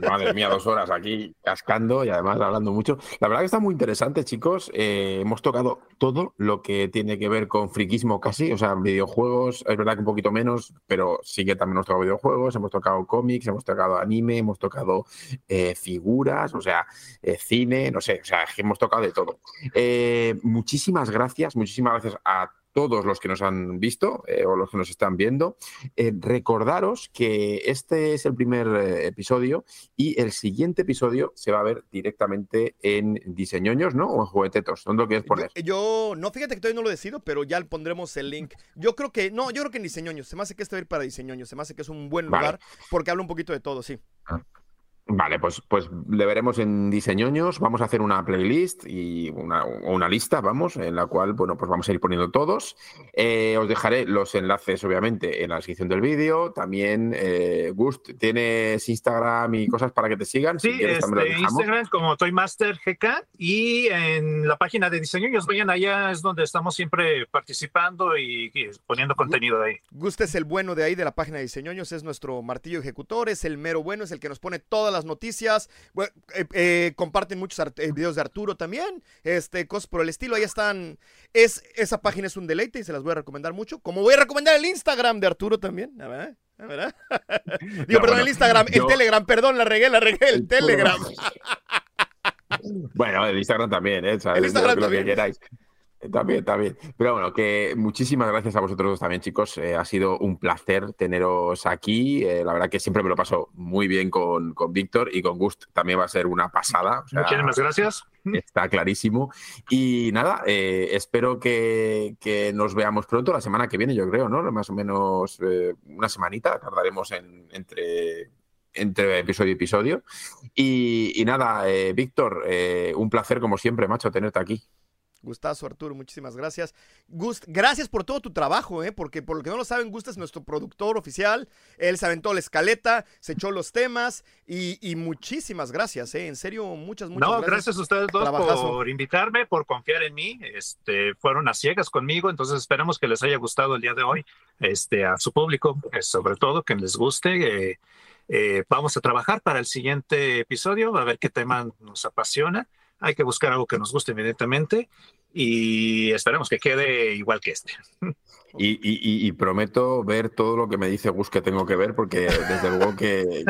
Madre mía, dos horas aquí cascando y además hablando mucho. La verdad que está muy interesante, chicos. Eh, hemos tocado todo lo que tiene que ver con friquismo casi, o sea, videojuegos, es verdad que un poquito menos, pero sí que también hemos tocado videojuegos, hemos tocado cómics, hemos tocado anime, hemos tocado eh, figuras, o sea, eh, cine, no sé, o sea, hemos tocado de todo. Eh, muchísimas gracias, muchísimas gracias a todos los que nos han visto eh, o los que nos están viendo. Eh, recordaros que este es el primer episodio y el siguiente episodio se va a ver directamente en Diseñoños, ¿no? O en Juguetetos. ¿Dónde lo quieres poner?
Yo, no, fíjate que todavía no lo decido, pero ya pondremos el link. Yo creo que, no, yo creo que en Diseñoños. Se me hace que este va a ir para Diseñoños. Se me hace que es un buen lugar porque habla un poquito de todo, sí. Ah.
Vale, pues, pues le veremos en Diseñoños. Vamos a hacer una playlist y una, una, lista, vamos, en la cual, bueno, pues vamos a ir poniendo todos. Eh, os dejaré los enlaces, obviamente, en la descripción del vídeo. También, eh, Gust, ¿tienes Instagram y cosas para que te sigan?
Sí, este, Instagram como ToyMasterGK y en la página de Diseñoños, vayan allá, es donde estamos siempre participando y, poniendo contenido ahí.
Gust es el bueno de ahí, de la página de Diseñoños, es nuestro martillo ejecutor, es el mero bueno, es el que nos pone todas las noticias. Eh, eh, comparten muchos eh, videos de Arturo también. Este, cosas por el estilo. Ahí están. Es, esa página es un deleite y se las voy a recomendar mucho. Como voy a recomendar el Instagram de Arturo también. ¿verdad? [laughs] Digo, perdón, el Instagram, el Telegram, perdón, la regué, la regué, el, Telegram. [laughs]
bueno, el Instagram también, ¿eh? el Instagram también. También, también. Pero bueno, que muchísimas gracias a vosotros dos también, chicos. Eh, ha sido un placer teneros aquí. Eh, la verdad que siempre me lo paso muy bien con, con Víctor y con Gust también va a ser una pasada.
Muchísimas gracias.
Está clarísimo. Y nada, eh, espero que, que, nos veamos pronto la semana que viene, yo creo, ¿no? Más o menos una semanita tardaremos en, entre entre episodio y episodio. Y, y nada, Víctor, un placer como siempre, macho, tenerte aquí.
Gustazo, Arturo, muchísimas gracias. Gust, gracias por todo tu trabajo, ¿eh? porque por lo que no lo saben, Gust es nuestro productor oficial. Él se aventó la escaleta, se echó los temas y, muchísimas gracias, ¿eh? en serio, muchas, muchas
no, gracias. a ustedes dos por invitarme, por confiar en mí. Este, fueron a ciegas conmigo, entonces esperamos que les haya gustado el día de hoy, este, a su público, eh, sobre todo que les guste. Eh, eh, vamos a trabajar para el siguiente episodio, a ver qué tema nos apasiona. Hay que buscar algo que nos guste, evidentemente, y esperemos que quede igual que este. [laughs]
Y, prometo ver todo lo que me dice Gus que tengo que ver, porque desde luego que,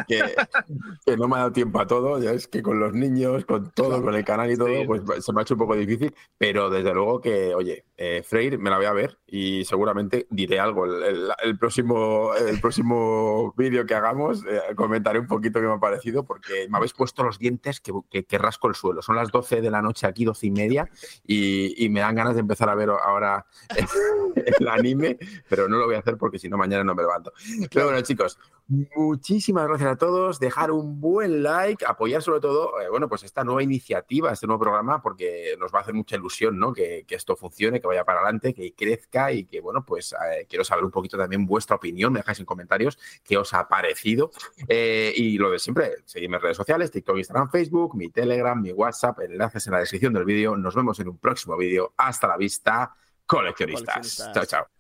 no me ha dado tiempo a todo. Ya es que con los niños, con todo, con el canal y todo, pues se me ha hecho un poco difícil. Pero desde luego que, oye, eh, Freire me la voy a ver y seguramente diré algo. El, próximo, el próximo vídeo que hagamos, eh, comentaré un poquito qué me ha parecido, porque me habéis puesto los dientes que, que, rasco el suelo. Son las 12 de la noche aquí, 12 y media, y, y me dan ganas de empezar a ver ahora [laughs] el anime pero no lo voy a hacer porque si no mañana no me levanto. Pero bueno, chicos, Muchísimas gracias a todos. Dejar un buen like, apoyar sobre todo, eh, bueno, pues esta nueva iniciativa, este nuevo programa, porque nos va a hacer mucha ilusión, ¿no? Que, esto funcione, que vaya para adelante, que crezca y que, bueno, pues eh, quiero saber un poquito también vuestra opinión. Me dejáis en comentarios qué os ha parecido. Eh, y lo de siempre, seguidme en redes sociales, TikTok, Instagram, Facebook, mi Telegram, mi WhatsApp, enlaces en la descripción del vídeo. Nos vemos en un próximo vídeo. Hasta la vista, coleccionistas. Chao, chao.